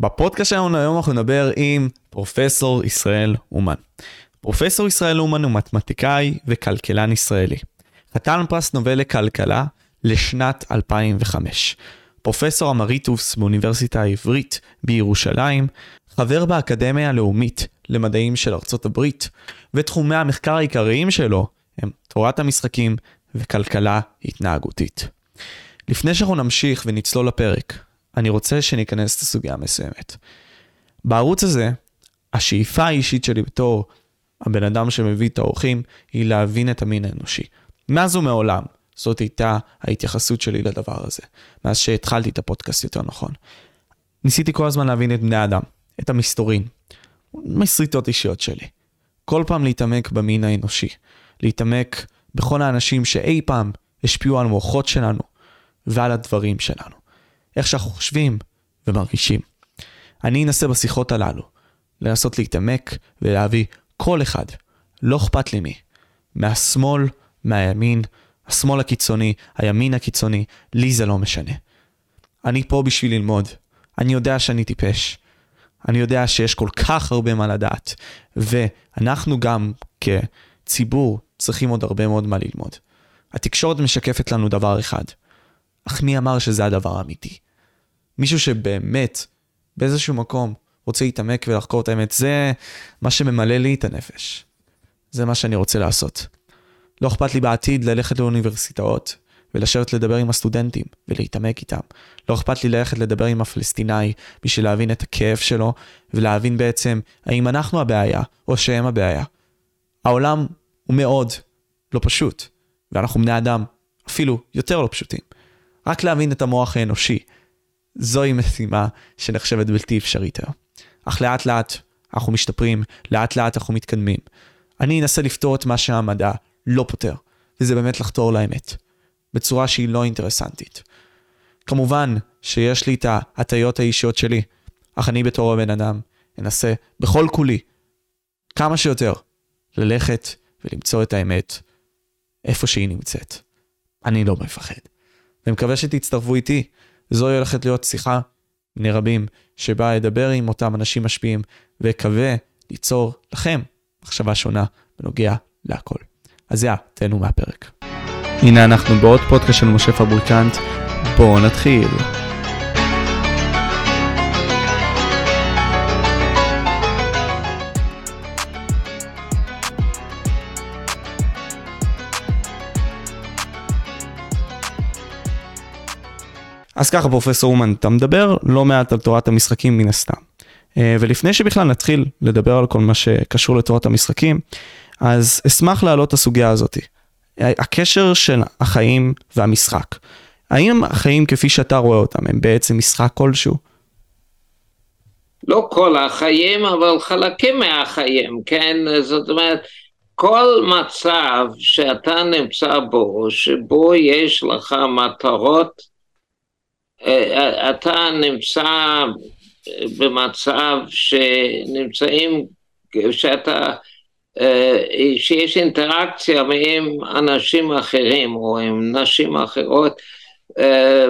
בפודקאסט שלנו היום אנחנו נדבר עם פרופסור ישראל אומן. פרופסור ישראל אומן הוא מתמטיקאי וכלכלן ישראלי. חתן פרס נובל לכלכלה לשנת 2005. פרופסור אמריטוס באוניברסיטה העברית בירושלים, חבר באקדמיה הלאומית למדעים של ארצות הברית, ותחומי המחקר העיקריים שלו הם תורת המשחקים וכלכלה התנהגותית. לפני שאנחנו נמשיך ונצלול לפרק, אני רוצה שניכנס לסוגיה מסוימת. בערוץ הזה, השאיפה האישית שלי בתור הבן אדם שמביא את האורחים, היא להבין את המין האנושי. מאז ומעולם, זאת הייתה ההתייחסות שלי לדבר הזה, מאז שהתחלתי את הפודקאסט יותר נכון. ניסיתי כל הזמן להבין את בני האדם, את המסתורין, מסריטות אישיות שלי. כל פעם להתעמק במין האנושי, להתעמק בכל האנשים שאי פעם השפיעו על המוחות שלנו ועל הדברים שלנו. איך שאנחנו חושבים ומרגישים. אני אנסה בשיחות הללו לנסות להתעמק ולהביא כל אחד, לא אכפת לי מי, מהשמאל, מהימין, השמאל הקיצוני, הימין הקיצוני, לי זה לא משנה. אני פה בשביל ללמוד. אני יודע שאני טיפש. אני יודע שיש כל כך הרבה מה לדעת, ואנחנו גם כציבור צריכים עוד הרבה מאוד מה ללמוד. התקשורת משקפת לנו דבר אחד, אך מי אמר שזה הדבר האמיתי? מישהו שבאמת, באיזשהו מקום, רוצה להתעמק ולחקור את האמת, זה מה שממלא לי את הנפש. זה מה שאני רוצה לעשות. לא אכפת לי בעתיד ללכת לאוניברסיטאות ולשבת לדבר עם הסטודנטים ולהתעמק איתם. לא אכפת לי ללכת לדבר עם הפלסטיני בשביל להבין את הכאב שלו ולהבין בעצם האם אנחנו הבעיה או שהם הבעיה. העולם הוא מאוד לא פשוט, ואנחנו בני אדם אפילו יותר לא פשוטים. רק להבין את המוח האנושי, זוהי משימה שנחשבת בלתי אפשרית היום. אך לאט לאט אנחנו משתפרים, לאט לאט אנחנו מתקדמים. אני אנסה לפתור את מה שהמדע לא פותר, וזה באמת לחתור לאמת, בצורה שהיא לא אינטרסנטית. כמובן שיש לי את ההטיות האישיות שלי, אך אני בתור הבן אדם אנסה בכל כולי, כמה שיותר, ללכת ולמצוא את האמת איפה שהיא נמצאת. אני לא מפחד. ומקווה שתצטרפו איתי זוהי הולכת להיות שיחה מני רבים, שבה אדבר עם אותם אנשים משפיעים, ואקווה ליצור לכם מחשבה שונה בנוגע להכל. אז יא, תהנו מהפרק. הנה אנחנו בעוד פודקאסט של משה פבריקנט, בואו נתחיל. אז ככה פרופסור אומן, אתה מדבר לא מעט על תורת המשחקים מן הסתם. אה, ולפני שבכלל נתחיל לדבר על כל מה שקשור לתורת המשחקים, אז אשמח להעלות את הסוגיה הזאת. הקשר של החיים והמשחק. האם החיים כפי שאתה רואה אותם הם בעצם משחק כלשהו? לא כל החיים, אבל חלקים מהחיים, כן? זאת אומרת, כל מצב שאתה נמצא בו, שבו יש לך מטרות אתה נמצא במצב שנמצאים, שאתה, אה, שיש אינטראקציה עם אנשים אחרים או עם נשים אחרות אה,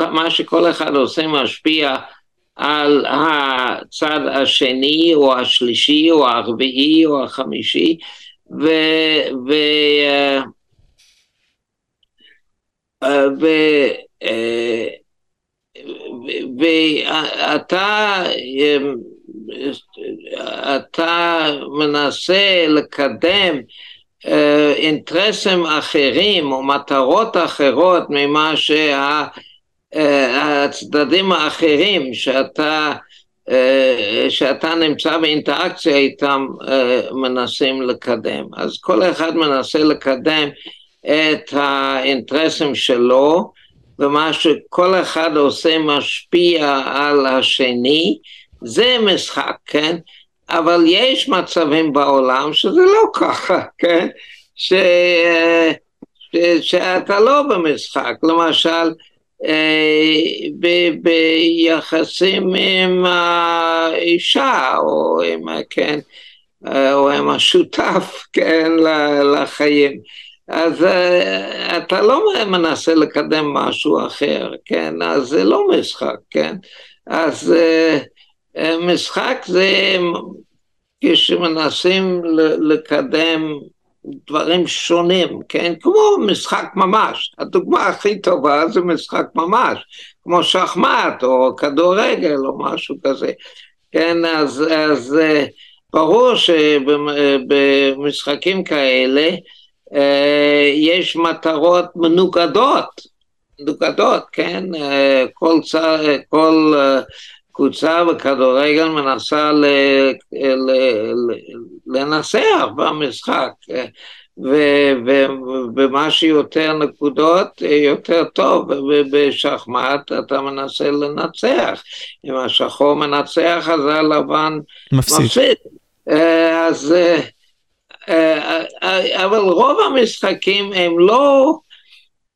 ומה שכל אחד עושה משפיע על הצד השני או השלישי או הרביעי או החמישי ו, ו, ואתה אתה מנסה לקדם אה, אינטרסים אחרים או מטרות אחרות ממה שהצדדים אה, האחרים שאתה, אה, שאתה נמצא באינטראקציה איתם מנסים לקדם. אז כל אחד מנסה לקדם את האינטרסים שלו, ומה שכל אחד עושה משפיע על השני, זה משחק, כן? אבל יש מצבים בעולם שזה לא ככה, כן? ש... ש... שאתה לא במשחק, למשל, אה, ב... ביחסים עם האישה, או עם, כן, או עם השותף, כן, לחיים. אז uh, אתה לא מנסה לקדם משהו אחר, כן? אז זה לא משחק, כן? אז uh, משחק זה כשמנסים לקדם דברים שונים, כן? כמו משחק ממש. הדוגמה הכי טובה זה משחק ממש, כמו שחמט או כדורגל או משהו כזה. כן, אז, אז ברור שבמשחקים כאלה אה, יש מטרות מנוגדות, מנוגדות, כן? אה, כל, כל אה, קבוצה בכדורגל מנסה ל, ל, ל, לנסח במשחק, ומה שיותר נקודות יותר טוב, ובשחמט אתה מנסה לנצח, אם השחור מנצח אז הלבן מפסיד. מפסיד. אז אה, אה, אבל רוב המשחקים הם לא,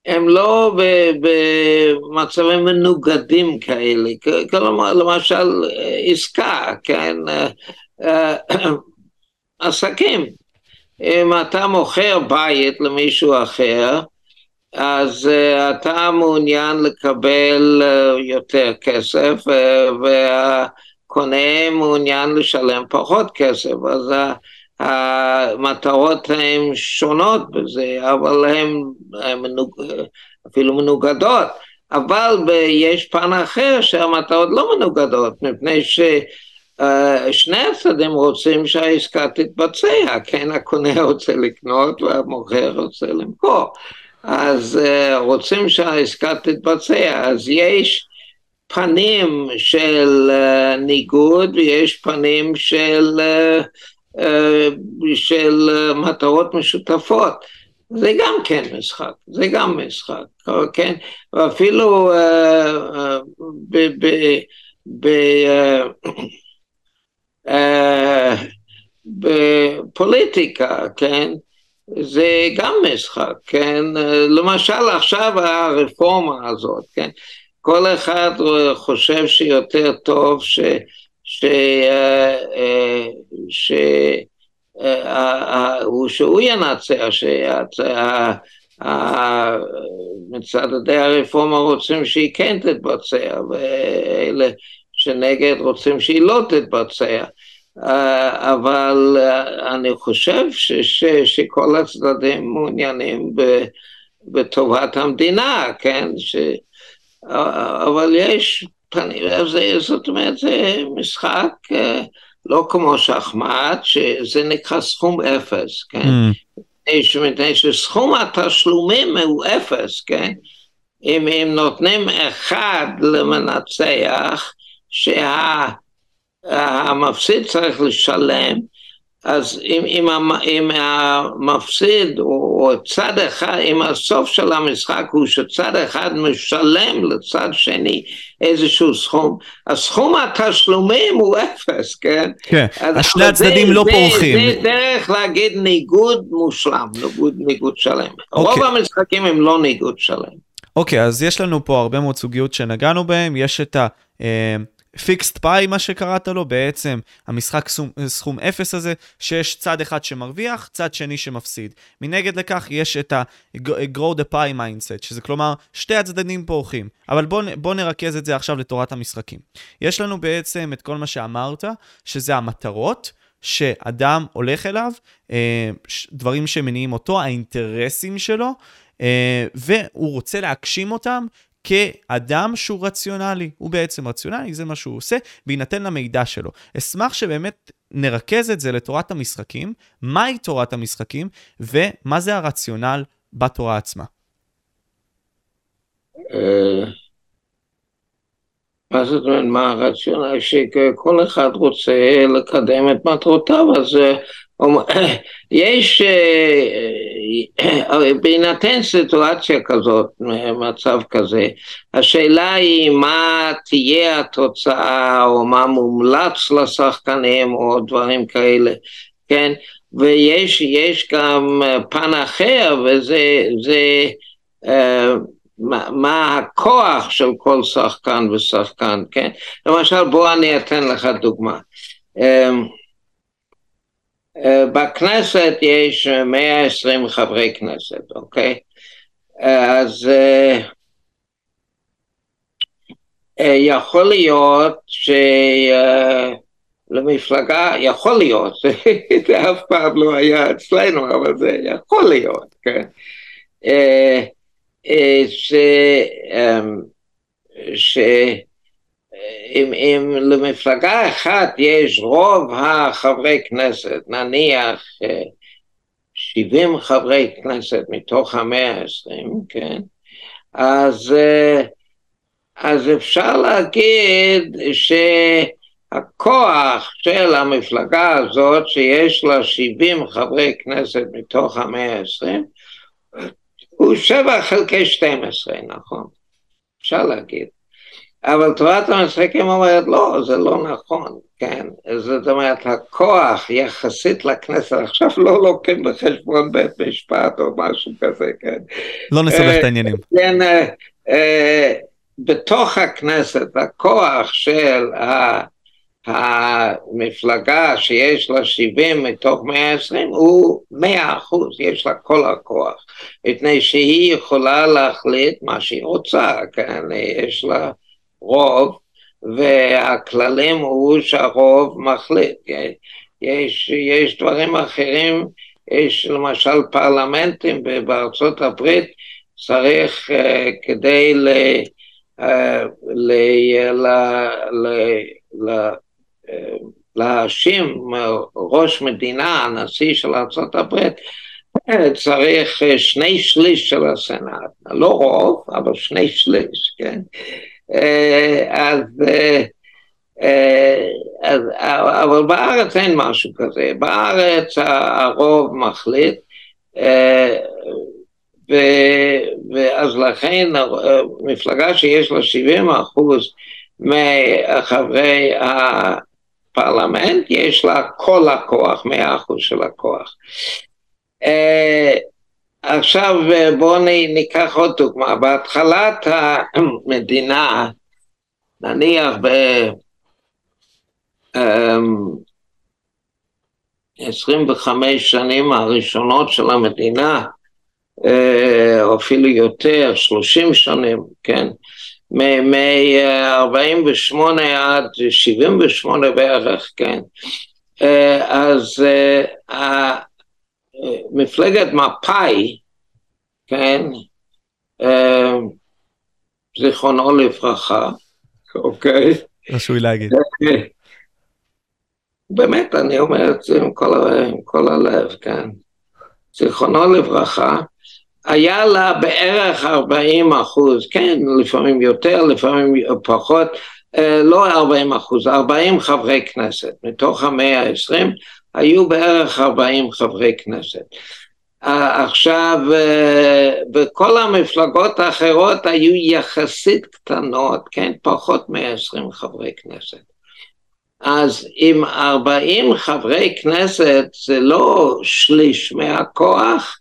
הם לא במצבים מנוגדים כאלה, כלומר למשל עסקה, כן, אה, עסקים, אם אתה מוכר בית למישהו אחר, אז uh, אתה מעוניין לקבל uh, יותר כסף uh, והקונה מעוניין לשלם פחות כסף, אז המטרות הן שונות בזה, אבל הן מנוג... אפילו מנוגדות, אבל יש פן אחר שהמטרות לא מנוגדות, מפני ששני הצדדים רוצים שהעסקה תתבצע, כן, הקונה רוצה לקנות והמוכר רוצה למכור, אז רוצים שהעסקה תתבצע, אז יש פנים של ניגוד ויש פנים של אה, של אה, מטרות משותפות. זה גם כן משחק, זה גם משחק, כן? ואפילו אה, בפוליטיקה, כן? זה גם משחק, כן? למשל עכשיו הרפורמה הזאת, כן? כל אחד חושב שיותר טוב ש... אה, ש... אה, שהוא ינצח, שמצדדי הרפורמה רוצים שהיא כן תתבצע, ואלה שנגד רוצים שהיא לא תתבצע. אה, אבל אני חושב ש, ש, שכל הצדדים מעוניינים בטובת המדינה, כן? ש, אבל יש זאת אומרת, זה משחק אה, לא כמו שחמט, שזה נקרא סכום אפס, כן? Mm. מפני שסכום התשלומים הוא אפס, כן? אם, אם נותנים אחד למנצח, שהמפסיד צריך לשלם, אז אם, אם, אם המפסיד או צד אחד, אם הסוף של המשחק הוא שצד אחד משלם לצד שני איזשהו סכום, הסכום התשלומים הוא אפס, כן? כן, השני הצדדים זה, לא זה, פורחים. זה דרך להגיד ניגוד מושלם, ניגוד, ניגוד שלם. Okay. רוב אוקיי. המשחקים הם לא ניגוד שלם. אוקיי, אז יש לנו פה הרבה מאוד סוגיות שנגענו בהן, יש את ה... fixed pie, מה שקראת לו, בעצם המשחק סכום, סכום אפס הזה, שיש צד אחד שמרוויח, צד שני שמפסיד. מנגד לכך יש את ה-grow the pie mindset, שזה כלומר, שתי הצדדים פורחים. אבל בואו בוא נרכז את זה עכשיו לתורת המשחקים. יש לנו בעצם את כל מה שאמרת, שזה המטרות. שאדם הולך אליו, אה, דברים שמניעים אותו, האינטרסים שלו, אה, והוא רוצה להגשים אותם כאדם שהוא רציונלי. הוא בעצם רציונלי, זה מה שהוא עושה, בהינתן למידע שלו. אשמח שבאמת נרכז את זה לתורת המשחקים, מהי תורת המשחקים, ומה זה הרציונל בתורה עצמה. אה, מה זאת אומרת, מה הרציונל? שכל אחד רוצה לקדם את מטרותיו, אז אה, יש, אה, אה, בהינתן סיטואציה כזאת, מצב כזה, השאלה היא מה תהיה התוצאה או מה מומלץ לשחקנים או דברים כאלה, כן? ויש גם פן אחר וזה זה, מה, מה הכוח של כל שחקן ושחקן, כן? למשל בוא אני אתן לך דוגמה. Um, בכנסת יש 120 חברי כנסת, אוקיי? אז יכול להיות שלמפלגה, יכול להיות, זה אף פעם לא היה אצלנו, אבל זה יכול להיות, כן? ש... ש... אם, אם למפלגה אחת יש רוב החברי כנסת, נניח 70 אה, חברי כנסת מתוך המאה העשרים, כן, אז, אה, אז אפשר להגיד שהכוח של המפלגה הזאת, שיש לה 70 חברי כנסת מתוך המאה העשרים, הוא 7 חלקי 12, נכון? אפשר להגיד. אבל תורת המשחקים אומרת, לא, זה לא נכון, כן? זאת אומרת, הכוח יחסית לכנסת, עכשיו לא לוקחים בחשבון בית משפט או משהו כזה, כן? לא נסבך את אה, העניינים. כן, אה, אה, בתוך הכנסת, הכוח של המפלגה שיש לה 70 מתוך 120 הוא 100 אחוז, יש לה כל הכוח, מפני שהיא יכולה להחליט מה שהיא רוצה, כן? יש לה... רוב, והכללים הוא שהרוב מחליט. יש, יש דברים אחרים, יש למשל פרלמנטים בארצות הברית, צריך uh, כדי ל, uh, ל, ל, ל, ל, uh, להאשים ראש מדינה, הנשיא של ארה"ב, צריך שני שליש של הסנאט, לא רוב, אבל שני שליש, כן? אה, אז, אה, אה, אז, אבל בארץ אין משהו כזה, בארץ הרוב מחליט, ו, ואז לכן מפלגה שיש לה 70 אחוז מחברי הפרלמנט, יש לה כל הכוח, 100 אחוז של הכוח. עכשיו בואו ניקח עוד דוגמה, בהתחלת המדינה, נניח ב... 25 אמ, שנים הראשונות של המדינה, אה, או אפילו יותר, 30 שנים, כן, מ-48 עד 78 בערך, כן, אה, אז אה, מפלגת מפא"י, כן, אה, זיכרונו לברכה, אוקיי? רשוי להגיד. באמת, אני אומר את זה עם כל, עם כל הלב, כן. זיכרונו לברכה, היה לה בערך 40 אחוז, כן, לפעמים יותר, לפעמים פחות, אה, לא 40 אחוז, 40 חברי כנסת, מתוך המאה ה-20, היו בערך 40 חברי כנסת. עכשיו, בכל המפלגות האחרות היו יחסית קטנות, כן, פחות מ-20 חברי כנסת. אז עם 40 חברי כנסת זה לא שליש מהכוח,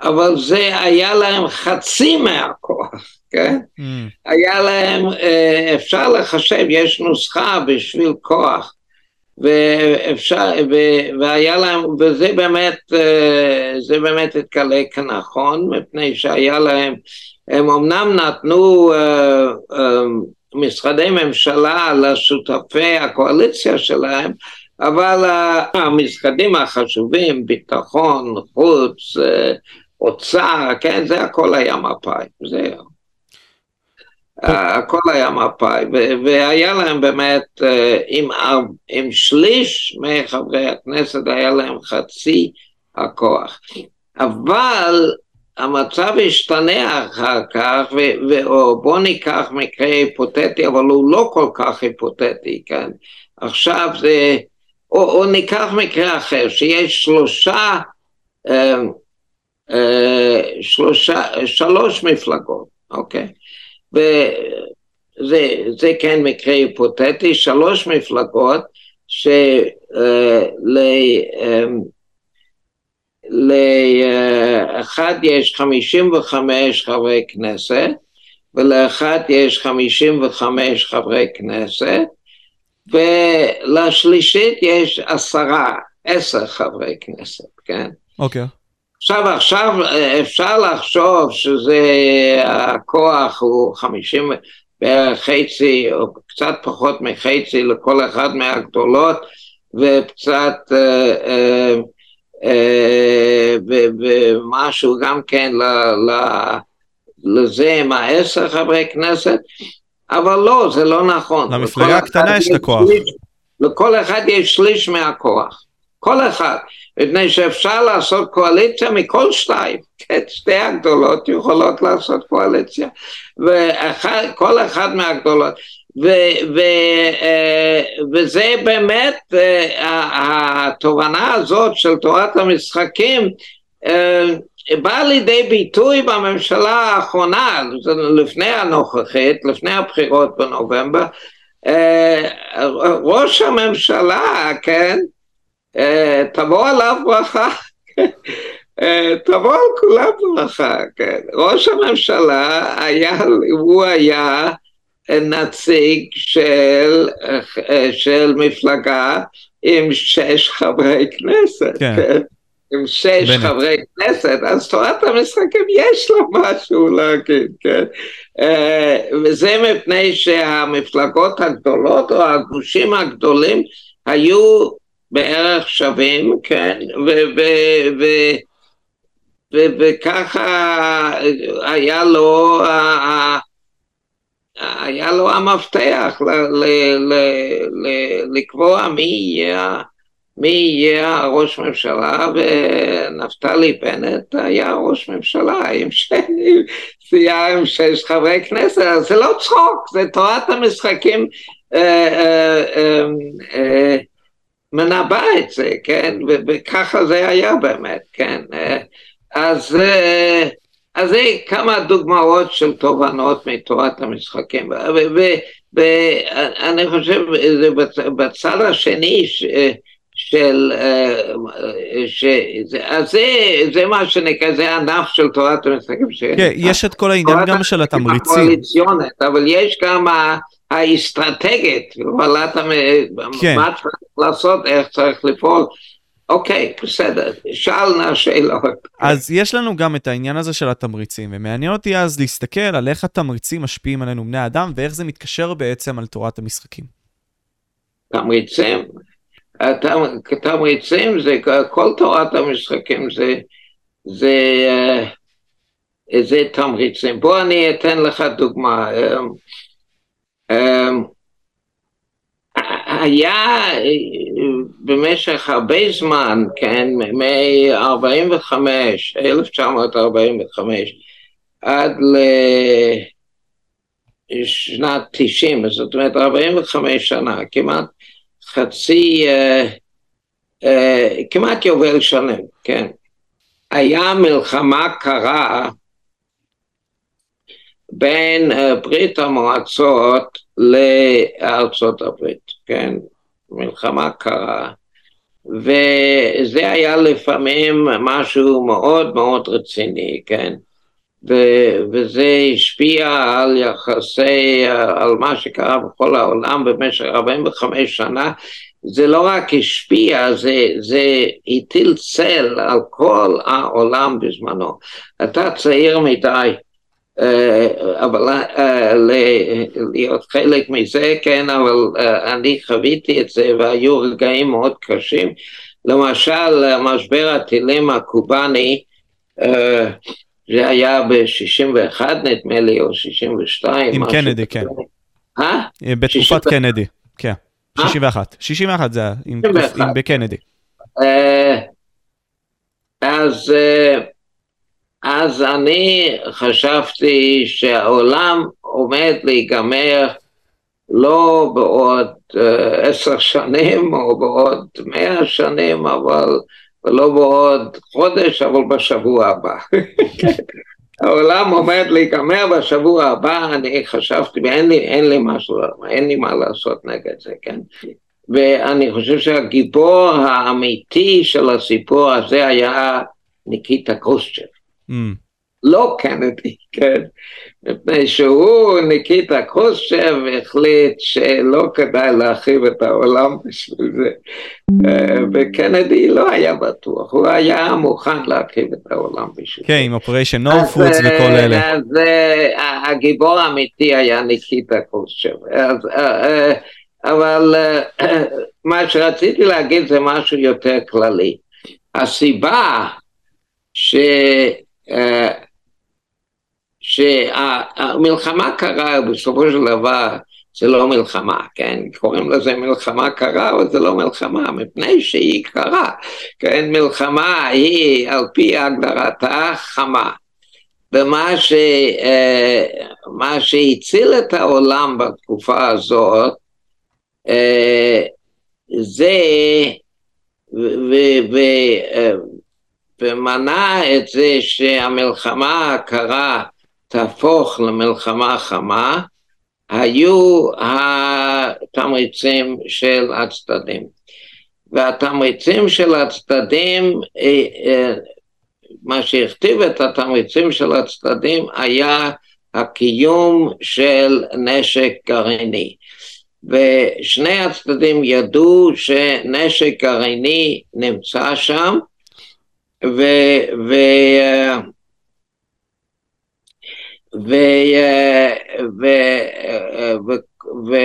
אבל זה היה להם חצי מהכוח, כן? Mm. היה להם, אה, אפשר לחשב, יש נוסחה בשביל כוח. ואפשר, ו, והיה להם, וזה באמת, אה, זה באמת התגלה כנכון, מפני שהיה להם, הם אמנם נתנו uh, uh, משרדי ממשלה לשותפי הקואליציה שלהם, אבל המשרדים החשובים, ביטחון, חוץ, אוצר, כן, זה הכל היה מפא"י, זהו. הכל היה מפא"י, והיה להם באמת, אה, עם, עם שליש מחברי הכנסת היה להם חצי הכוח. אבל המצב השתנה אחר כך, ובואו ניקח מקרה היפותטי, אבל הוא לא כל כך היפותטי, כן? עכשיו זה, או, או ניקח מקרה אחר, שיש שלושה, אה, אה, שלושה, שלוש מפלגות, אוקיי? וזה כן מקרה היפותטי, שלוש מפלגות שלאחד אה, יש 55 חברי כנסת ולאחד יש 55 חברי כנסת ולשלישית יש עשרה, עשר חברי כנסת, כן? אוקיי. Okay. עכשיו, עכשיו אפשר לחשוב שזה, הכוח הוא חמישים בערך חצי או קצת פחות מחצי לכל אחד מהגדולות וקצת אה, אה, אה, ומשהו גם כן ל, ל, לזה עם העשר חברי כנסת, אבל לא, זה לא נכון. למפלגה הקטנה יש את הכוח. לכל אחד יש שליש מהכוח. כל אחד. מפני שאפשר לעשות קואליציה מכל שתיים, כן, שתי הגדולות יכולות לעשות קואליציה, וכל אחד מהגדולות. ו, ו, אה, וזה באמת אה, התובנה הזאת של תורת המשחקים אה, באה לידי ביטוי בממשלה האחרונה, לפני הנוכחית, לפני הבחירות בנובמבר, ראש הממשלה, כן, תבוא עליו ברכה, אה, תבוא על כולם ברכה, כן. ראש הממשלה היה, הוא היה נציג של, אה, של מפלגה עם שש חברי כנסת, כן. כן. עם שש בנט. חברי כנסת, אז תורת המשחקים יש לה משהו להגיד, כן? וזה מפני שהמפלגות הגדולות או הגושים הגדולים היו בערך שווים, כן, וככה היה לו, היה לו המפתח לקבוע מי יהיה, מי יהיה ראש ממשלה, ונפתלי בנט היה ראש ממשלה עם שש חברי כנסת, זה לא צחוק, זה תורת המשחקים אה, אה, אה, מנבא את זה, כן, וככה זה היה באמת, כן, אז, אז זה כמה דוגמאות של תובנות מתורת המשחקים, ואני חושב, בצד השני, ש, של, ש, אז זה, זה מה שנקרא, זה ענף של תורת המשחקים. כן, יש את כל העניין גם של התמריצים. אבל יש גם האסטרטגית, אתה, כן. מה צריך לעשות, איך צריך לפעול. אוקיי, בסדר, שאלנה שאלות. אז יש לנו גם את העניין הזה של התמריצים, ומעניין אותי אז להסתכל על איך התמריצים משפיעים עלינו בני אדם, ואיך זה מתקשר בעצם על תורת המשחקים. תמריצים? תמריצים זה, כל תורת המשחקים זה, זה, אה, זה תמריצים. בוא אני אתן לך דוגמה. אה, אמ, היה במשך הרבה זמן, כן, מ-45, 1945, עד לשנת 90, זאת אומרת 45 שנה, כמעט חצי, uh, uh, כמעט יובל שנים, כן. היה מלחמה קרה בין אה, ברית המועצות לארצות הברית, כן? מלחמה קרה, וזה היה לפעמים משהו מאוד מאוד רציני, כן? ו- וזה השפיע על יחסי, על מה שקרה בכל העולם במשך 45 שנה, זה לא רק השפיע, זה, זה הטיל צל על כל העולם בזמנו. אתה צעיר מדי, אה, אבל אה, להיות חלק מזה, כן, אבל אה, אני חוויתי את זה והיו רגעים מאוד קשים. למשל, משבר הטילים הקובאני, זה היה ב-61 נדמה לי, או 62. עם קנדי, כן. אה? בתקופת קנדי, כן. 61. 61 זה היה, בקנדי. אז... אז אני חשבתי שהעולם עומד להיגמר לא בעוד אה, עשר uh, שנים או בעוד מאה שנים, אבל ולא בעוד חודש, אבל בשבוע הבא. העולם עומד להיגמר בשבוע הבא, אני חשבתי, ואין לי, אין לי משהו, אין לי מה לעשות נגד זה, כן? ואני חושב שהגיבור האמיתי של הסיפור הזה היה ניקיטה קרוסצ'ב. Mm. לא קנדי, כן, מפני שהוא, ניקיטה קרושצ'ב, החליט שלא כדאי להרחיב את העולם בשביל זה, אה, וקנדי לא היה בטוח, הוא היה מוכן להרחיב את העולם בשביל כן, זה. כן, עם operation no וכל אלה. אז הגיבור האמיתי היה ניקיטה חרושצ'וב. אבל מה שרציתי להגיד זה משהו יותר כללי. הסיבה ש... שהמלחמה קרה בסופו של דבר זה לא מלחמה, כן? קוראים לזה מלחמה קרה, אבל זה לא מלחמה, מפני שהיא קרה, כן? מלחמה היא על פי הגדרתה חמה. ומה ש, מה שהציל את העולם בתקופה הזאת זה ו, ו, ומנע את זה שהמלחמה הקרה תהפוך למלחמה חמה, היו התמריצים של הצדדים. והתמריצים של הצדדים, אה, אה, מה שהכתיב את התמריצים של הצדדים היה הקיום של נשק גרעיני. ושני הצדדים ידעו שנשק גרעיני נמצא שם, ו... ו ו... ו... ו... ו...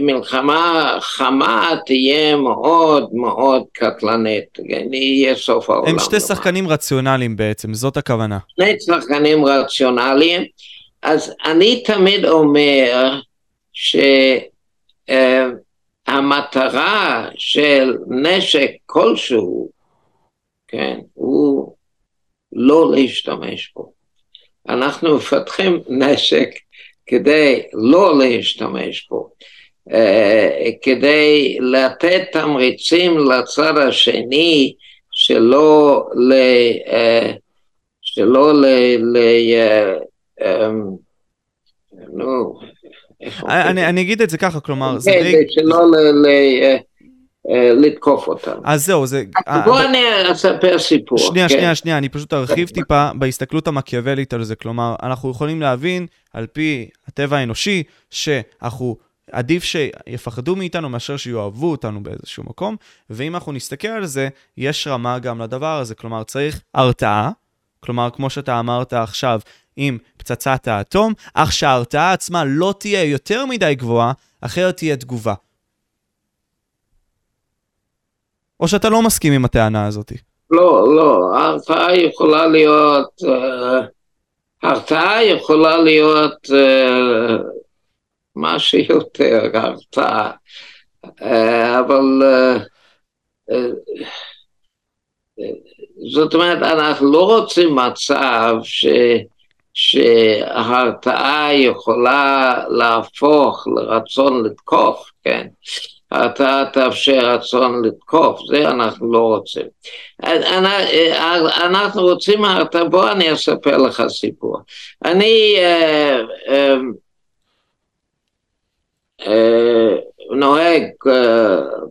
ומלחמה חמה תהיה מאוד מאוד קטלנית, יהיה סוף העולם. הם שתי שחקנים רציונליים בעצם, זאת הכוונה. שני שחקנים רציונליים, אז אני תמיד אומר שהמטרה של נשק כלשהו, כן, הוא לא להשתמש בו. אנחנו מפתחים נשק כדי לא להשתמש בו, uh, כדי לתת תמריצים לצד השני שלא ל... Uh, שלא ל... ל uh, um, נו, אני, אני אגיד את זה ככה, כלומר, זה כן, די... שלא ל... ל אה, לתקוף אותם. אז זהו, זה... בוא אה, אני אספר סיפור. שנייה, כן. שנייה, שנייה, אני פשוט ארחיב טיפה בהסתכלות המקיאוולית על זה. כלומר, אנחנו יכולים להבין, על פי הטבע האנושי, שאנחנו... עדיף שיפחדו מאיתנו מאשר שיאהבו אותנו באיזשהו מקום, ואם אנחנו נסתכל על זה, יש רמה גם לדבר הזה, כלומר צריך הרתעה, כלומר כמו שאתה אמרת עכשיו עם פצצת האטום, אך שההרתעה עצמה לא תהיה יותר מדי גבוהה, אחרת תהיה תגובה. או שאתה לא מסכים עם הטענה הזאת? לא, לא, ההרתעה יכולה להיות, uh, הרתעה יכולה להיות uh, מה שיותר הרתעה, uh, אבל זאת אומרת, אנחנו לא רוצים מצב ש, שההרתעה יכולה להפוך לרצון לתקוף, כן? אתה תאפשר רצון לתקוף, זה אנחנו לא רוצים. אנחנו רוצים, בוא אני אספר לך סיפור. אני אה, אה, אה, נוהג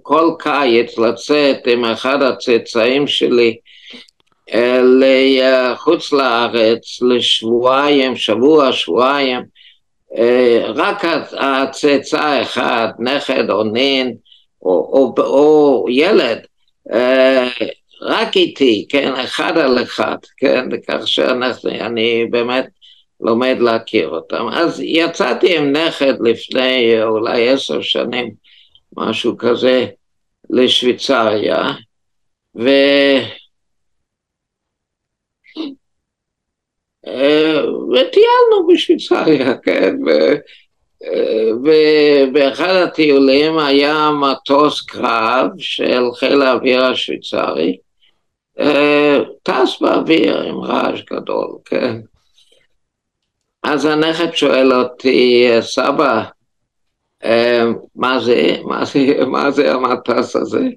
כל קיץ לצאת עם אחד הצאצאים שלי לחוץ לארץ לשבועיים, שבוע, שבועיים, אה, רק הצאצא האחד, נכד או נין או, או, או ילד, אה, רק איתי, כן, אחד על אחד, כן, כך שאני באמת לומד להכיר אותם. אז יצאתי עם נכד לפני אולי עשר שנים, משהו כזה, לשוויצריה, ו... וטיילנו בשוויצריה, כן, ובאחד הטיולים היה מטוס קרב של חיל האוויר השוויצרי, טס באוויר עם רעש גדול, כן. אז הנכד שואל אותי, סבא, מה זה, מה זה, מה זה המטוס הזה?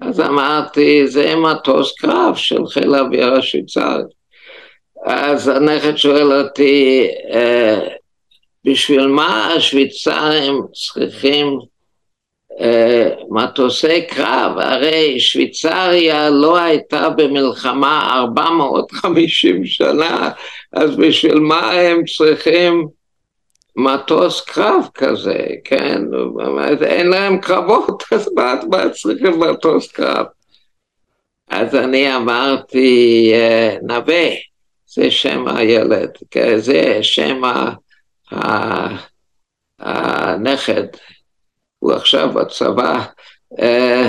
אז אמרתי, זה מטוס קרב של חיל האוויר השוויצרי. אז הנכד שואל אותי, אה, בשביל מה השוויצרים צריכים מטוסי קרב, הרי שוויצריה לא הייתה במלחמה 450 שנה, אז בשביל מה הם צריכים מטוס קרב כזה, כן? אין להם קרבות, אז מה, מה צריכים מטוס קרב? אז אני אמרתי, אה, נווה, זה שם הילד, כן? זה שם הנכד, הוא עכשיו בצבא. אה,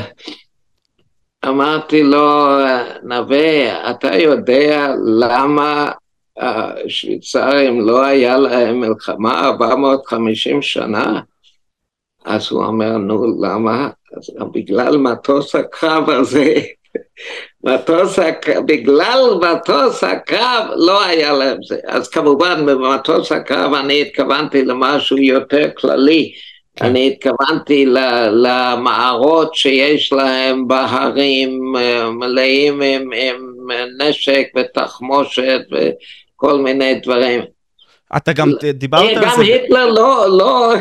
אמרתי לו, נווה, אתה יודע למה השוויצרים לא היה להם מלחמה 450 שנה? אז הוא אומר, נו, למה? אז בגלל מטוס הקרב הזה, מטוס בגלל מטוס הקרב לא היה להם זה. אז כמובן במטוס הקרב אני התכוונתי למשהו יותר כללי. כן. אני התכוונתי למערות שיש להם בהרים אה, מלאים עם, עם נשק ותחמושת כל מיני דברים. אתה גם דיברת על זה. גם היטלר לא, לא,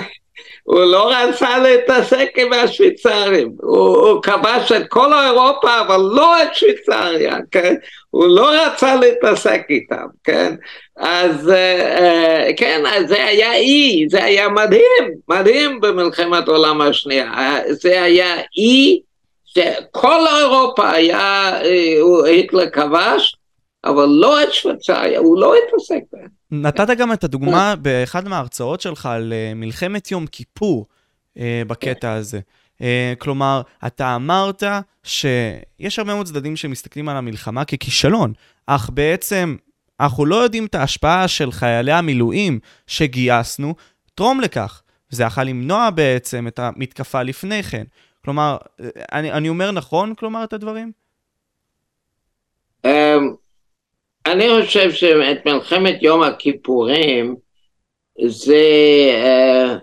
הוא לא רצה להתעסק עם השוויצרים, הוא, הוא כבש את כל אירופה אבל לא את שוויצריה, כן? הוא לא רצה להתעסק איתם, כן? אז uh, כן, אז זה היה אי, זה היה מדהים, מדהים במלחמת העולם השנייה, זה היה אי שכל אירופה היה, uh, היטלר כבש, אבל לא את שוויצריה, הוא לא התעסק בהם. נתת גם את הדוגמה באחד מההרצאות שלך על אה, מלחמת יום כיפור אה, בקטע הזה. אה, כלומר, אתה אמרת שיש הרבה מאוד צדדים שמסתכלים על המלחמה ככישלון, אך בעצם אנחנו לא יודעים את ההשפעה של חיילי המילואים שגייסנו, תרום לכך. וזה יכול למנוע בעצם את המתקפה לפני כן. כלומר, אני, אני אומר נכון, כלומר, את הדברים? אמ, אני חושב שאת מלחמת יום הכיפורים זה, אה,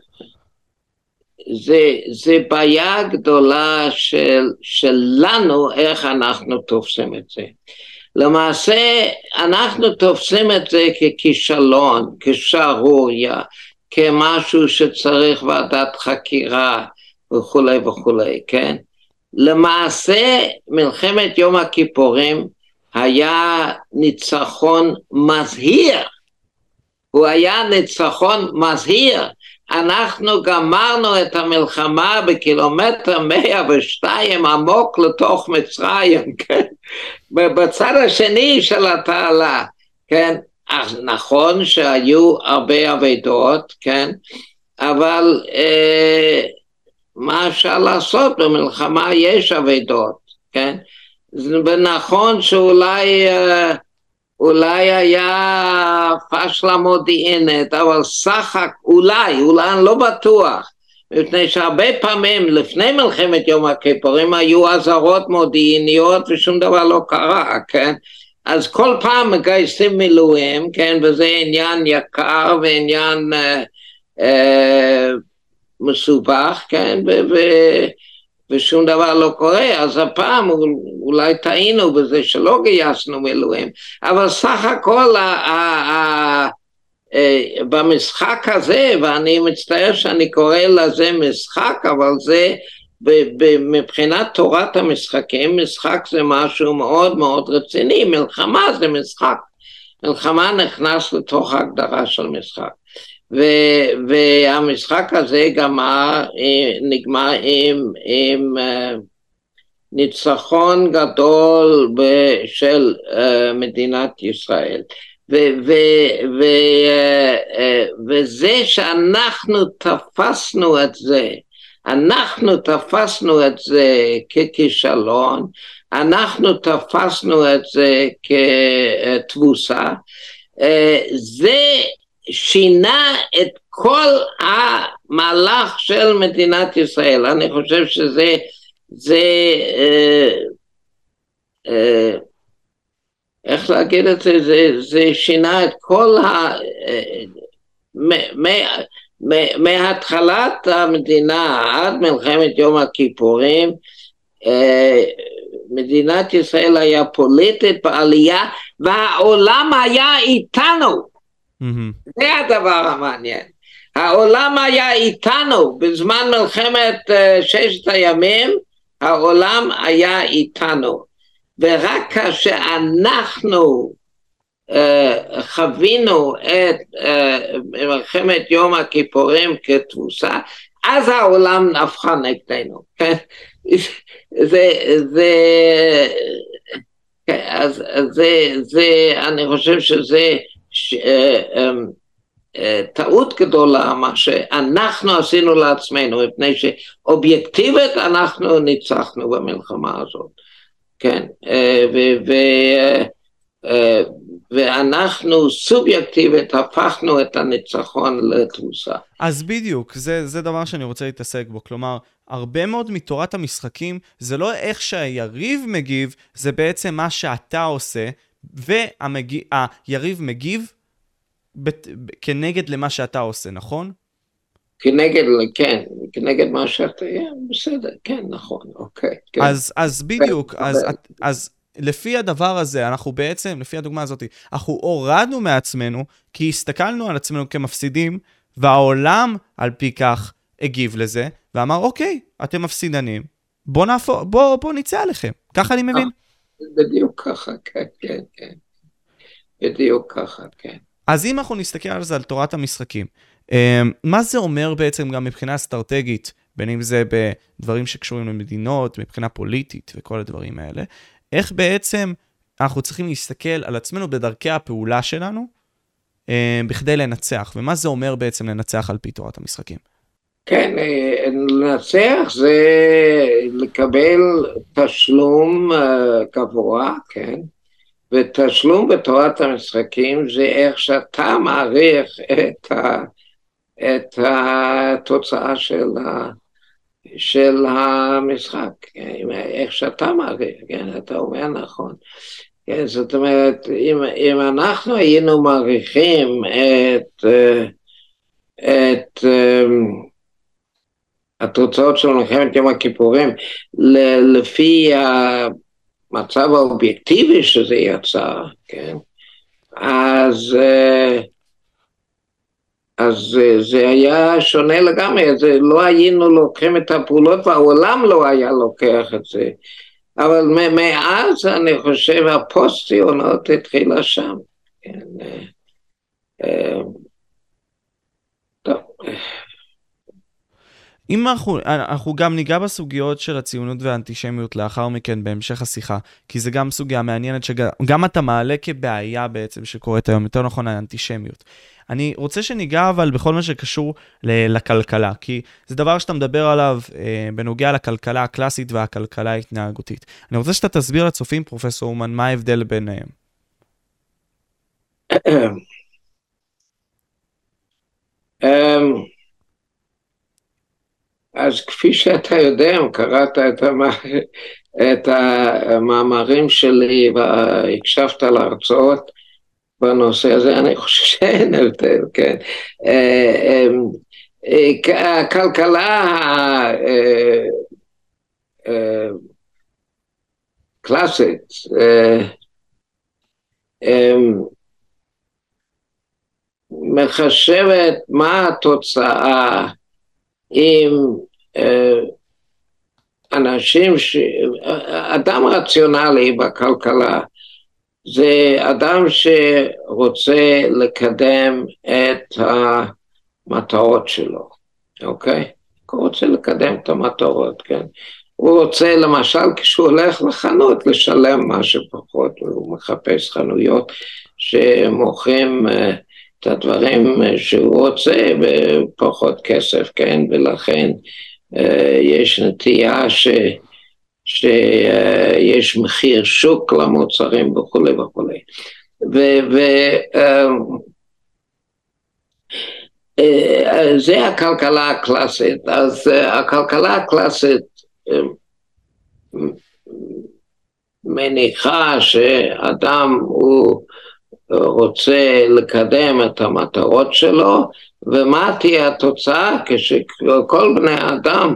זה, זה בעיה גדולה של, שלנו איך אנחנו תופסים את זה. למעשה אנחנו תופסים את זה ככישלון, כשערוריה, כמשהו שצריך ועדת חקירה וכולי וכולי, כן? למעשה מלחמת יום הכיפורים היה ניצחון מזהיר, הוא היה ניצחון מזהיר. אנחנו גמרנו את המלחמה בקילומטר 102 עמוק לתוך מצרים, כן? בצד השני של התעלה, כן? אז נכון שהיו הרבה אבדות, כן? אבל אה, מה אפשר לעשות? במלחמה יש אבדות, כן? ונכון שאולי אה, אולי היה פשלה מודיעינית, אבל סך אולי, אולי אני לא בטוח, מפני שהרבה פעמים לפני מלחמת יום הכיפורים היו אזהרות מודיעיניות ושום דבר לא קרה, כן? אז כל פעם מגייסים מילואים, כן? וזה עניין יקר ועניין אה, אה, מסובך, כן? ו- ו- ושום דבר לא קורה, אז הפעם אולי טעינו בזה שלא גייסנו מילואים, אבל סך הכל ה- ה- ה- אה, במשחק הזה, ואני מצטער שאני קורא לזה משחק, אבל זה מבחינת תורת המשחקים, משחק זה משהו מאוד מאוד רציני, מלחמה זה משחק. מלחמה נכנס לתוך ההגדרה של משחק. והמשחק הזה גמר, אה, נגמר עם, עם uh, ניצחון גדול של uh, מדינת ישראל. ו- ו- ו- וזה שאנחנו תפסנו את זה, אנחנו תפסנו את זה ככישלון, אנחנו תפסנו את זה כתבוסה, זה שינה את כל המהלך של מדינת ישראל. אני חושב שזה זה, אה, אה, איך להגיד את זה? זה, זה שינה את כל ה... אה, מהתחלת המדינה עד מלחמת יום הכיפורים, אה, מדינת ישראל היה פוליטית בעלייה והעולם היה איתנו. Mm-hmm. זה הדבר המעניין. העולם היה איתנו בזמן מלחמת ששת הימים, העולם היה איתנו. ורק כאשר אנחנו uh, חווינו את uh, מלחמת יום הכיפורים כתבוסה, אז העולם נפחה נגדנו, כן? זה, זה, כן, אז זה, זה, אני חושב שזה ש, uh, טעות גדולה מה שאנחנו עשינו לעצמנו, מפני שאובייקטיבית אנחנו ניצחנו במלחמה הזאת, כן, uh, ו, ו, uh, ואנחנו סובייקטיבית הפכנו את הניצחון לתבוסה. אז בדיוק, זה, זה דבר שאני רוצה להתעסק בו. כלומר, הרבה מאוד מתורת המשחקים זה לא איך שהיריב מגיב, זה בעצם מה שאתה עושה, והיריב מגיב בת, כנגד למה שאתה עושה, נכון? כנגד, כן, כנגד מה שאתה, בסדר, כן, נכון, אוקיי. כן. אז, אז בדיוק, אז, אז לפי הדבר הזה, אנחנו בעצם, לפי הדוגמה הזאת, אנחנו הורדנו מעצמנו, כי הסתכלנו על עצמנו כמפסידים, והעולם על פי כך הגיב לזה, ואמר, אוקיי, אתם מפסידנים, בוא נהפוך, בוא, בוא נצא עליכם. ככה אני מבין. בדיוק ככה, כן, כן, כן. בדיוק ככה, כן. אז אם אנחנו נסתכל על זה, על תורת המשחקים, אמ, מה זה אומר בעצם גם מבחינה אסטרטגית, בין אם זה בדברים שקשורים למדינות, מבחינה פוליטית וכל הדברים האלה, איך בעצם אנחנו צריכים להסתכל על עצמנו בדרכי הפעולה שלנו אה, בכדי לנצח, ומה זה אומר בעצם לנצח על פי תורת המשחקים. כן, אה, לנצח זה לקבל תשלום אה, גבוה, כן, ותשלום בתורת המשחקים זה איך שאתה מעריך את, ה, את התוצאה של, ה, של המשחק, איך שאתה מעריך, כן, אתה אומר נכון. כן, זאת אומרת, אם, אם אנחנו היינו מעריכים את, את התוצאות של מלחמת יום הכיפורים לפי המצב האובייקטיבי שזה יצא, כן, אז אז זה, זה היה שונה לגמרי, זה לא היינו לוקחים את הפעולות והעולם לא היה לוקח את זה. אבל מאז אני חושב הפוסט-ציונות התחילה שם. כן, אה, אה, טוב. אם אנחנו, אנחנו גם ניגע בסוגיות של הציונות והאנטישמיות לאחר מכן בהמשך השיחה, כי זה גם סוגיה מעניינת שגם אתה מעלה כבעיה בעצם שקורית היום, יותר נכון האנטישמיות. אני רוצה שניגע אבל בכל מה שקשור לכלכלה, כי זה דבר שאתה מדבר עליו אה, בנוגע לכלכלה הקלאסית והכלכלה ההתנהגותית. אני רוצה שאתה תסביר לצופים, פרופסור אומן, מה ההבדל ביניהם. אמ, אז כפי שאתה יודע, אם קראת את, המ... את המאמרים שלי והקשבת להרצאות, בנושא הזה, אני חושב שאין הבדל, כן. אה, אמ, אה, הכלכלה הקלאסית, אה, אמ, מחשבת מה התוצאה אם אנשים, ש... אדם רציונלי בכלכלה זה אדם שרוצה לקדם את המטרות שלו, אוקיי? הוא רוצה לקדם את המטרות, כן? הוא רוצה למשל כשהוא הולך לחנות לשלם מה שפחות, הוא מחפש חנויות שמוכרים uh, את הדברים שהוא רוצה בפחות כסף, כן? ולכן uh, יש נטייה ש... שיש מחיר שוק למוצרים וכולי וכולי. וזה אה, הכלכלה הקלאסית. אז אה, הכלכלה הקלאסית אה, מניחה שאדם הוא רוצה לקדם את המטרות שלו, ומה תהיה התוצאה כשכל בני האדם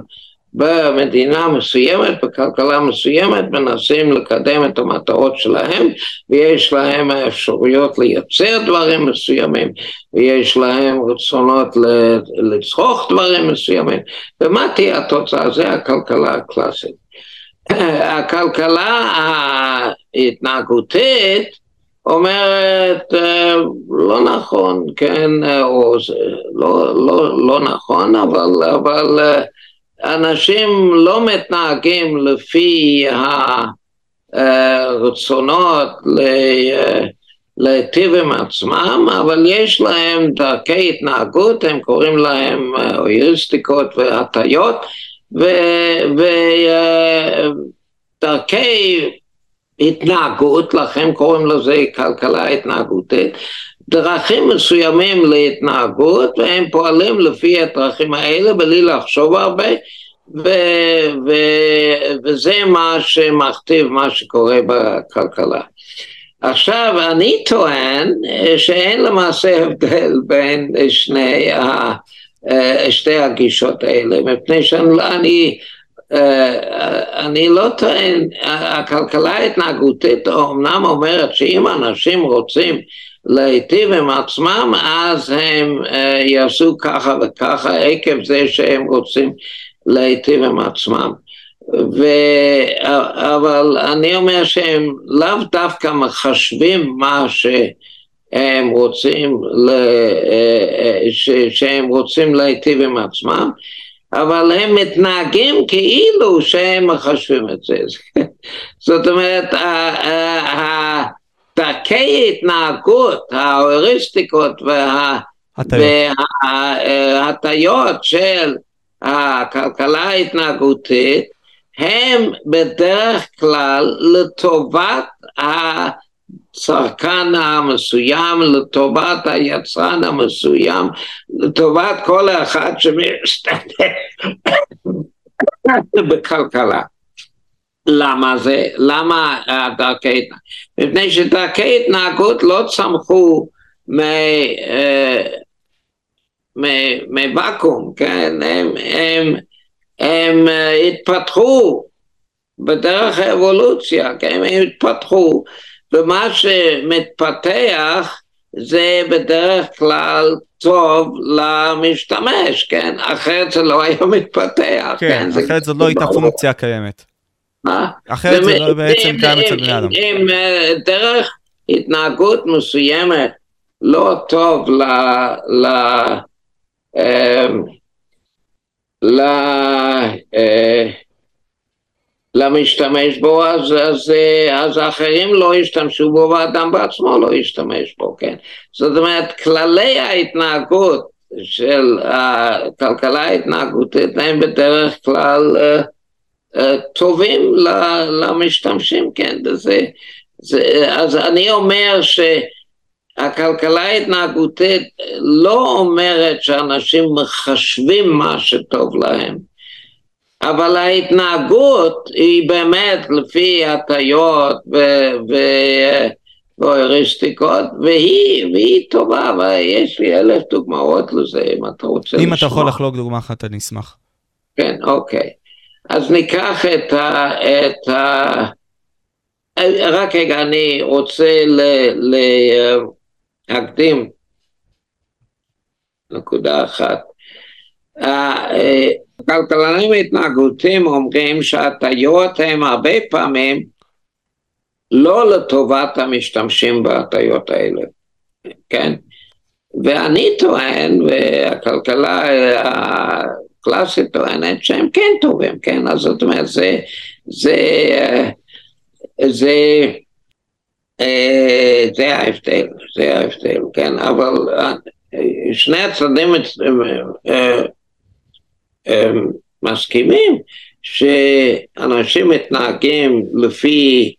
במדינה מסוימת, בכלכלה מסוימת, מנסים לקדם את המטרות שלהם, ויש להם האפשרויות לייצר דברים מסוימים, ויש להם רצונות לצרוך דברים מסוימים, ומה תהיה התוצאה? זה הכלכלה הקלאסית. הכלכלה ההתנהגותית אומרת לא נכון, כן, או לא, לא, לא נכון, אבל, אבל אנשים לא מתנהגים לפי הרצונות להיטיב עם עצמם, אבל יש להם דרכי התנהגות, הם קוראים להם אויריסטיקות והטיות, ודרכי התנהגות, לכן קוראים לזה כלכלה התנהגותית, דרכים מסוימים להתנהגות והם פועלים לפי הדרכים האלה בלי לחשוב הרבה ו, ו, וזה מה שמכתיב מה שקורה בכלכלה. עכשיו אני טוען שאין למעשה הבדל בין שני ה, שתי הגישות האלה מפני שאני אני לא טוען, הכלכלה ההתנהגותית אומנם אומרת שאם אנשים רוצים להיטיב עם עצמם, אז הם uh, יעשו ככה וככה עקב זה שהם רוצים להיטיב עם עצמם. ו... אבל אני אומר שהם לאו דווקא מחשבים מה שהם רוצים, ל... אה, ש... שהם רוצים להיטיב עם עצמם, אבל הם מתנהגים כאילו שהם מחשבים את זה. זאת אומרת, דרכי התנהגות, ההוריסטיקות וההטיות של הכלכלה ההתנהגותית הם בדרך כלל לטובת הצרכן המסוים, לטובת היצרן המסוים, לטובת כל אחד שמשתתף בכלכלה. למה זה? למה דרכי התנהגות? מפני שדרכי התנהגות לא צמחו מוואקום, כן? הם, הם, הם התפתחו בדרך האבולוציה, כן? הם התפתחו, ומה שמתפתח זה בדרך כלל טוב למשתמש, כן? אחרת זה לא היה מתפתח. כן, כן? אחרת זאת לא הייתה פונקציה קיימת. אחרת זה לא בעצם קיים אצל בני אדם. אם אה, דרך התנהגות מסוימת לא טוב ל... ל... אמ, ל... אה, למשתמש בו, אז, אז, אה, אז האחרים לא ישתמשו בו והאדם בעצמו לא ישתמש בו, כן? זאת אומרת, כללי ההתנהגות של הכלכלה ההתנהגותית הם בדרך כלל uh, טובים למשתמשים, כן, זה, זה, אז אני אומר שהכלכלה ההתנהגותית לא אומרת שאנשים מחשבים מה שטוב להם, אבל ההתנהגות היא באמת לפי הטיות והוריסטיקות, והיא, והיא טובה, ויש לי אלף דוגמאות לזה, אם אתה רוצה לשמוע. אם אתה יכול לחלוק דוגמה אחת, אני אשמח. כן, אוקיי. אז ניקח את ה... את ה... רק רגע, אני רוצה להקדים נקודה אחת. הכלכלנים התנהגותיים אומרים שהטיות הם הרבה פעמים לא לטובת המשתמשים בהטיות האלה, כן? ואני טוען, והכלכלה קלאסית טוענת שהם כן טובים, כן? אז זאת אומרת, זה, זה, זה, אה, זה ההבדל, זה ההבדל, כן? אבל אה, שני הצדדים אה, מסכימים שאנשים מתנהגים לפי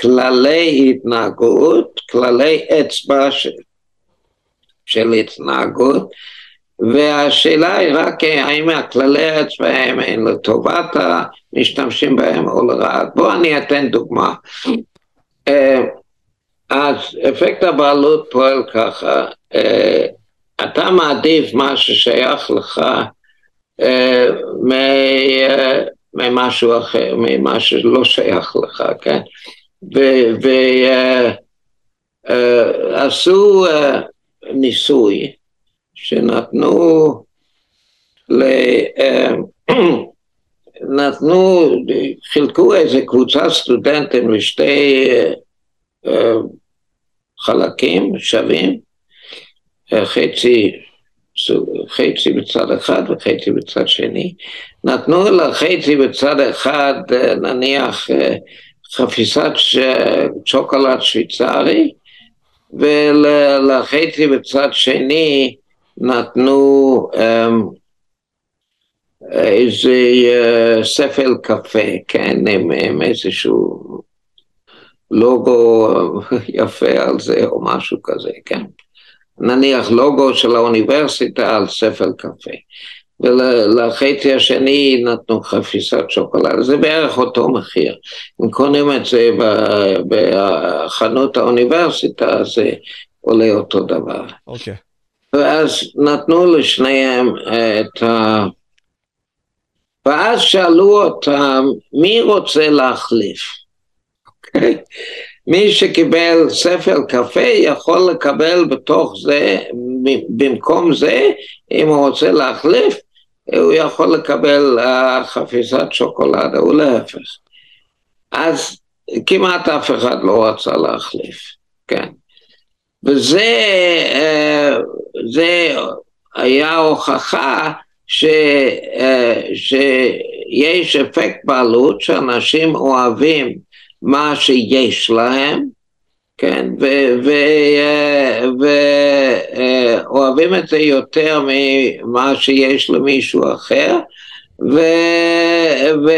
כללי התנהגות, כללי אצבע של, של התנהגות, והשאלה היא רק האם הכללי הצבאיים הם לטובת המשתמשים בהם או לרעת. בואו אני אתן דוגמה. אה, אז אפקט הבעלות פועל ככה, אה, אתה מעדיף מה ששייך לך ממשהו אחר, ממה שלא שייך לך, כן? ועשו ניסוי שנתנו ל... נתנו, חילקו איזה קבוצת סטודנטים לשתי חלקים שווים, חצי, חצי בצד אחד וחצי בצד שני. נתנו לחצי בצד אחד נניח חפיסת שוקולד שוויצרי, ולחצי בצד שני נתנו איזה ספל קפה, כן, עם, עם איזשהו לוגו יפה על זה או משהו כזה, כן. נניח לוגו של האוניברסיטה על ספל קפה. ולחצי השני נתנו חפיסת שוקולד, זה בערך אותו מחיר. אם קונים את זה בחנות האוניברסיטה, זה עולה אותו דבר. אוקיי. Okay. ואז נתנו לשניהם את ה... ואז שאלו אותם, מי רוצה להחליף? אוקיי? מי שקיבל ספר קפה יכול לקבל בתוך זה, במקום זה, אם הוא רוצה להחליף, הוא יכול לקבל uh, חפיסת שוקולדה, או להפך. אז כמעט אף אחד לא רצה להחליף, כן. וזה uh, זה היה הוכחה ש, uh, שיש אפקט בעלות שאנשים אוהבים מה שיש להם, כן, ואוהבים את זה יותר ממה שיש למישהו אחר, ו, ו,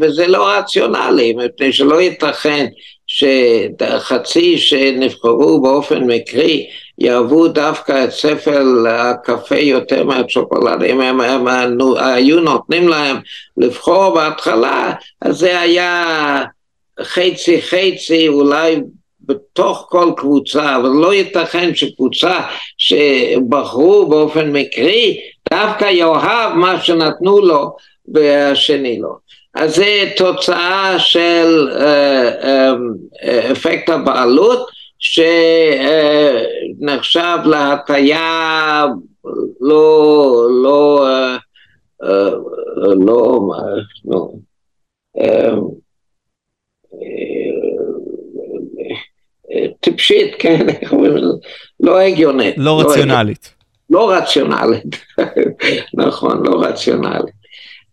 וזה לא רציונלי, מפני שלא ייתכן שחצי שנבחרו באופן מקרי יאהבו דווקא את ספל הקפה יותר מהשוקולד, אם הם, הם, הם היו נותנים להם לבחור בהתחלה, אז זה היה חצי חצי אולי בתוך כל קבוצה, אבל לא ייתכן שקבוצה שבחרו באופן מקרי דווקא יאהב מה שנתנו לו והשני לא. אז זה תוצאה של uh, uh, אפקט הבעלות שנחשב להטייה לא, לא, uh, uh, לא, לא, טיפשית, כן, איך אומרים? לא הגיונית. לא רציונלית. לא רציונלית, נכון, לא רציונלית.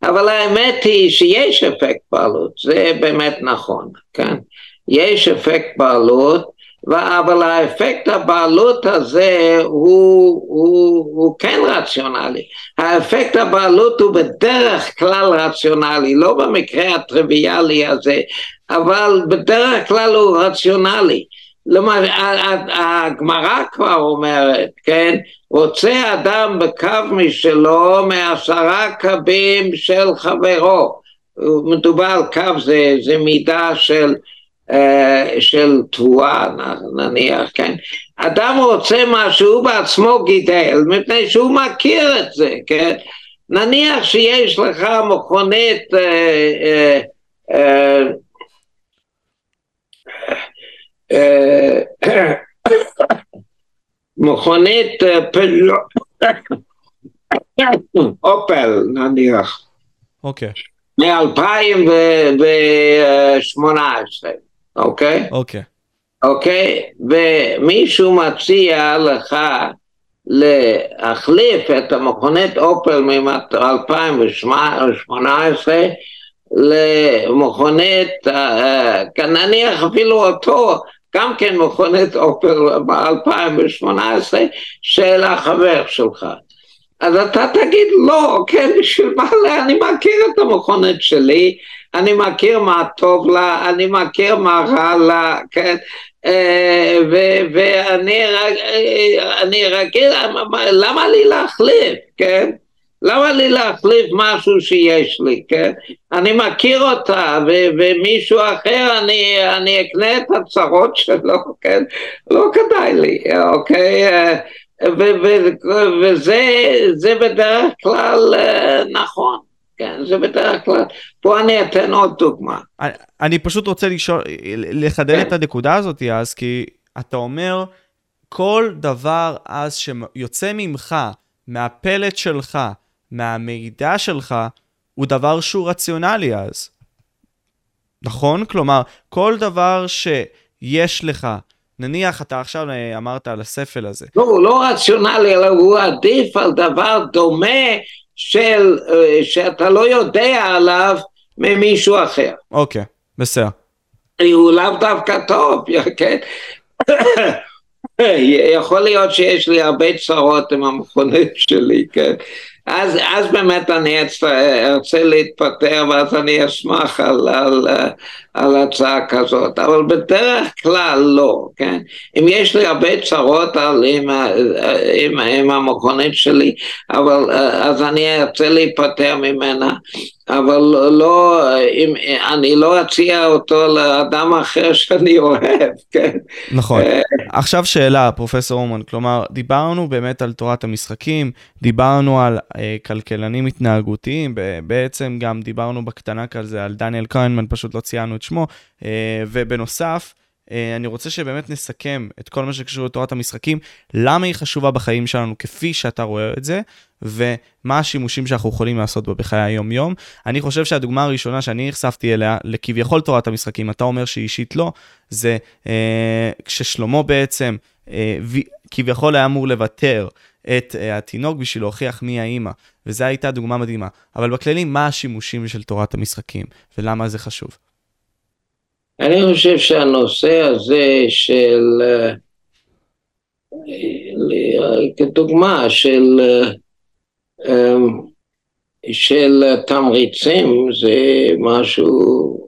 אבל האמת היא שיש אפקט בעלות, זה באמת נכון, כן? יש אפקט בעלות, אבל האפקט הבעלות הזה הוא, הוא, הוא כן רציונלי. האפקט הבעלות הוא בדרך כלל רציונלי, לא במקרה הטריוויאלי הזה, אבל בדרך כלל הוא רציונלי. לומר, הגמרא כבר אומרת, כן, רוצה אדם בקו משלו מעשרה קבים של חברו. מדובר על קו, זה, זה מידה של, של תבואה נניח, כן. אדם רוצה מה שהוא בעצמו גידל, מפני שהוא מכיר את זה, כן. נניח שיש לך מכונית uh, uh, מכונית פלו... אופל נניח. אוקיי. מ-2018, אוקיי? אוקיי. אוקיי? ומישהו מציע לך להחליף את המכונית אופל מ-2018 למכונית, נניח אפילו אותו, גם כן מכונית אופל ב-2018 של החבר שלך. אז אתה תגיד לא, כן, בשביל מה, אני מכיר את המכונית שלי, אני מכיר מה טוב לה, אני מכיר מה רע לה, כן, ואני רגיל, למה לי להחליף, כן? למה לי להחליף משהו שיש לי, כן? אני מכיר אותה, ו- ומישהו אחר, אני, אני אקנה את הצרות שלו, כן? לא כדאי לי, אוקיי? וזה בדרך כלל אה, נכון. כן, זה בדרך כלל. פה אני אתן עוד דוגמה. אני, אני פשוט רוצה לשאול, לחדד כן. את הנקודה הזאת אז, כי אתה אומר, כל דבר אז שיוצא ממך, מהפלט שלך, מהמידע שלך, הוא דבר שהוא רציונלי אז. נכון? כלומר, כל דבר שיש לך, נניח אתה עכשיו אה, אמרת על הספל הזה. לא, הוא לא רציונלי, אלא הוא עדיף על דבר דומה של, אה, שאתה לא יודע עליו ממישהו אחר. אוקיי, בסדר. הוא לאו דווקא טוב, כן? יכול להיות שיש לי הרבה צרות עם המכונית שלי, כן? אז, אז באמת אני ארצה להתפטר ואז אני אשמח על, על, על הצעה כזאת, אבל בדרך כלל לא, כן? אם יש לי הרבה צרות על, עם, עם, עם המכונית שלי, אבל אז אני ארצה להיפטר ממנה, אבל לא, אם, אני לא אציע אותו לאדם אחר שאני אוהב, כן? נכון. אה, עכשיו שאלה, פרופסור אומן, כלומר, דיברנו באמת על תורת המשחקים, דיברנו על אה, כלכלנים התנהגותיים, בעצם גם דיברנו בקטנה כזה על דניאל קיינמן, פשוט לא ציינו את שמו, אה, ובנוסף, אני רוצה שבאמת נסכם את כל מה שקשור לתורת המשחקים, למה היא חשובה בחיים שלנו כפי שאתה רואה את זה, ומה השימושים שאנחנו יכולים לעשות בה בחיי היום-יום. אני חושב שהדוגמה הראשונה שאני נחשפתי אליה, לכביכול תורת המשחקים, אתה אומר שהיא אישית לא, זה אה, כששלמה בעצם אה, כביכול היה אמור לוותר את אה, התינוק בשביל להוכיח מי האימא, וזו הייתה דוגמה מדהימה. אבל בכללי, מה השימושים של תורת המשחקים, ולמה זה חשוב? אני חושב שהנושא הזה של, אה, כדוגמה של, אה, של תמריצים, זה משהו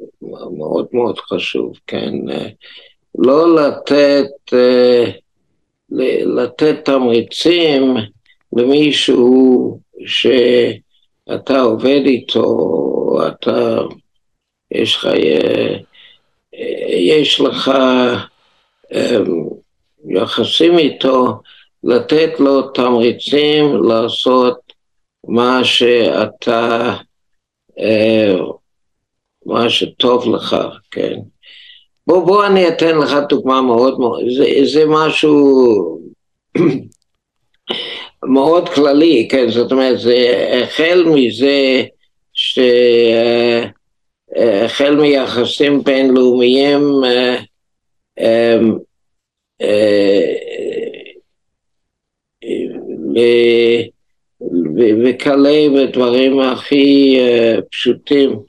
מאוד מאוד חשוב, כן? לא לתת, לתת תמריצים למישהו שאתה עובד איתו, אתה, יש לך יש לך אמ, יחסים איתו, לתת לו תמריצים לעשות מה שאתה, אה, מה שטוב לך, כן. בוא, בוא אני אתן לך דוגמה מאוד, זה, זה משהו מאוד כללי, כן, זאת אומרת, זה החל מזה ש... Uh, החל מיחסים בינלאומיים אה, אמ, אה, וכלה בדברים הכי אה, פשוטים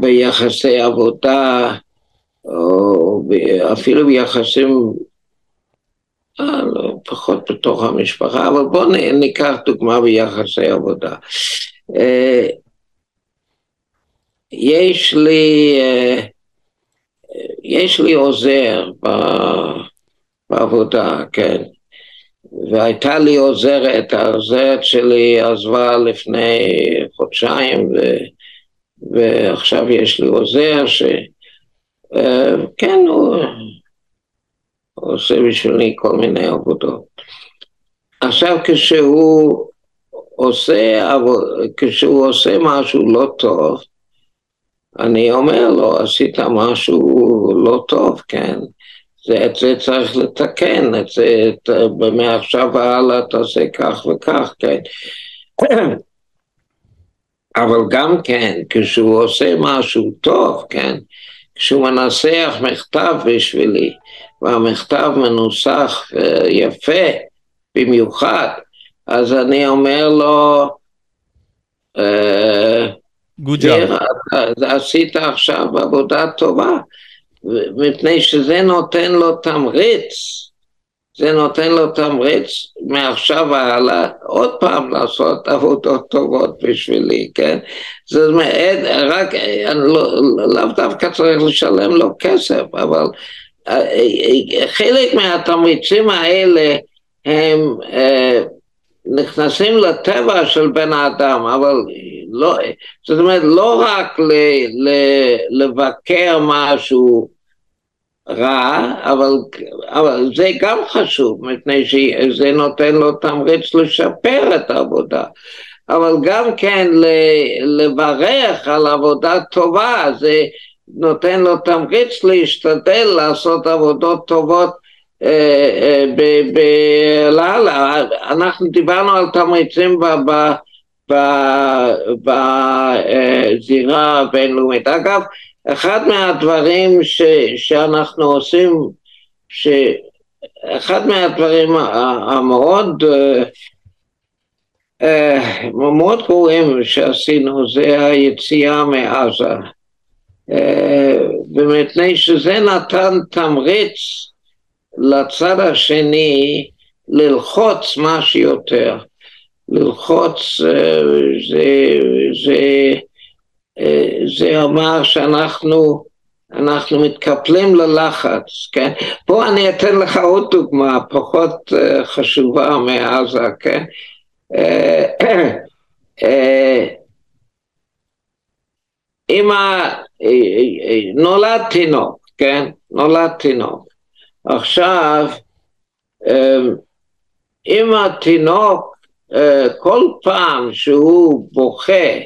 ביחסי עבודה, או אפילו ביחסים לא, פחות בתוך המשפחה, אבל בואו ניקח דוגמה ביחסי עבודה. יש לי, אה, יש לי עוזר בעבודה, כן, והייתה לי עוזרת, העוזרת שלי עזבה לפני חודשיים, ו, ועכשיו יש לי עוזר שכן, אה, הוא, הוא עושה בשבילי כל מיני עבודות. עכשיו כשהוא עושה, כשהוא עושה משהו לא טוב, אני אומר לו, עשית משהו לא טוב, כן? זה, את זה צריך לתקן, את זה, את, מעכשיו והלאה תעשה כך וכך, כן? אבל גם כן, כשהוא עושה משהו טוב, כן? כשהוא מנסח מכתב בשבילי, והמכתב מנוסח אה, יפה במיוחד, אז אני אומר לו, uh, Good job. עשית עכשיו עבודה טובה, מפני שזה נותן לו תמריץ, זה נותן לו תמריץ מעכשיו והלאה עוד פעם לעשות עבודות טובות בשבילי, כן? זאת אומרת, רק, לא, לאו דווקא צריך לשלם לו כסף, אבל אה, אה, חלק מהתמריצים האלה הם אה, נכנסים לטבע של בן האדם, אבל לא, זאת אומרת, לא רק ל, ל, לבקר משהו רע, אבל, אבל זה גם חשוב, מפני שזה נותן לו תמריץ לשפר את העבודה. אבל גם כן לברך על עבודה טובה, זה נותן לו תמריץ להשתדל לעשות עבודות טובות לאללה. אנחנו דיברנו על תמריצים בזירה הבינלאומית. אגב, אחד מהדברים ש, שאנחנו עושים, שאחד מהדברים המאוד אה, מאוד גרועים שעשינו זה היציאה מעזה. ומפני שזה נתן תמריץ לצד השני ללחוץ מה שיותר. ללחוץ אה, זה, זה, אה, זה אומר שאנחנו אנחנו מתקפלים ללחץ, כן? פה אני אתן לך עוד דוגמה פחות אה, חשובה מעזה, כן? אם נולד תינוק, כן? נולד תינוק. עכשיו, אם התינוק אה, כל פעם שהוא בוכה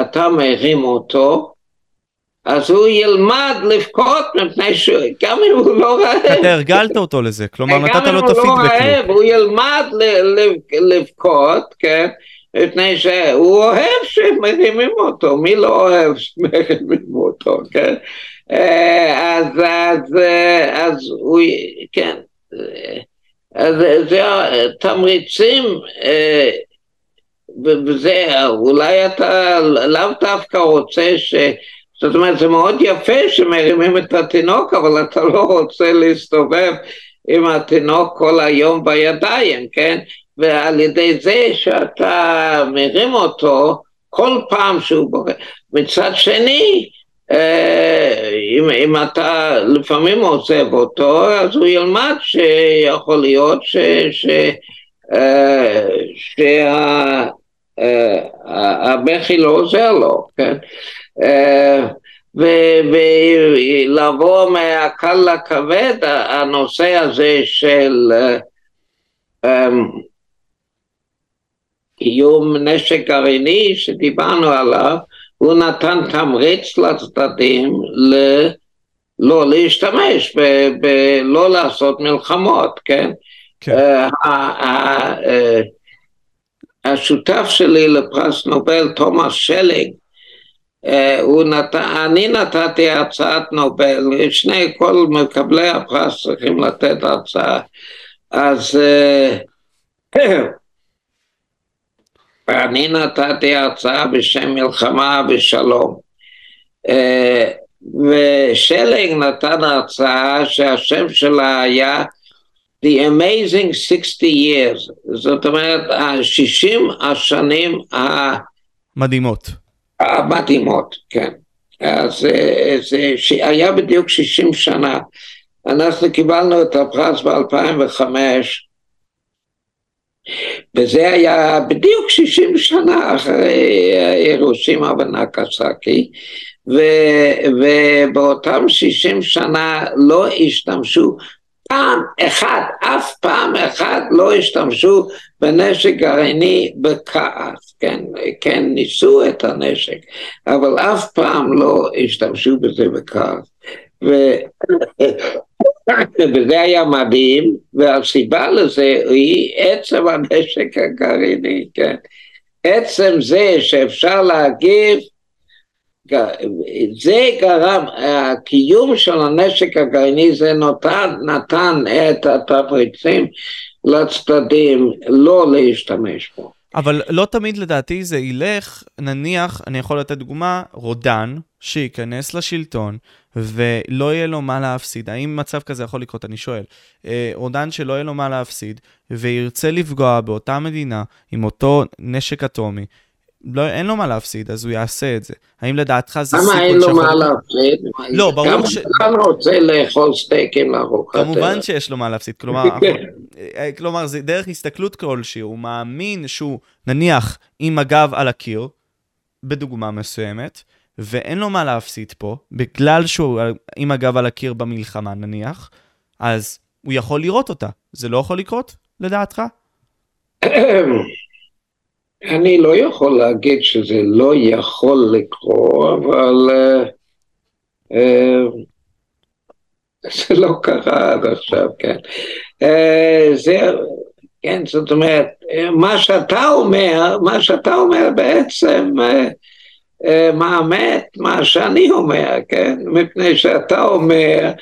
אתה מרים אותו, אז הוא ילמד לבכות מפני שגם אם הוא לא רעב. אתה הרגלת אותו לזה, כלומר נתת לו את הפידבק. גם אם הוא לא רעב, הוא ילמד לבכות, כן? מפני שהוא אוהב שמרימים אותו, מי לא אוהב שמרימים אותו, כן? אה, אז, אז, אה, אז הוא, כן. אז זה התמריצים, אה, וזה, אולי אתה לאו דווקא רוצה ש... זאת אומרת, זה מאוד יפה שמרימים את התינוק, אבל אתה לא רוצה להסתובב עם התינוק כל היום בידיים, כן? ועל ידי זה שאתה מרים אותו כל פעם שהוא בורא. מצד שני, אה, אם, אם אתה לפעמים עוזב אותו, אז הוא ילמד שיכול להיות ש, ש, אה, שהבכי לא עוזר לו, כן? אה, ולבוא מהקל לכבד, הנושא הזה של קיום נשק גרעיני שדיברנו עליו, הוא נתן תמריץ לצדדים ל... לא להשתמש, ב... ב... לא לעשות מלחמות, כן? כן. Uh, uh, השותף שלי לפרס נובל, תומאס שלינג, הוא נת... אני נתתי הצעת נובל, שני, כל מקבלי הפרס צריכים לתת הצעה, אז ואני נתתי הרצאה בשם מלחמה ושלום. אה, ושלינג נתן הרצאה שהשם שלה היה The Amazing 60 Years, זאת אומרת, ה-60 השנים המדהימות. המדהימות, כן. אז אה, זה היה בדיוק 60 שנה. אנחנו קיבלנו את הפרס ב-2005, וזה היה בדיוק 60 שנה אחרי הירושימה ונקסקי, ובאותם 60 שנה לא השתמשו פעם אחת, אף פעם אחת לא השתמשו בנשק גרעיני בכעס, כן, כן ניסו את הנשק, אבל אף פעם לא השתמשו בזה בכעס. וזה היה מדהים, והסיבה לזה היא עצם הנשק הגרעיני, כן? עצם זה שאפשר להגיב, זה גרם, הקיום של הנשק הגרעיני זה נתן, נתן את התמריצים לצדדים לא להשתמש בו. אבל לא תמיד לדעתי זה ילך, נניח, אני יכול לתת דוגמה, רודן, שייכנס לשלטון ולא יהיה לו מה להפסיד. האם מצב כזה יכול לקרות? אני שואל. אה, רודן שלא יהיה לו מה להפסיד וירצה לפגוע באותה מדינה עם אותו נשק אטומי, לא, אין לו מה להפסיד, אז הוא יעשה את זה. האם לדעתך זה סיכון שיכול... למה אין לו מה להפסיד? לא, ברור ש... גם רוצה לאכול סטייקים לארוחת כמובן שיש לו מה להפסיד, כלומר, אה, כלומר, זה דרך הסתכלות כלשהי, הוא מאמין שהוא, נניח, עם הגב על הקיר, בדוגמה מסוימת, ואין לו מה להפסיד פה, בגלל שהוא עם הגב על הקיר במלחמה נניח, אז הוא יכול לראות אותה. זה לא יכול לקרות, לדעתך? אני לא יכול להגיד שזה לא יכול לקרות, אבל uh, זה לא קרה עד עכשיו, כן. Uh, זה, כן, זאת אומרת, מה שאתה אומר, מה שאתה אומר בעצם מאמת מה שאני אומר, כן? מפני שאתה אומר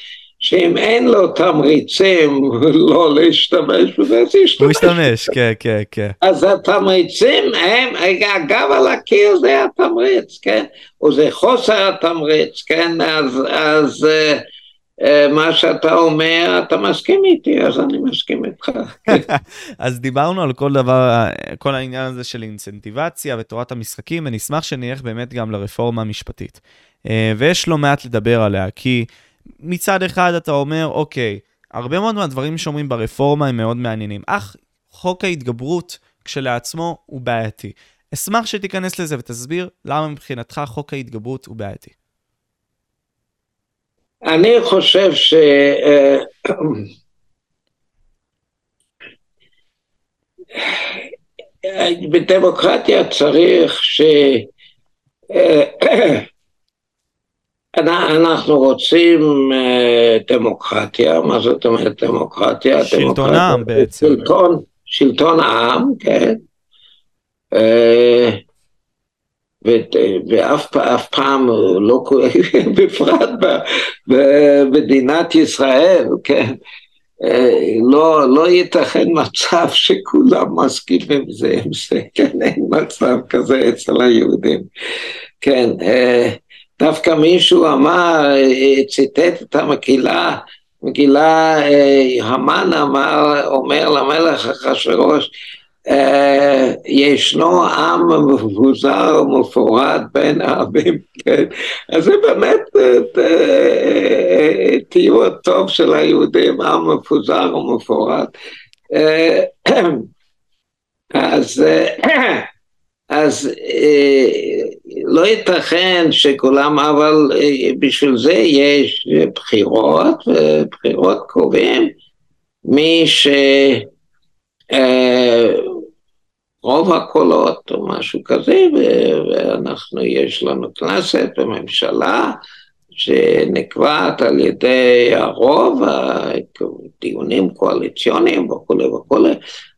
שאם אין לו תמריצים לא להשתמש בזה, אז ישתמש. הוא ישתמש, כן, כן, כן. אז התמריצים הם, הגב על הקיר זה התמריץ, כן? או זה חוסר התמריץ, כן? אז, אז uh, uh, מה שאתה אומר, אתה מסכים איתי, אז אני מסכים איתך. אז דיברנו על כל דבר, כל העניין הזה של אינצנטיבציה ותורת המשחקים, ונשמח שנלך באמת גם לרפורמה המשפטית. Uh, ויש לא מעט לדבר עליה, כי... מצד אחד אתה אומר, אוקיי, הרבה מאוד מהדברים שאומרים ברפורמה הם מאוד מעניינים, אך חוק ההתגברות כשלעצמו הוא בעייתי. אשמח שתיכנס לזה ותסביר למה מבחינתך חוק ההתגברות הוא בעייתי. אני חושב ש... בדמוקרטיה צריך ש... אנחנו רוצים אה, דמוקרטיה, מה זאת אומרת דמוקרטיה? שלטון העם בעצם. שלטון, שלטון העם, כן. אה, ואף פעם לא קורה, בפרט במדינת ישראל, כן, אה, לא, לא ייתכן מצב שכולם מסכימים זה עם זה, כן, אין מצב כזה אצל היהודים, כן, דווקא מישהו אמר, אה, ציטט את המגילה, מגילה, אה, המן אמר, אומר למלך אחשורוש, אה, ישנו עם מבוזר ומפורד בין העמים, כן? אז זה באמת תיאור טוב של היהודים, עם מפוזר ומפורד. אז אז אה, לא ייתכן שכולם, אבל אה, בשביל זה יש בחירות, ובחירות קובעים מי שרוב אה, הקולות או משהו כזה, ואנחנו, יש לנו כנסת וממשלה שנקבעת על ידי הרוב, דיונים קואליציוניים וכולי וכולי,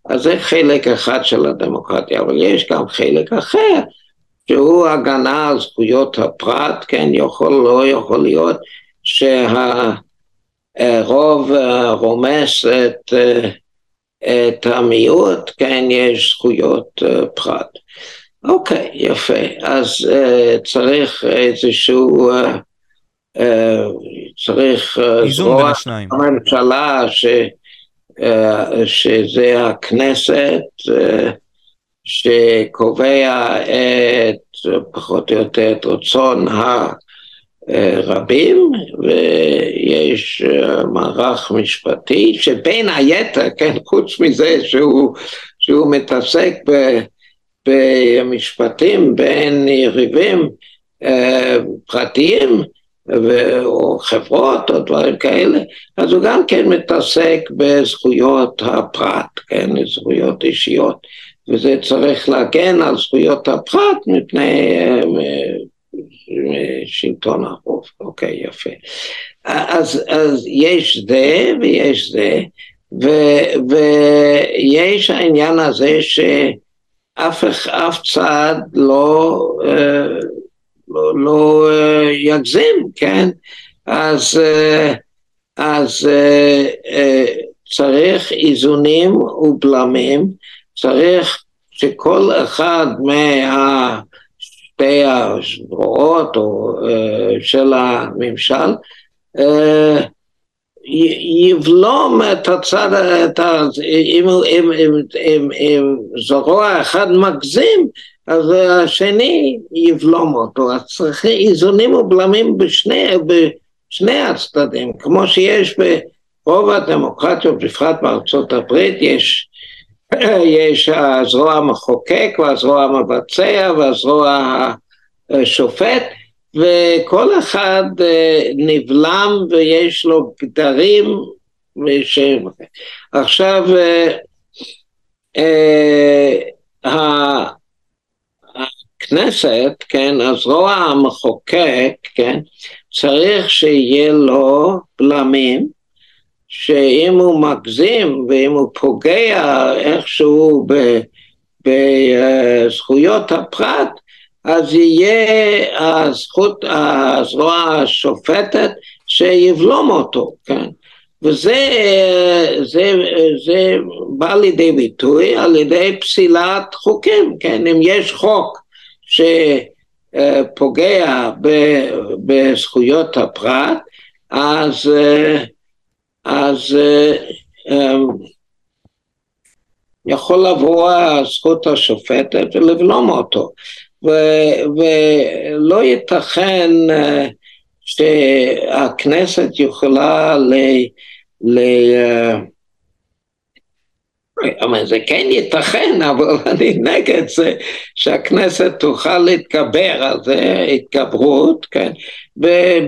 אז זה חלק אחד של הדמוקרטיה, אבל יש גם חלק אחר, שהוא הגנה על זכויות הפרט, כן, יכול, לא יכול להיות שהרוב רומס את, את המיעוט, כן, יש זכויות פרט. אוקיי, יפה, אז צריך איזשהו, צריך זרוע הממשלה ש... אה, שזה הכנסת אה, שקובע את, פחות או יותר את רצון הרבים, ויש אה, מערך משפטי שבין היתר, כן, חוץ מזה שהוא, שהוא מתעסק ב, במשפטים בין יריבים פרטיים, או חברות או דברים כאלה, אז הוא גם כן מתעסק בזכויות הפרט, כן, זכויות אישיות, וזה צריך להגן על זכויות הפרט מפני אה, שלטון הרוב, אוקיי, יפה. אז, אז יש זה ויש זה, ו, ויש העניין הזה שאף אף צד לא אה, לא, לא אה, יגזים, כן? אז, אה, אז אה, צריך איזונים ובלמים, צריך שכל אחד מהשתי הזרועות של הממשל יבלום את הצד, את ה, אם, אם, אם, אם, אם זרוע אחד מגזים, אז השני יבלום אותו. אז צריך איזונים ובלמים בשני, בשני הצדדים, כמו שיש ברוב הדמוקרטיות, בפרט בארצות הברית, יש, יש הזרוע המחוקק והזרוע המבצע והזרוע השופט, וכל אחד נבלם ויש לו גדרים וש... עכשיו הכנסת, כן, הזרוע המחוקק, כן, צריך שיהיה לו בלמים, שאם הוא מגזים ואם הוא פוגע איכשהו בזכויות הפרט, אז יהיה הזכות, הזרוע השופטת שיבלום אותו, כן. וזה זה, זה בא לידי ביטוי על ידי פסילת חוקים, כן, אם יש חוק שפוגע בזכויות הפרט, אז, אז אמ, יכול לבוא הזכות השופטת ולבלום אותו. ו, ולא ייתכן אה, שהכנסת יכולה ל... ל אומר, זה כן ייתכן, אבל אני נגד זה שהכנסת תוכל להתגבר על זה, התגברות, כן,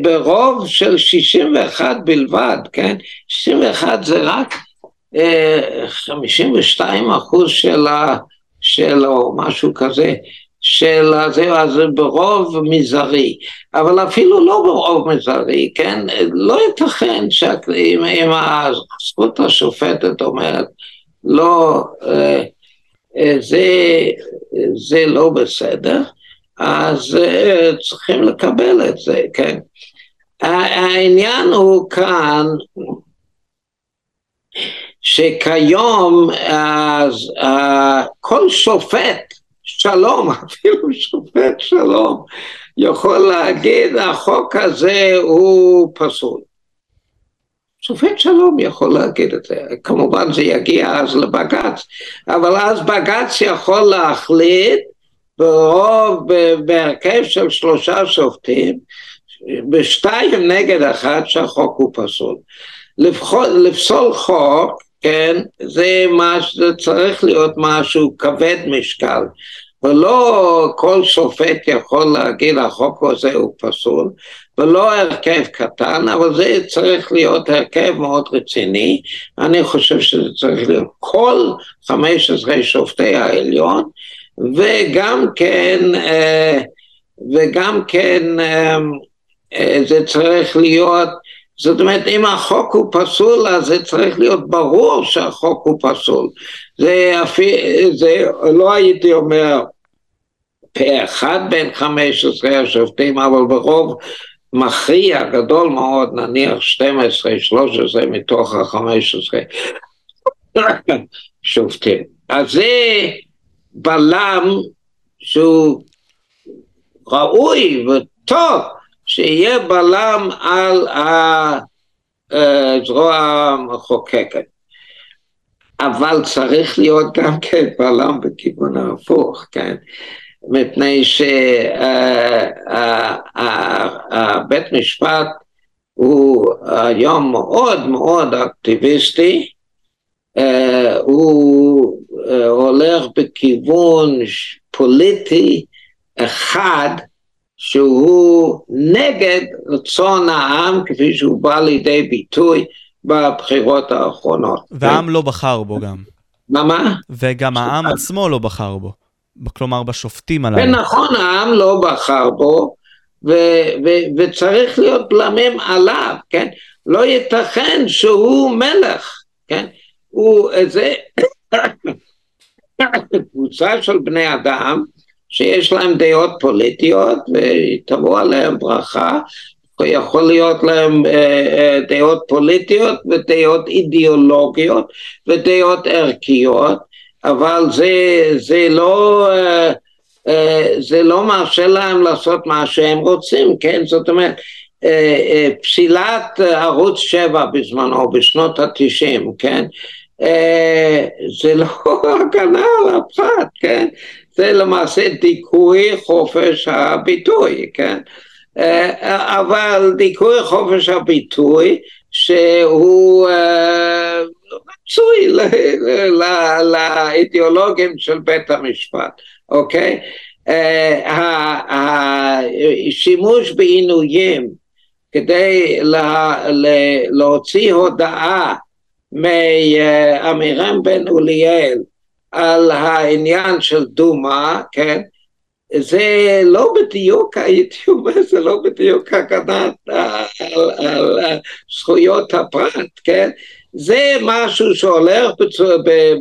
ברוב של 61 בלבד, כן, 61 זה רק אה, 52 אחוז של, ה, של או משהו כזה, של זה, אז ברוב מזערי, אבל אפילו לא ברוב מזערי, כן, לא ייתכן שאם הזכות השופטת אומרת לא, אה, אה, זה, זה לא בסדר, אז אה, צריכים לקבל את זה, כן. העניין הוא כאן שכיום אז כל שופט שלום, אפילו שופט שלום יכול להגיד החוק הזה הוא פסול. שופט שלום יכול להגיד את זה, כמובן זה יגיע אז לבג"ץ, אבל אז בג"ץ יכול להחליט ברוב, בהרכב של שלושה שופטים, בשתיים נגד אחד שהחוק הוא פסול. לפסול חוק, כן, זה, מש, זה צריך להיות משהו כבד משקל, ולא כל שופט יכול להגיד החוק הזה הוא פסול, ולא הרכב קטן, אבל זה צריך להיות הרכב מאוד רציני. אני חושב שזה צריך להיות כל 15 שופטי העליון, וגם כן, אה, וגם כן אה, אה, זה צריך להיות, זאת אומרת, אם החוק הוא פסול, אז זה צריך להיות ברור שהחוק הוא פסול. זה, אפילו, זה לא הייתי אומר פה אחד בין 15 השופטים, אבל ברוב מכריע גדול מאוד, נניח 12, 13 מתוך ה-15 שופטים. אז זה בלם שהוא ראוי וטוב שיהיה בלם על הזרוע המחוקקת. אבל צריך להיות גם כן בלם בכיוון ההפוך, כן? מפני שבית משפט הוא היום מאוד מאוד אקטיביסטי, הוא הולך בכיוון פוליטי אחד שהוא נגד רצון העם כפי שהוא בא לידי ביטוי בבחירות האחרונות. והעם לא בחר בו גם. מה מה? וגם העם עצמו לא בחר בו. כלומר בשופטים הללו. ונכון, העם לא בחר בו, ו- ו- וצריך להיות בלמים עליו, כן? לא ייתכן שהוא מלך, כן? הוא איזה קבוצה של בני אדם שיש להם דעות פוליטיות ויתבעו עליהם ברכה, יכול להיות להם אה, אה, דעות פוליטיות ודעות אידיאולוגיות ודעות ערכיות, אבל זה, זה לא... אה, אה, זה לא מרשה להם לעשות מה שהם רוצים, כן? זאת אומרת, אה, פסילת ערוץ 7 בזמנו, בשנות התשעים, כן? זה לא הגנה על הפרט, כן? זה למעשה דיכוי חופש הביטוי, כן? אבל דיכוי חופש הביטוי שהוא רצוי לאידיאולוגים של בית המשפט, אוקיי? השימוש בעינויים כדי להוציא הודעה מעמירם בן אוליאל על העניין של דומא, כן? זה לא בדיוק, הייתי אומר, זה לא בדיוק הגנה על, על, על זכויות הפרט, כן? זה משהו שהולך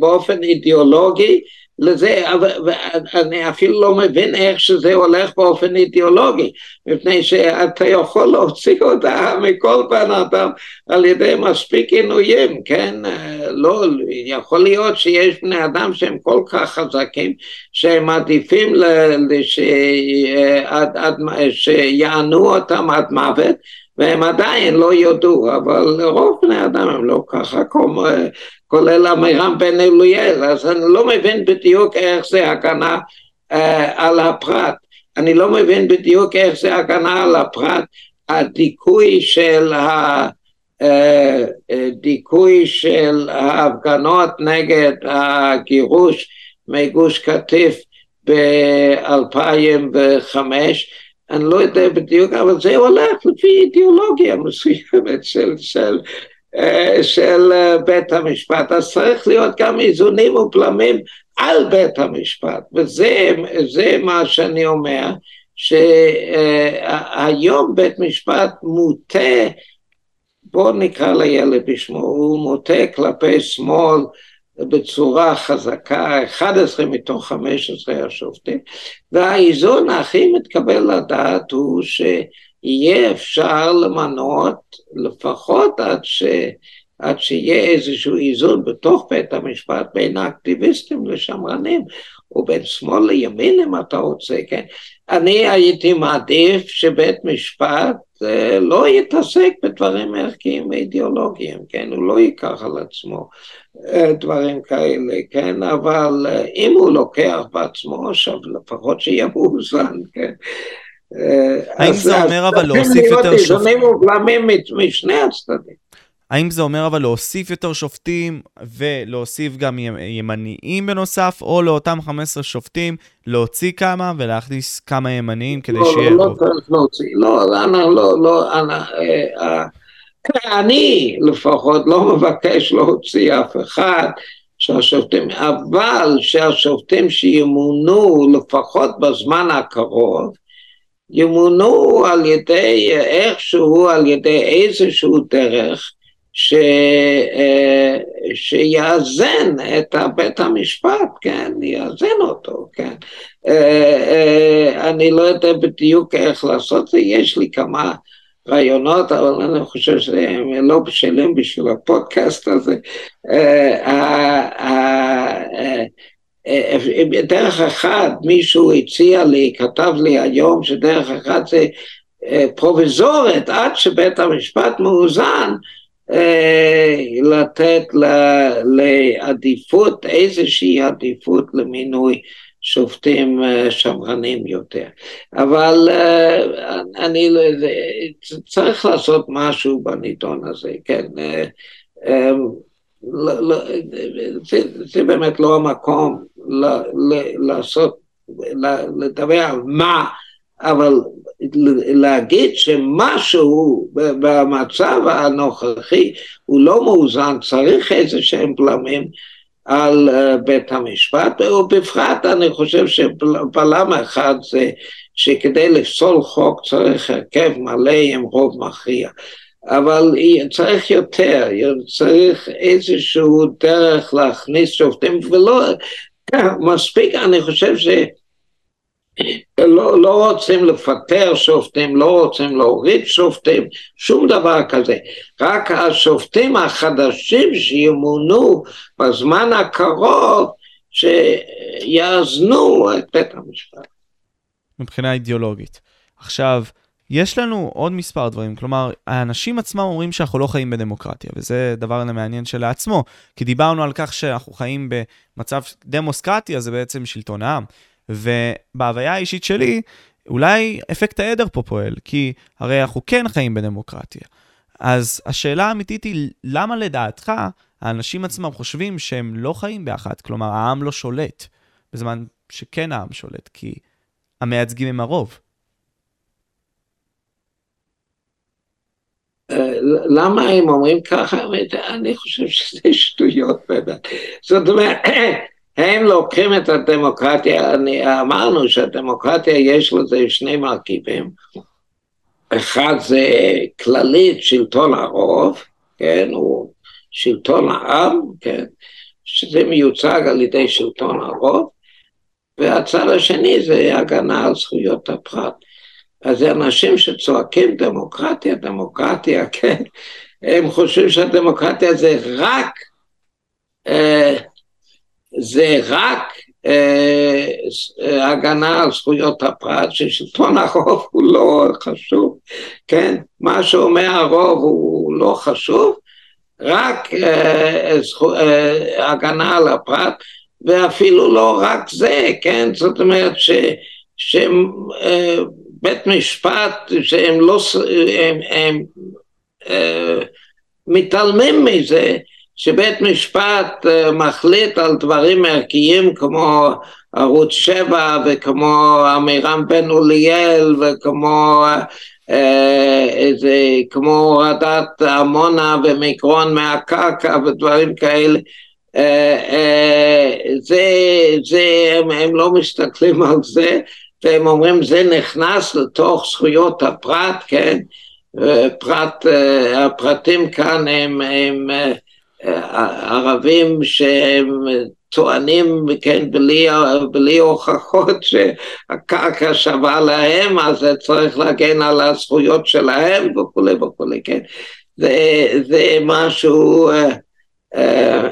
באופן אידיאולוגי לזה, ואני אפילו לא מבין איך שזה הולך באופן אידיאולוגי, מפני שאתה יכול להוציא הודעה מכל בן אדם על ידי מספיק עינויים, כן? לא, יכול להיות שיש בני אדם שהם כל כך חזקים, שהם מעדיפים שיענו אותם עד מוות, והם עדיין לא יודו, אבל רוב בני אדם הם לא ככה, כולל עמירם בן אליאל, אז אני לא מבין בדיוק איך זה הגנה אה, על הפרט. אני לא מבין בדיוק איך זה הגנה על הפרט, הדיכוי של ה... אה, אה, דיכוי של ההפגנות נגד הגירוש מגוש קטיף ב-2005, אני לא יודע בדיוק, אבל זה הולך לפי אידיאולוגיה מסוימת של, של אה, של אה, בית המשפט, אז צריך להיות גם איזונים ובלמים על בית המשפט, וזה מה שאני אומר, שהיום בית משפט מוטה, בואו נקרא לילד בשמו, הוא מוטה כלפי שמאל בצורה חזקה, 11 מתוך 15 השופטים, והאיזון הכי מתקבל לדעת הוא ש... יהיה אפשר למנות לפחות עד, ש, עד שיהיה איזשהו איזון בתוך בית המשפט בין האקטיביסטים לשמרנים, או בין שמאל לימין אם אתה רוצה, כן? אני הייתי מעדיף שבית משפט לא יתעסק בדברים ערכיים ואידיאולוגיים, כן? הוא לא ייקח על עצמו אה, דברים כאלה, כן? אבל אה, אם הוא לוקח בעצמו, עכשיו לפחות שיהיה מאוזן, כן? האם זה אומר אבל להוסיף יותר שופטים? משני הצדדים. האם זה אומר אבל להוסיף יותר שופטים ולהוסיף גם ימניים בנוסף, או לאותם 15 שופטים להוציא כמה ולהכניס כמה ימניים כדי לא, שיהיה... לא, לא צריך להוציא, לא, אני לא, לא, אני, אה, אה, אני לפחות לא מבקש להוציא אף אחד. שהשופטים, אבל שהשופטים שימונו לפחות בזמן הקרוב, ימונו על ידי איכשהו, על ידי איזשהו דרך ש, אה, שיאזן את בית המשפט, כן, יאזן אותו, כן. אה, אה, אני לא יודע בדיוק איך לעשות זה, יש לי כמה רעיונות, אבל אני חושב שהם לא בשלים בשביל הפודקאסט הזה. דרך אחת מישהו הציע לי, כתב לי היום שדרך אחת זה פרוביזורית עד שבית המשפט מאוזן לתת לעדיפות, איזושהי עדיפות למינוי שופטים אה, שמרנים יותר. אבל אני לא, צריך לעשות משהו בנידון הזה, כן. לא, לא, זה, זה באמת לא המקום לעשות, לדבר על מה, אבל להגיד שמשהו במצב הנוכחי הוא לא מאוזן, צריך איזה שהם בלמים על אה, בית המשפט, ובפרט אני חושב שבלם אחד זה שכדי לפסול חוק צריך הרכב מלא עם רוב מכריע. אבל צריך יותר, צריך איזשהו דרך להכניס שופטים, ולא מספיק, אני חושב ש... לא, לא רוצים לפטר שופטים, לא רוצים להוריד שופטים, שום דבר כזה. רק השופטים החדשים שימונו בזמן הקרוב, שיאזנו את בית המשפט. מבחינה אידיאולוגית. עכשיו, יש לנו עוד מספר דברים, כלומר, האנשים עצמם אומרים שאנחנו לא חיים בדמוקרטיה, וזה דבר מעניין שלעצמו, כי דיברנו על כך שאנחנו חיים במצב דמוסקרטיה, זה בעצם שלטון העם. ובהוויה האישית שלי, אולי אפקט העדר פה פועל, כי הרי אנחנו כן חיים בדמוקרטיה. אז השאלה האמיתית היא, למה לדעתך האנשים עצמם חושבים שהם לא חיים ביחד? כלומר, העם לא שולט, בזמן שכן העם שולט, כי המייצגים הם הרוב. למה הם אומרים ככה? אני חושב שזה שטויות באמת. זאת אומרת, הם לוקחים את הדמוקרטיה, אני, אמרנו שהדמוקרטיה יש לזה שני מרכיבים. אחד זה כללית שלטון הרוב, כן, הוא שלטון העם, כן, שזה מיוצג על ידי שלטון הרוב, והצד השני זה הגנה על זכויות הפרט. אז זה אנשים שצועקים דמוקרטיה, דמוקרטיה, כן, הם חושבים שהדמוקרטיה זה רק, אה, זה רק אה, הגנה על זכויות הפרט, ששלטון הרוב הוא לא חשוב, כן, מה שאומר הרוב הוא לא חשוב, רק אה, הגנה על הפרט, ואפילו לא רק זה, כן, זאת אומרת ש... שהם בית משפט שהם לא, הם, הם אה, מתעלמים מזה שבית משפט אה, מחליט על דברים ערכיים כמו ערוץ 7 וכמו עמירם בן אוליאל וכמו אה, איזה, כמו הורדת עמונה ומיקרון מהקרקע ודברים כאלה. אה, אה, זה, זה, הם, הם לא מסתכלים על זה והם אומרים זה נכנס לתוך זכויות הפרט, כן, פרט, אה, הפרטים כאן הם, הם אה, ערבים שהם טוענים, כן, בלי, בלי הוכחות שהקרקע שווה להם, אז צריך להגן על הזכויות שלהם וכולי וכולי, כן. זה, זה משהו, אה,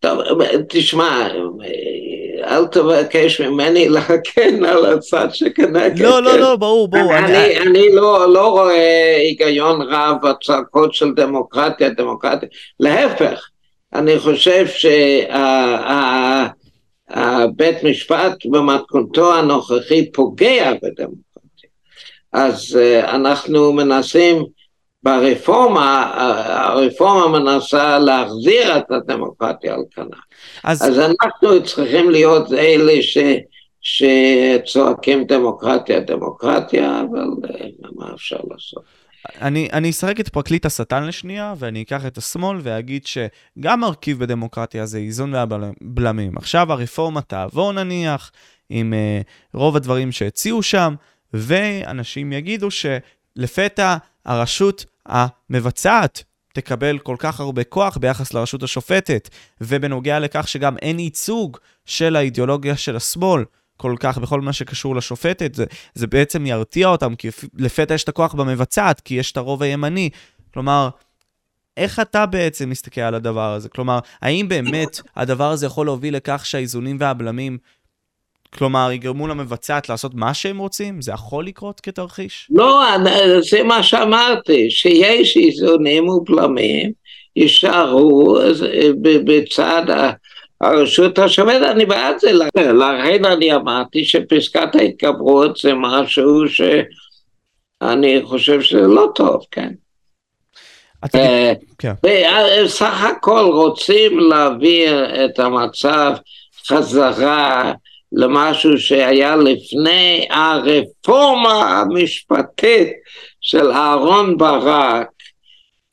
טוב, תשמע, אל תבקש ממני להגן על הצד שכנגד. לא, לא, לא, ברור, ברור. אני, אני, אני לא, לא רואה היגיון רב בצעקות של דמוקרטיה, דמוקרטיה. להפך, אני חושב שהבית משפט במתכונתו הנוכחי פוגע בדמוקרטיה. אז אה, אנחנו מנסים ברפורמה, הרפורמה מנסה להחזיר את הדמוקרטיה על כנה. אז, אז אנחנו צריכים להיות אלה ש, שצועקים דמוקרטיה, דמוקרטיה, אבל אה, מה אפשר לעשות? אני, אני אשחק את פרקליט השטן לשנייה, ואני אקח את השמאל ואגיד שגם מרכיב בדמוקרטיה זה איזון והבלמים. עכשיו הרפורמה תעבור נניח, עם uh, רוב הדברים שהציעו שם, ואנשים יגידו שלפתע הרשות המבצעת תקבל כל כך הרבה כוח ביחס לרשות השופטת, ובנוגע לכך שגם אין ייצוג של האידיאולוגיה של השמאל כל כך בכל מה שקשור לשופטת, זה, זה בעצם ירתיע אותם, כי לפתע יש את הכוח במבצעת, כי יש את הרוב הימני. כלומר, איך אתה בעצם מסתכל על הדבר הזה? כלומר, האם באמת הדבר הזה יכול להוביל לכך שהאיזונים והבלמים כלומר, יגרמו למבצעת לעשות מה שהם רוצים? זה יכול לקרות כתרחיש? לא, זה מה שאמרתי, שיש איזונים ובלמים, יישארו בצד הרשות השופטת, אני בעד זה, לכן אני אמרתי שפסקת ההתגברות זה משהו שאני חושב שזה לא טוב, כן. אה, כן. בסך הכל רוצים להעביר את המצב חזרה למשהו שהיה לפני הרפורמה המשפטית של אהרון ברק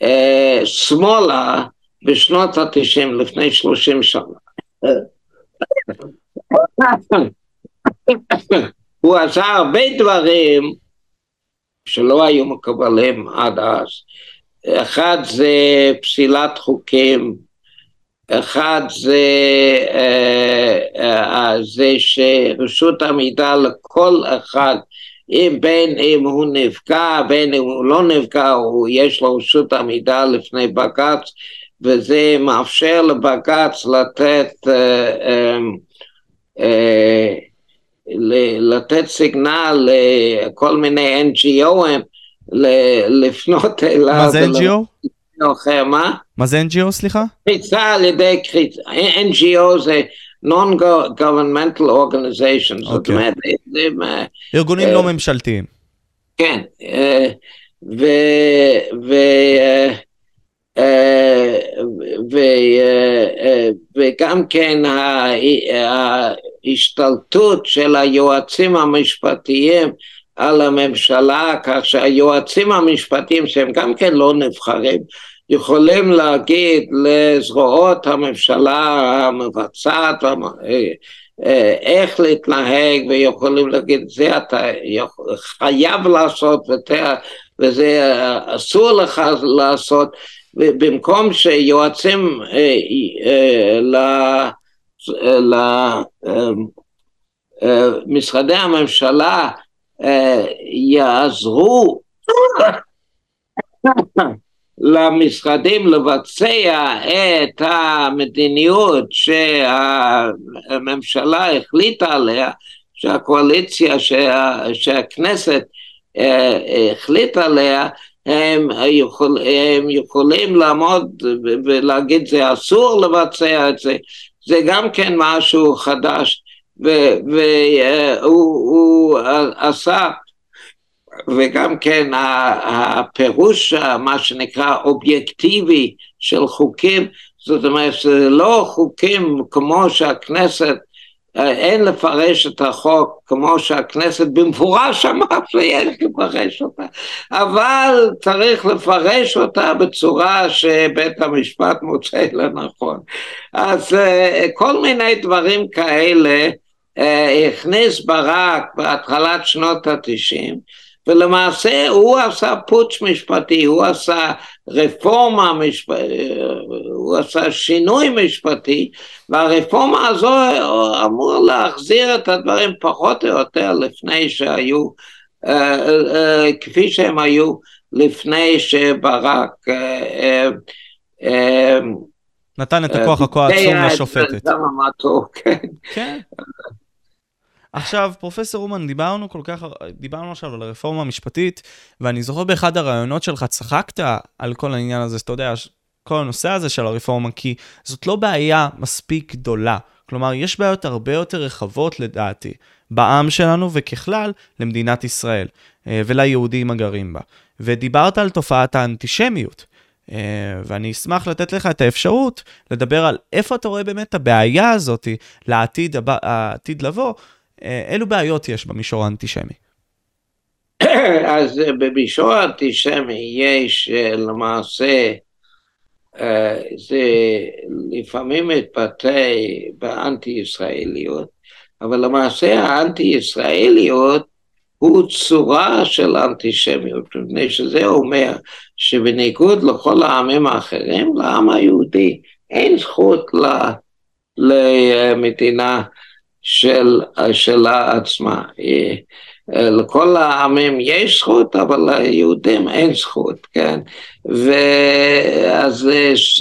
אה, שמאלה בשנות התשעים, לפני שלושים שנה. הוא עשה הרבה דברים שלא היו מקובלים עד אז. אחד זה פסילת חוקים, אחד זה, אה, אה, זה שרשות המידע לכל אחד, אם בין אם הוא נפגע, בין אם הוא לא נפגע, הוא, יש לו רשות המידע לפני בג"ץ, וזה מאפשר לבג"ץ לתת אה, לתת סיגנל לכל מיני NGOים לפנות אליו. מה זה NGO? אחר, מה? מה זה NGO, סליחה? קריצה על ידי קריצה. NGO זה Non-Governmental Organizations. זאת אוקיי. אומרת, ארגונים לא ממשלתיים. כן, ו... וגם כן ההשתלטות של היועצים המשפטיים על הממשלה, כך שהיועצים המשפטיים שהם גם כן לא נבחרים, יכולים להגיד לזרועות הממשלה המבצעת איך להתנהג ויכולים להגיד זה אתה חייב לעשות וזה אסור לך לעשות. במקום שיועצים למשרדי הממשלה יעזרו למשרדים לבצע את המדיניות שהממשלה החליטה עליה, שהקואליציה, שה, שהכנסת החליטה עליה, הם, יכול, הם יכולים לעמוד ולהגיד זה אסור לבצע את זה, זה גם כן משהו חדש, והוא עשה וגם כן הפירוש, מה שנקרא אובייקטיבי של חוקים, זאת אומרת שזה לא חוקים כמו שהכנסת, אין לפרש את החוק כמו שהכנסת במפורש אמרה שיש לפרש אותה, אבל צריך לפרש אותה בצורה שבית המשפט מוצא לנכון. אז כל מיני דברים כאלה הכניס ברק בהתחלת שנות התשעים ולמעשה הוא עשה פוטש משפטי, הוא עשה רפורמה משפטית, הוא עשה שינוי משפטי, והרפורמה הזו אמור להחזיר את הדברים פחות או יותר לפני שהיו, כפי שהם היו לפני שברק נתן את הכוח הכה עצום לשופטת. כן. עכשיו, פרופסור אומן, דיברנו כל כך, דיברנו עכשיו על הרפורמה המשפטית, ואני זוכר באחד הראיונות שלך צחקת על כל העניין הזה, שאתה יודע, כל הנושא הזה של הרפורמה, כי זאת לא בעיה מספיק גדולה. כלומר, יש בעיות הרבה יותר רחבות לדעתי, בעם שלנו וככלל למדינת ישראל, אה, וליהודים הגרים בה. ודיברת על תופעת האנטישמיות. אה, ואני אשמח לתת לך את האפשרות לדבר על איפה אתה רואה באמת את הבעיה הזאת לעתיד העתיד לבוא, אילו בעיות יש במישור האנטישמי? אז במישור האנטישמי יש אה, למעשה, אה, זה לפעמים מתבטא באנטי ישראליות, אבל למעשה האנטי ישראליות הוא צורה של אנטישמיות, מפני שזה אומר שבניגוד לכל העמים האחרים, לעם היהודי אין זכות למדינה של, שלה עצמה. לכל העמים יש זכות, אבל ליהודים אין זכות, כן? ואז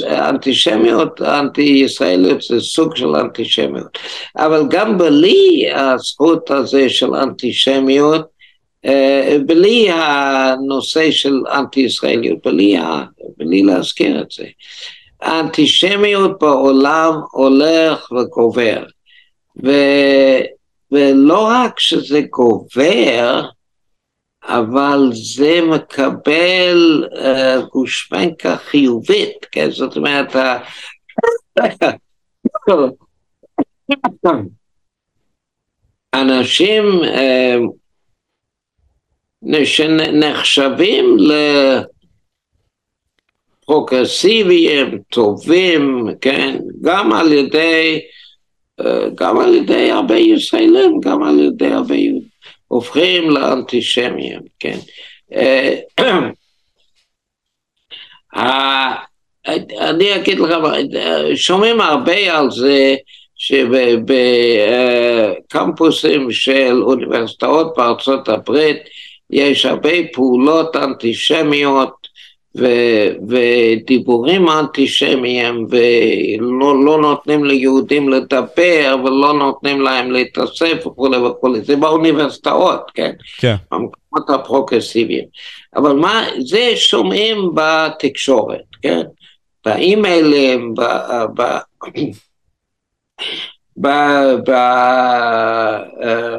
אנטישמיות, אנטי-ישראליות זה סוג של אנטישמיות. אבל גם בלי הזכות הזה של אנטישמיות, בלי הנושא של אנטי-ישראליות, בלי, בלי להזכיר את זה. האנטישמיות בעולם הולך וגובר. ו, ולא רק שזה גובר, אבל זה מקבל uh, גושפנקה חיובית, כן? זאת אומרת, אנשים uh, שנחשבים לפרוגרסיביים, טובים, כן? גם על ידי גם על ידי הרבה ישראלים, גם על ידי הרבה יהודים, הופכים לאנטישמיים, כן. אני אגיד לך, שומעים הרבה על זה שבקמפוסים של אוניברסיטאות בארצות הברית יש הרבה פעולות אנטישמיות ו- ודיבורים אנטישמיים ולא לא נותנים ליהודים לדבר ולא נותנים להם להתאסף וכולי וכולי, זה באוניברסיטאות, כן? כן. במקומות הפרוגרסיביים. אבל מה, זה שומעים בתקשורת, כן? באימיילים,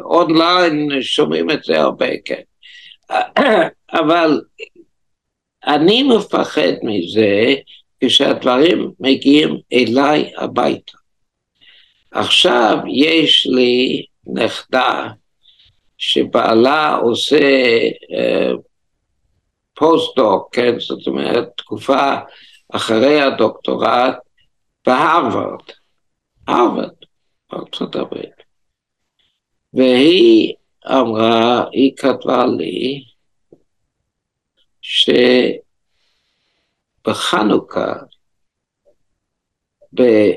באונליין שומעים את זה הרבה, כן. אבל אני מפחד מזה כשהדברים מגיעים אליי הביתה. עכשיו יש לי נכדה שבעלה עושה אה, post-doc, כן, זאת אומרת תקופה אחרי הדוקטורט בהרווארד, הרווארד, בארצות הברית. והיא אמרה, היא כתבה לי, שבחנוכה,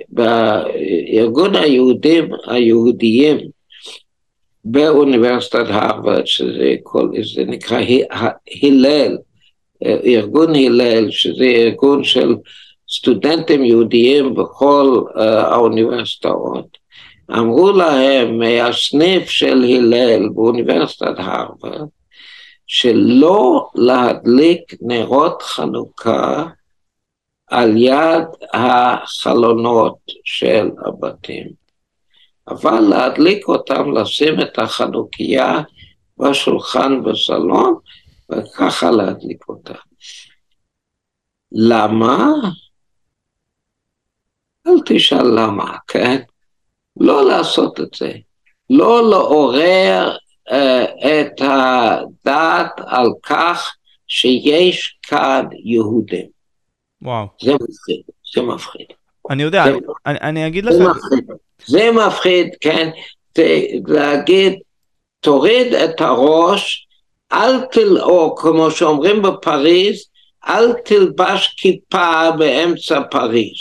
בארגון היהודים היהודיים באוניברסיטת הרווארד, שזה כל, זה נקרא הלל, ארגון הלל, שזה ארגון של סטודנטים יהודיים בכל uh, האוניברסיטאות, אמרו להם מהסניף של הלל באוניברסיטת הרווארד, שלא להדליק נרות חנוכה על יד החלונות של הבתים, אבל להדליק אותם, לשים את החנוכיה בשולחן בסלון, וככה להדליק אותה. למה? אל תשאל למה, כן? לא לעשות את זה. לא לעורר את הדעת על כך שיש כאן יהודים. וואו. זה מפחיד, זה מפחיד. אני יודע, זה, אני, אני, אני אגיד לך... זה מפחיד, זה מפחיד, כן? להגיד, תוריד את הראש, אל תל... או כמו שאומרים בפריז, אל תלבש כיפה באמצע פריז,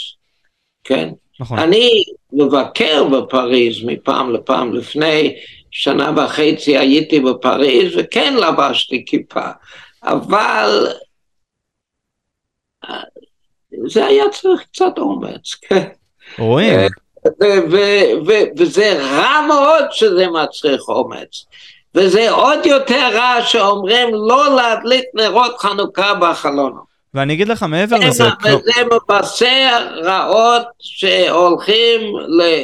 כן? נכון. אני מבקר בפריז מפעם לפעם, לפני שנה וחצי הייתי בפריז וכן לבשתי כיפה, אבל זה היה צריך קצת אומץ, כן. רואים. וזה רע מאוד שזה מצריך אומץ. וזה עוד יותר רע שאומרים לא להדליק נרות חנוכה בחלונות. ואני אגיד לך מעבר לזה, וזה מבשר רעות שהולכים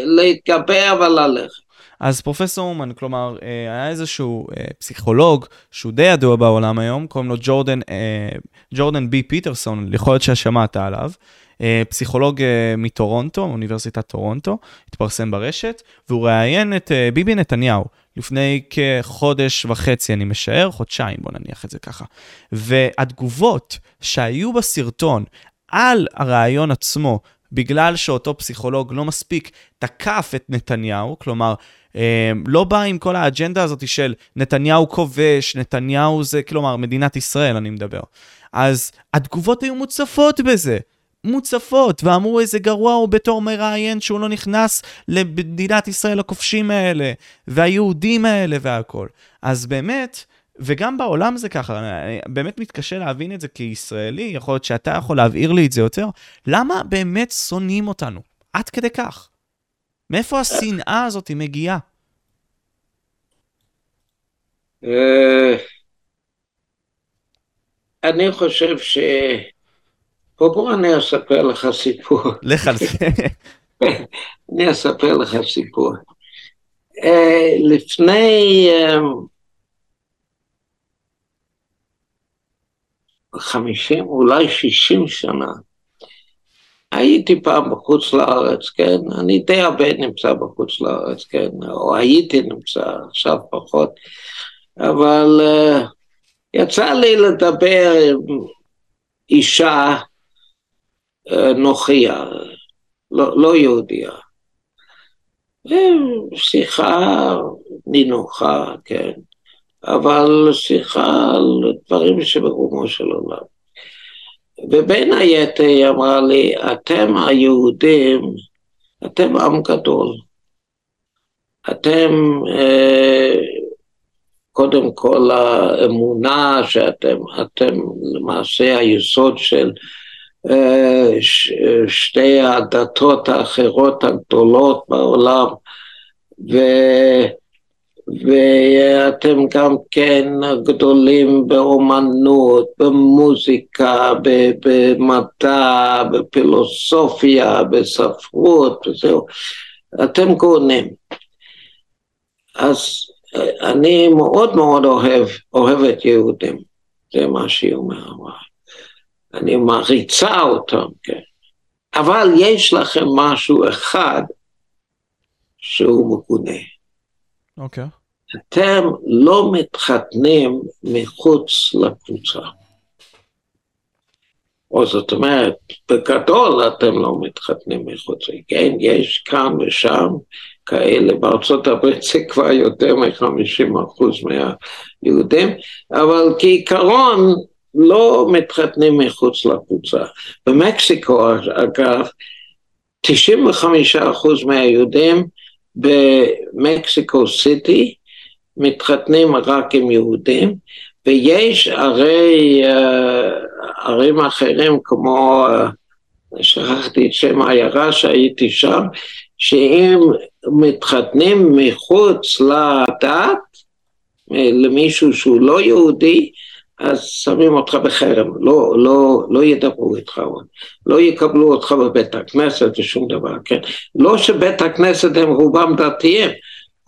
להתגבר וללכת. אז פרופסור אומן, כלומר, אה, היה איזשהו אה, פסיכולוג שהוא די ידוע בעולם היום, קוראים לו ג'ורדן, אה, ג'ורדן בי פיטרסון, יכול להיות ששמעת עליו. פסיכולוג מטורונטו, אוניברסיטת טורונטו, התפרסם ברשת, והוא ראיין את ביבי נתניהו לפני כחודש וחצי, אני משער, חודשיים, בוא נניח את זה ככה. והתגובות שהיו בסרטון על הרעיון עצמו, בגלל שאותו פסיכולוג לא מספיק תקף את נתניהו, כלומר, אה, לא בא עם כל האג'נדה הזאת של נתניהו כובש, נתניהו זה, כלומר, מדינת ישראל, אני מדבר. אז התגובות היו מוצפות בזה. מוצפות, ואמרו איזה גרוע הוא בתור מראיין שהוא לא נכנס למדינת ישראל הכובשים האלה, והיהודים האלה והכל. אז באמת, וגם בעולם זה ככה, אני באמת מתקשה להבין את זה כישראלי, יכול להיות שאתה יכול להבהיר לי את זה יותר. למה באמת שונאים אותנו? עד כדי כך. מאיפה השנאה הזאת מגיעה? אה, אני חושב ש... בוא בוא אני אספר לך סיפור. לך על זה. אני אספר לך סיפור. אה, לפני אה, חמישים, אולי שישים שנה, הייתי פעם בחוץ לארץ, כן? אני די הרבה נמצא בחוץ לארץ, כן? או הייתי נמצא, עכשיו פחות, אבל uh, יצא לי לדבר עם אישה uh, נוכיה, לא, לא יהודיה. שיחה נינוחה, כן, אבל שיחה על דברים שברומו של עולם. ובין היתר היא אמרה לי, אתם היהודים, אתם עם גדול. אתם, אה, קודם כל האמונה שאתם, אתם למעשה היסוד של אה, שתי הדתות האחרות הגדולות בעולם, ו... ואתם גם כן גדולים באומנות, במוזיקה, במדע, בפילוסופיה, בספרות וזהו. אתם גאונים. אז אני מאוד מאוד אוהב, אוהב את יהודים, זה מה שהיא אומרת. אני מעריצה אותם, כן. אבל יש לכם משהו אחד שהוא מגונה. אוקיי. Okay. אתם לא מתחתנים מחוץ לקבוצה. או זאת אומרת, בגדול אתם לא מתחתנים מחוץ, כן, יש כאן ושם כאלה, בארצות הברית זה כבר יותר מ-50% מהיהודים, אבל כעיקרון לא מתחתנים מחוץ לקבוצה. במקסיקו, אגב, 95% מהיהודים במקסיקו סיטי מתחתנים רק עם יהודים, ויש ערי, אה, ערים אחרים כמו, אה, שכחתי את שם העיירה שהייתי שם, שאם מתחתנים מחוץ לדת, למישהו שהוא לא יהודי, אז שמים אותך בחרם, לא, לא, לא ידברו איתך, לא יקבלו אותך בבית הכנסת ושום דבר, כן? לא שבית הכנסת הם רובם דתיים,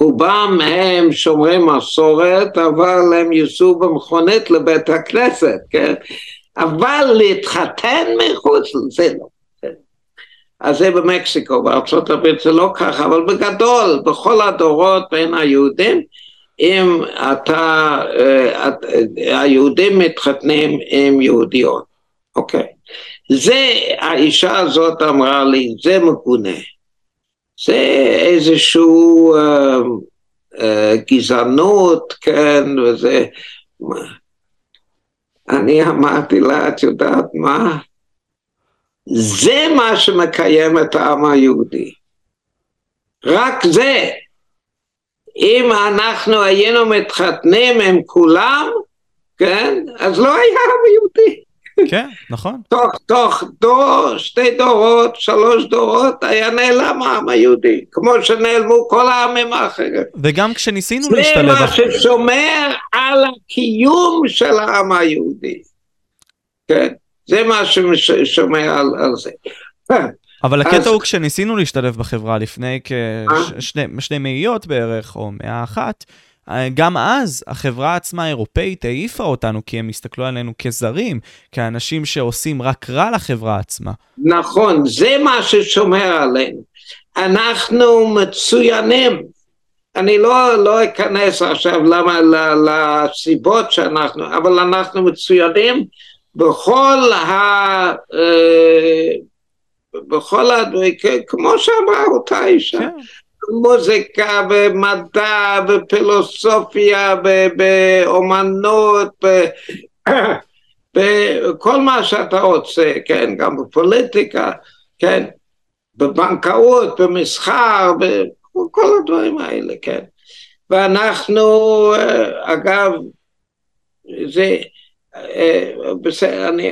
רובם הם שומרי מסורת, אבל הם ייסעו במכונית לבית הכנסת, כן? אבל להתחתן מחוץ לזה לא. כן? אז זה במקסיקו, בארצות הברית זה לא ככה, אבל בגדול, בכל הדורות בין היהודים, אם אתה, אה, היהודים מתחתנים עם יהודיות, אוקיי. זה, האישה הזאת אמרה לי, זה מגונה. זה איזשהו אה, אה, גזענות, כן, וזה... אני אמרתי לה, את יודעת מה? זה מה שמקיים את העם היהודי. רק זה. אם אנחנו היינו מתחתנים עם כולם, כן, אז לא היה עם יהודי. כן, נכון. תוך, תוך דור, שתי דורות, שלוש דורות, היה נעלם העם היהודי, כמו שנעלמו כל העמים האחרים. וגם כשניסינו להשתלב... זה מה ששומר על הקיום של העם היהודי. כן, זה מה ששומר על, על זה. אבל הקטע אז... הוא כשניסינו להשתלב בחברה לפני כשני מאיות בערך, או מאה אחת, גם אז החברה עצמה האירופאית העיפה אותנו, כי הם הסתכלו עלינו כזרים, כאנשים שעושים רק רע לחברה עצמה. נכון, זה מה ששומר עלינו. אנחנו מצוינים. אני לא, לא אכנס עכשיו למה, לסיבות שאנחנו, אבל אנחנו מצוינים בכל ה... בכל הדברים, כמו שאמרה אותה אישה. כן. מוזיקה ומדע ופילוסופיה ואומנות וכל מה שאתה רוצה, כן, גם בפוליטיקה, כן, בבנקאות, במסחר, בכל הדברים האלה, כן. ואנחנו, אה, אגב, זה, בזה, אני,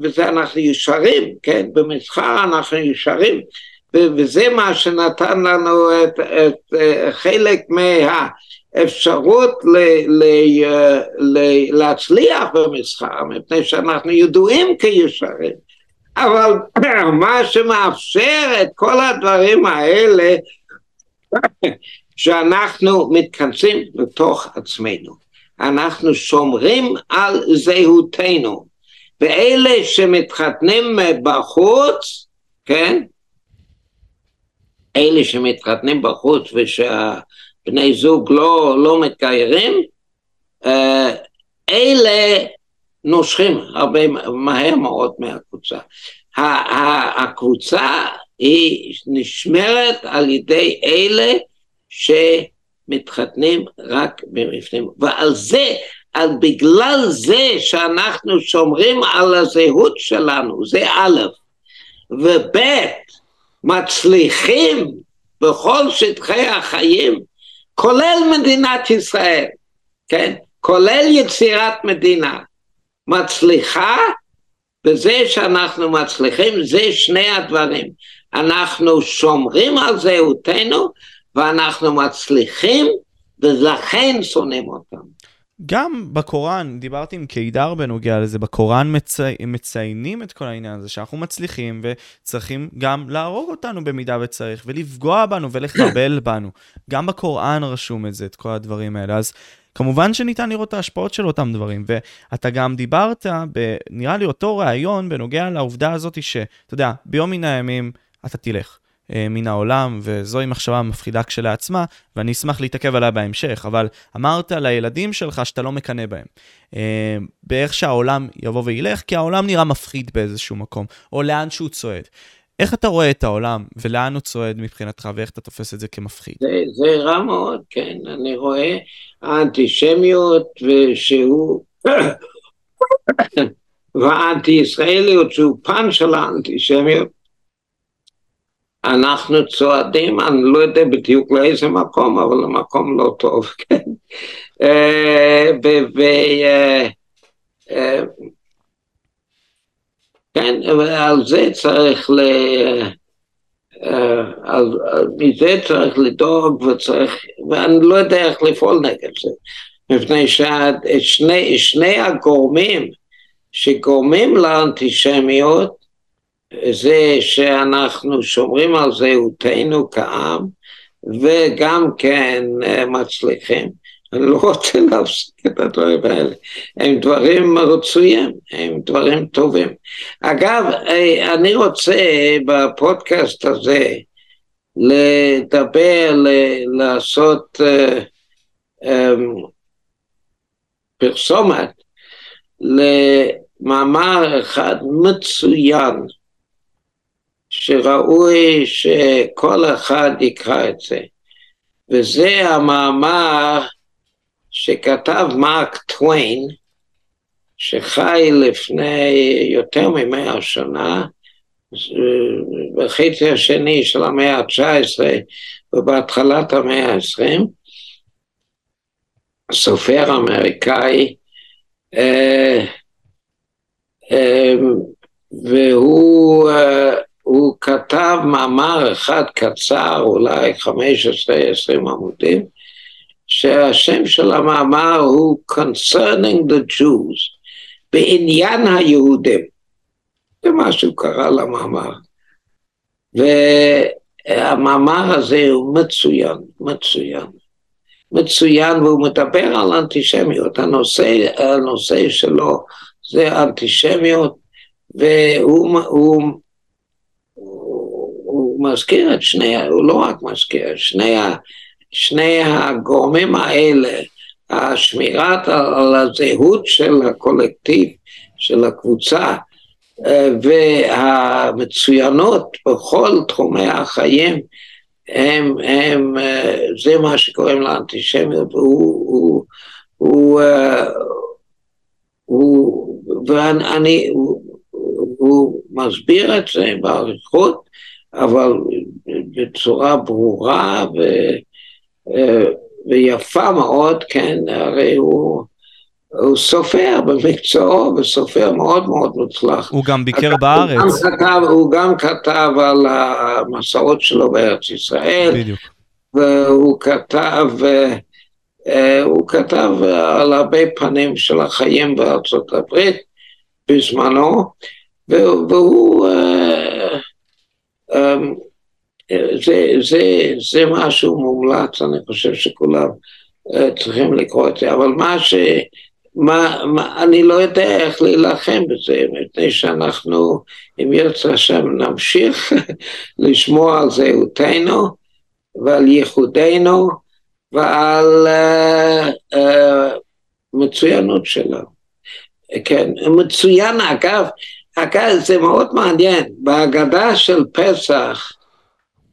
בזה אנחנו ישרים, כן, במסחר אנחנו ישרים, וזה מה שנתן לנו את, את חלק מהאפשרות ל, ל, ל, להצליח במסחר, מפני שאנחנו ידועים כישרים. אבל מה שמאפשר את כל הדברים האלה, שאנחנו מתכנסים לתוך עצמנו. אנחנו שומרים על זהותנו. ואלה שמתחתנים בחוץ, כן? אלה שמתחתנים בחוץ ושהבני זוג לא, לא מתגיירים, אה, אלה נושכים הרבה מהר מאוד מהקבוצה. הקבוצה היא נשמרת על ידי אלה שמתחתנים רק במפנים, ועל זה, על בגלל זה שאנחנו שומרים על הזהות שלנו, זה א', וב', מצליחים בכל שטחי החיים, כולל מדינת ישראל, כן? כולל יצירת מדינה, מצליחה בזה שאנחנו מצליחים, זה שני הדברים. אנחנו שומרים על זהותנו ואנחנו מצליחים ולכן שונאים אותם. גם בקוראן, דיברתי עם קידר בנוגע לזה, בקוראן מצי... מציינים את כל העניין הזה, שאנחנו מצליחים וצריכים גם להרוג אותנו במידה וצריך, ולפגוע בנו ולחבל בנו. גם בקוראן רשום את זה, את כל הדברים האלה. אז כמובן שניתן לראות את ההשפעות של אותם דברים, ואתה גם דיברת, ב... נראה לי אותו ראיון בנוגע לעובדה הזאת שאתה יודע, ביום מן הימים אתה תלך. אה, מן העולם, וזוהי מחשבה מפחידה כשלעצמה, ואני אשמח להתעכב עליה בהמשך, אבל אמרת לילדים שלך שאתה לא מקנא בהם. אה, באיך שהעולם יבוא וילך, כי העולם נראה מפחיד באיזשהו מקום, או לאן שהוא צועד. איך אתה רואה את העולם, ולאן הוא צועד מבחינתך, ואיך אתה תופס את זה כמפחיד? זה, זה רע מאוד, כן. אני רואה האנטישמיות, ושהוא... והאנטי-ישראליות, שהוא פן של האנטישמיות, אנחנו צועדים, אני לא יודע בדיוק לאיזה מקום, אבל למקום לא טוב, כן. אה, אה, אה, כן, ועל זה צריך ל... על, מזה צריך לדאוג וצריך, ואני לא יודע איך לפעול נגד זה, מפני ששני הגורמים שגורמים לאנטישמיות זה שאנחנו שומרים על זהותנו כעם וגם כן אה, מצליחים. אני לא רוצה להפסיק את הדברים האלה. הם דברים רצויים, הם דברים טובים. אגב, אה, אני רוצה בפודקאסט הזה לדבר, לעשות uh, um, פרסומת למאמר אחד מצוין שראוי שכל אחד יקרא את זה. וזה המאמר שכתב מרק טוויין, שחי לפני יותר ממאה שנה, בחצי השני של המאה ה-19 ובהתחלת המאה ה-20, סופר אמריקאי, אה, אה, והוא אה, הוא כתב מאמר אחד קצר, אולי 15-20 עמודים, שהשם של המאמר הוא Concerning the Jews, בעניין היהודים. זה מה שהוא קרא למאמר. והמאמר הזה הוא מצוין, מצוין. מצוין, והוא מדבר על אנטישמיות. הנושא, הנושא שלו זה אנטישמיות, והוא הוא מזכיר את שני, הוא לא רק מזכיר, שני, שני הגורמים האלה, השמירת על הזהות של הקולקטיב, של הקבוצה, אה, והמצוינות בכל תחומי החיים, הם, הם, אה, זה מה שקוראים לאנטישמיות, הוא, הוא, הוא, אה, הוא, ואני, הוא, הוא מסביר את זה באריכות, אבל בצורה ברורה ו, אה, ויפה מאוד, כן, הרי הוא, הוא סופר במקצועו וסופר מאוד מאוד מוצלח. הוא גם ביקר בארץ. הוא גם, כתב, הוא גם כתב על המסעות שלו בארץ ישראל. בדיוק. והוא כתב, אה, הוא כתב על הרבה פנים של החיים בארצות הברית בזמנו, והוא אה, אמ, זה, זה, זה משהו מומלץ, אני חושב שכולם אה, צריכים לקרוא את זה, אבל מה ש... מה, מה, אני לא יודע איך להילחם בזה, מפני שאנחנו, אם ירצה השם, נמשיך לשמור על זהותנו ועל ייחודנו ועל uh, uh, מצוינות שלנו. כן, מצוין אגב, אגב, זה מאוד מעניין, בהגדה של פסח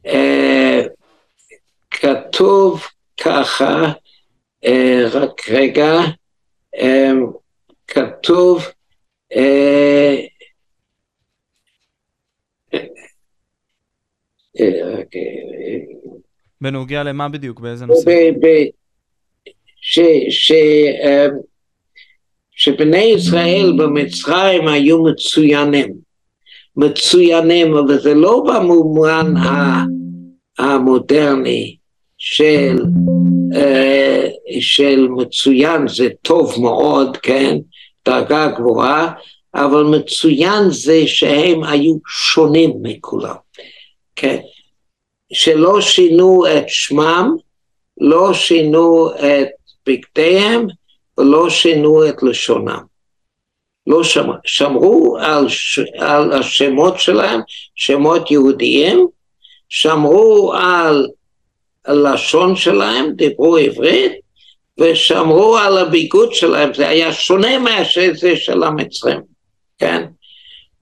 אה, כתוב ככה, אה, רק רגע, אה, כתוב אה, אה, בנוגע למה בדיוק? באיזה נושא? ש... ש אה, שבני ישראל במצרים היו מצוינים, מצוינים, אבל זה לא במובן המודרני של uh, של מצוין זה טוב מאוד, כן, דרגה גבוהה, אבל מצוין זה שהם היו שונים מכולם, כן, שלא שינו את שמם, לא שינו את בגדיהם ולא שינו את לשונם. לא שמר, שמרו על, ש, על השמות שלהם, שמות יהודיים, שמרו על הלשון שלהם, דיברו עברית, ושמרו על הביגוד שלהם, זה היה שונה מאשר זה של המצרים, כן?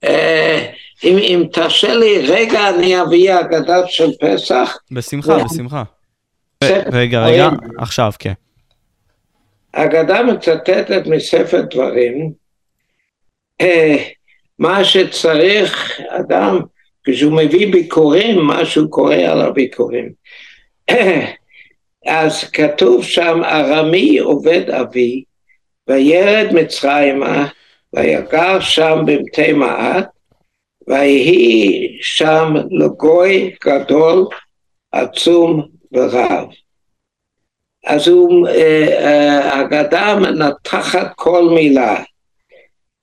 אה, אם, אם תרשה לי רגע, אני אביא אגדה של פסח. בשמחה, בשמחה. רגע, רגע, עכשיו, כן. אגדה מצטטת מספר דברים, אה, מה שצריך אדם, כשהוא מביא ביקורים, מה שהוא קורא על הביקורים. אז כתוב שם, ארמי עובד אבי, וירד מצרימה, ויגר שם במתי מעט, ויהי שם לגוי גדול, עצום ורב. אז הוא, אגדה אה, מנתחת כל מילה.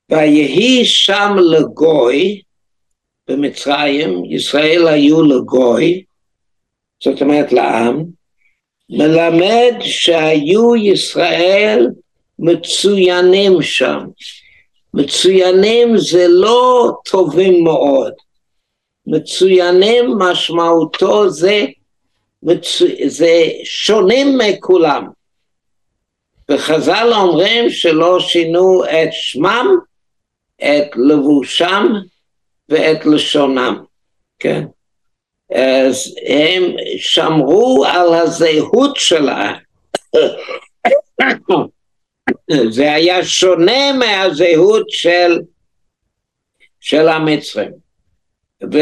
ויהי שם לגוי, במצרים, ישראל היו לגוי, זאת אומרת לעם, מלמד שהיו ישראל מצוינים שם. מצוינים זה לא טובים מאוד, מצוינים משמעותו זה, מצו... זה שונים מכולם. וחז"ל אומרים שלא שינו את שמם, את לבושם ואת לשונם, כן? אז הם שמרו על הזהות שלהם. זה היה שונה מהזהות של, של המצרים. ו,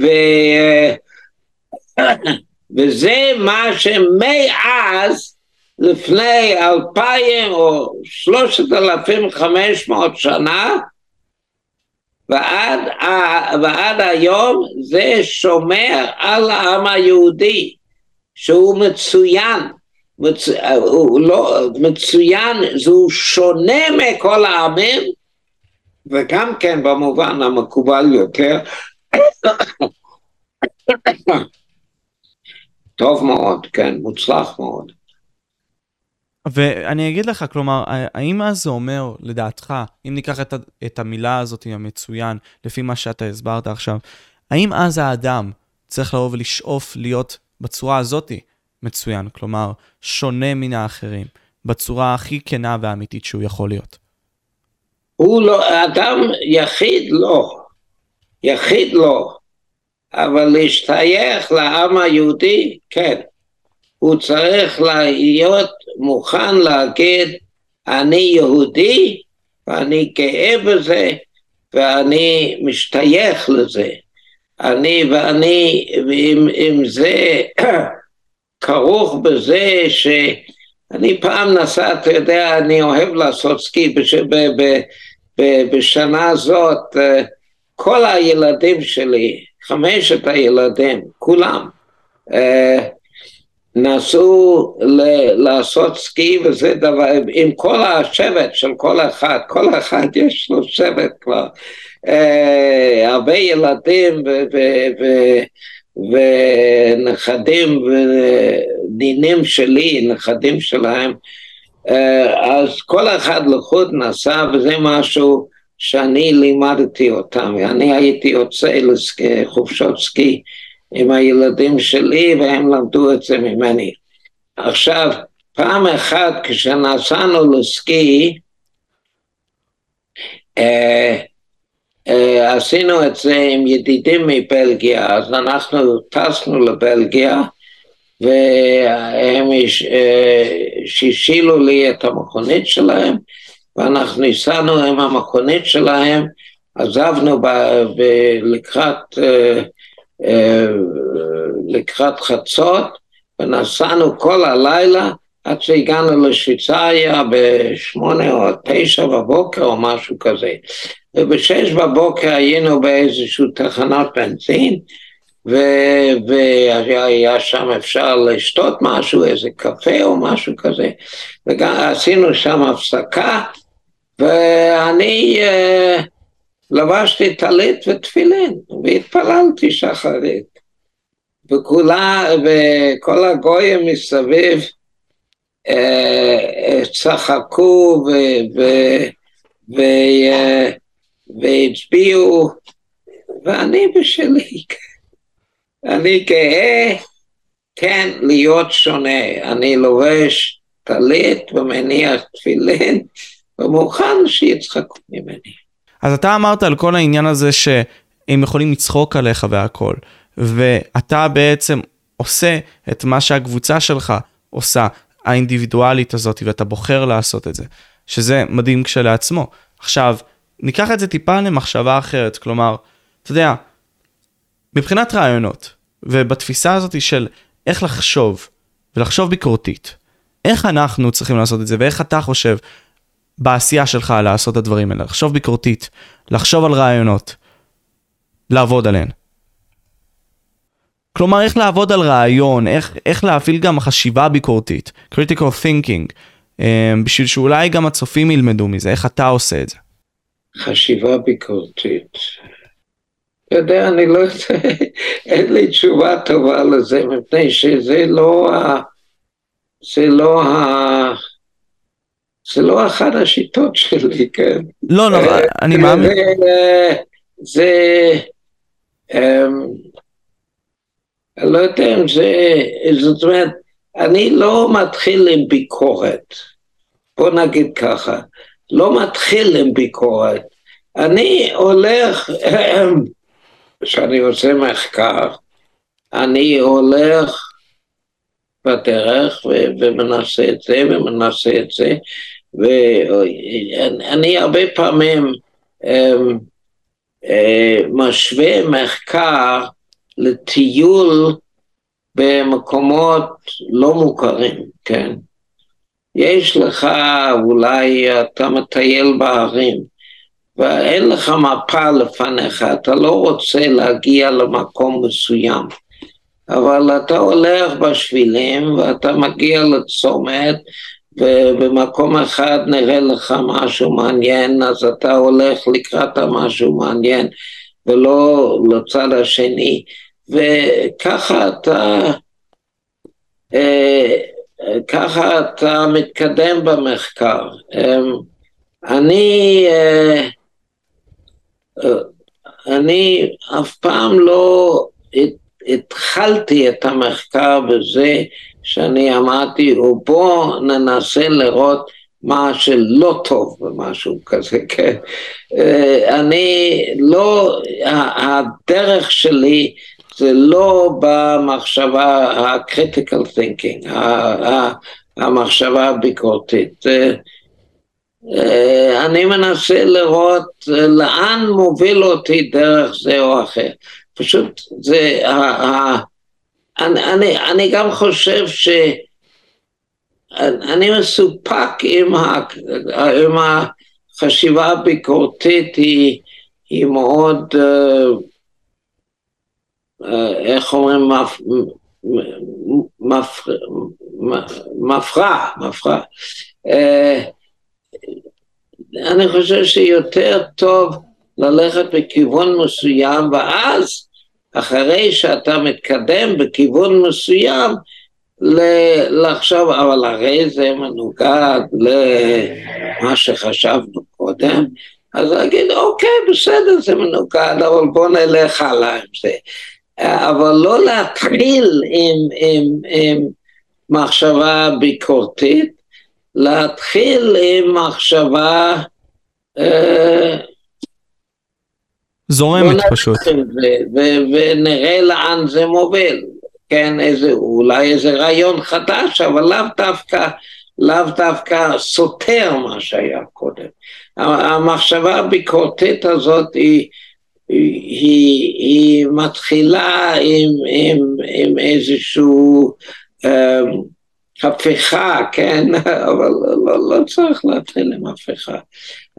ו, וזה מה שמאז, לפני אלפיים או שלושת אלפים חמש מאות שנה, ועד, ועד היום זה שומר על העם היהודי, שהוא מצוין, מצ, הוא לא, מצוין, זהו שונה מכל העמים, וגם כן במובן המקובל יותר, טוב מאוד, כן, מוצלח מאוד. ואני אגיד לך, כלומר, האם אז זה אומר, לדעתך, אם ניקח את, את המילה הזאת, המצוין, לפי מה שאתה הסברת עכשיו, האם אז האדם צריך לבוא ולשאוף להיות בצורה הזאת מצוין, כלומר, שונה מן האחרים, בצורה הכי כנה ואמיתית שהוא יכול להיות? הוא לא, אדם יחיד לא, יחיד לא, אבל להשתייך לעם היהודי, כן. הוא צריך להיות מוכן להגיד אני יהודי ואני גאה בזה ואני משתייך לזה. אני ואני, ואם זה כרוך בזה שאני פעם נסע, אתה יודע, אני אוהב לעשות סקי בש, ב, ב, ב, בשנה זאת, אה, כל הילדים שלי, חמשת הילדים, כולם, אה, נסו ל- לעשות סקי וזה דבר, עם כל השבט של כל אחד, כל אחד יש לו שבט כבר, uh, הרבה ילדים ו- ו- ו- ונכדים ונינים שלי, נכדים שלהם, uh, אז כל אחד לחוד נסע וזה משהו שאני לימדתי אותם, אני הייתי יוצא לחופשות סקי עם הילדים שלי והם למדו את זה ממני. עכשיו, פעם אחת כשנסענו לסקי, אה, אה, עשינו את זה עם ידידים מבלגיה, אז אנחנו טסנו לבלגיה והם אה, שישילו לי את המכונית שלהם ואנחנו ניסענו עם המכונית שלהם, עזבנו ב, ב, לקראת לקראת חצות, ונסענו כל הלילה עד שהגענו לשוויצריה בשמונה או תשע בבוקר או משהו כזה. ובשש בבוקר היינו באיזושהי תחנת בנזין, והיה שם אפשר לשתות משהו, איזה קפה או משהו כזה, ועשינו שם הפסקה, ואני uh, לבשתי טלית ותפילין, והתפללתי שחרית. וכולה, וכל הגויים מסביב uh, צחקו ו, ו, ו, uh, והצביעו, ואני בשלי. אני גאה, כן, להיות שונה. אני לובש טלית ומניח תפילין, ומוכן שיצחקו ממני. אז אתה אמרת על כל העניין הזה שהם יכולים לצחוק עליך והכל, ואתה בעצם עושה את מה שהקבוצה שלך עושה, האינדיבידואלית הזאת, ואתה בוחר לעשות את זה, שזה מדהים כשלעצמו. עכשיו, ניקח את זה טיפה למחשבה אחרת, כלומר, אתה יודע, מבחינת רעיונות, ובתפיסה הזאת של איך לחשוב, ולחשוב ביקורתית, איך אנחנו צריכים לעשות את זה, ואיך אתה חושב בעשייה שלך לעשות את הדברים האלה, לחשוב ביקורתית, לחשוב על רעיונות, לעבוד עליהן. כלומר, איך לעבוד על רעיון, איך, איך להפעיל גם חשיבה ביקורתית, critical thinking, אה, בשביל שאולי גם הצופים ילמדו מזה, איך אתה עושה את זה. חשיבה ביקורתית. אתה יודע, אני לא יודע, אין לי תשובה טובה לזה, מפני שזה לא ה... זה לא ה... זה לא אחת השיטות שלי, כן? לא, לא, אני מאמין. זה... אמ, אני לא יודע אם זה... זאת אומרת, אני לא מתחיל עם ביקורת. בוא נגיד ככה, לא מתחיל עם ביקורת. אני הולך, כשאני עושה מחקר, אני הולך בדרך ומנסה את זה ומנסה את זה, ואני הרבה פעמים um, uh, משווה מחקר לטיול במקומות לא מוכרים, כן? יש לך, אולי אתה מטייל בערים, ואין לך מפה לפניך, אתה לא רוצה להגיע למקום מסוים, אבל אתה הולך בשבילים ואתה מגיע לצומת, ובמקום אחד נראה לך משהו מעניין, אז אתה הולך לקראת המשהו מעניין, ולא לצד השני, וככה אתה... אה, ככה אתה מתקדם במחקר. אמ, אני, אה, אה, אני אף פעם לא התחלתי את המחקר בזה שאני אמרתי, בוא ננסה לראות מה שלא טוב במשהו כזה, כן. אה, אני לא, הדרך שלי זה לא במחשבה ה-critical thinking, המחשבה הביקורתית. אה, אני מנסה לראות לאן מוביל אותי דרך זה או אחר. פשוט זה, אני, אני, אני גם חושב ש... אני מסופק עם, ה, עם החשיבה הביקורתית, היא, היא מאוד uh, אה, איך אומרים, מפרע, מפרע. אה, אני חושב שיותר טוב ללכת בכיוון מסוים, ואז אחרי שאתה מתקדם בכיוון מסוים, לחשוב, אבל הרי זה מנוגד למה שחשבנו קודם, אז להגיד, אוקיי, בסדר, זה מנוגד, אבל בוא נלך הלאה עם זה. אבל לא להתחיל עם, עם, עם מחשבה ביקורתית, להתחיל עם מחשבה... אה, זורמת פשוט. ונראה לאן זה מוביל. כן, איזה, אולי איזה רעיון חדש, אבל לאו דווקא, לאו דווקא סותר מה שהיה קודם. המחשבה הביקורתית הזאת היא... היא, היא מתחילה עם, עם, עם איזשהו אה, הפיכה, כן? אבל לא, לא צריך להתחיל עם הפיכה.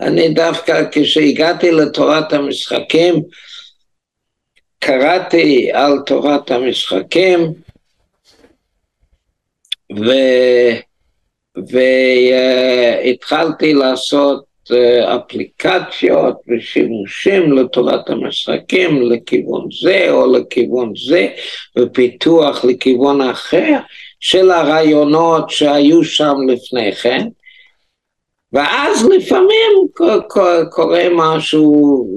אני דווקא כשהגעתי לתורת המשחקים, קראתי על תורת המשחקים, ו... והתחלתי לעשות אה, אפליקציות ושימושים לתורת המשחקים לכיוון זה או לכיוון זה ופיתוח לכיוון אחר של הרעיונות שהיו שם לפני כן ואז לפעמים קורה משהו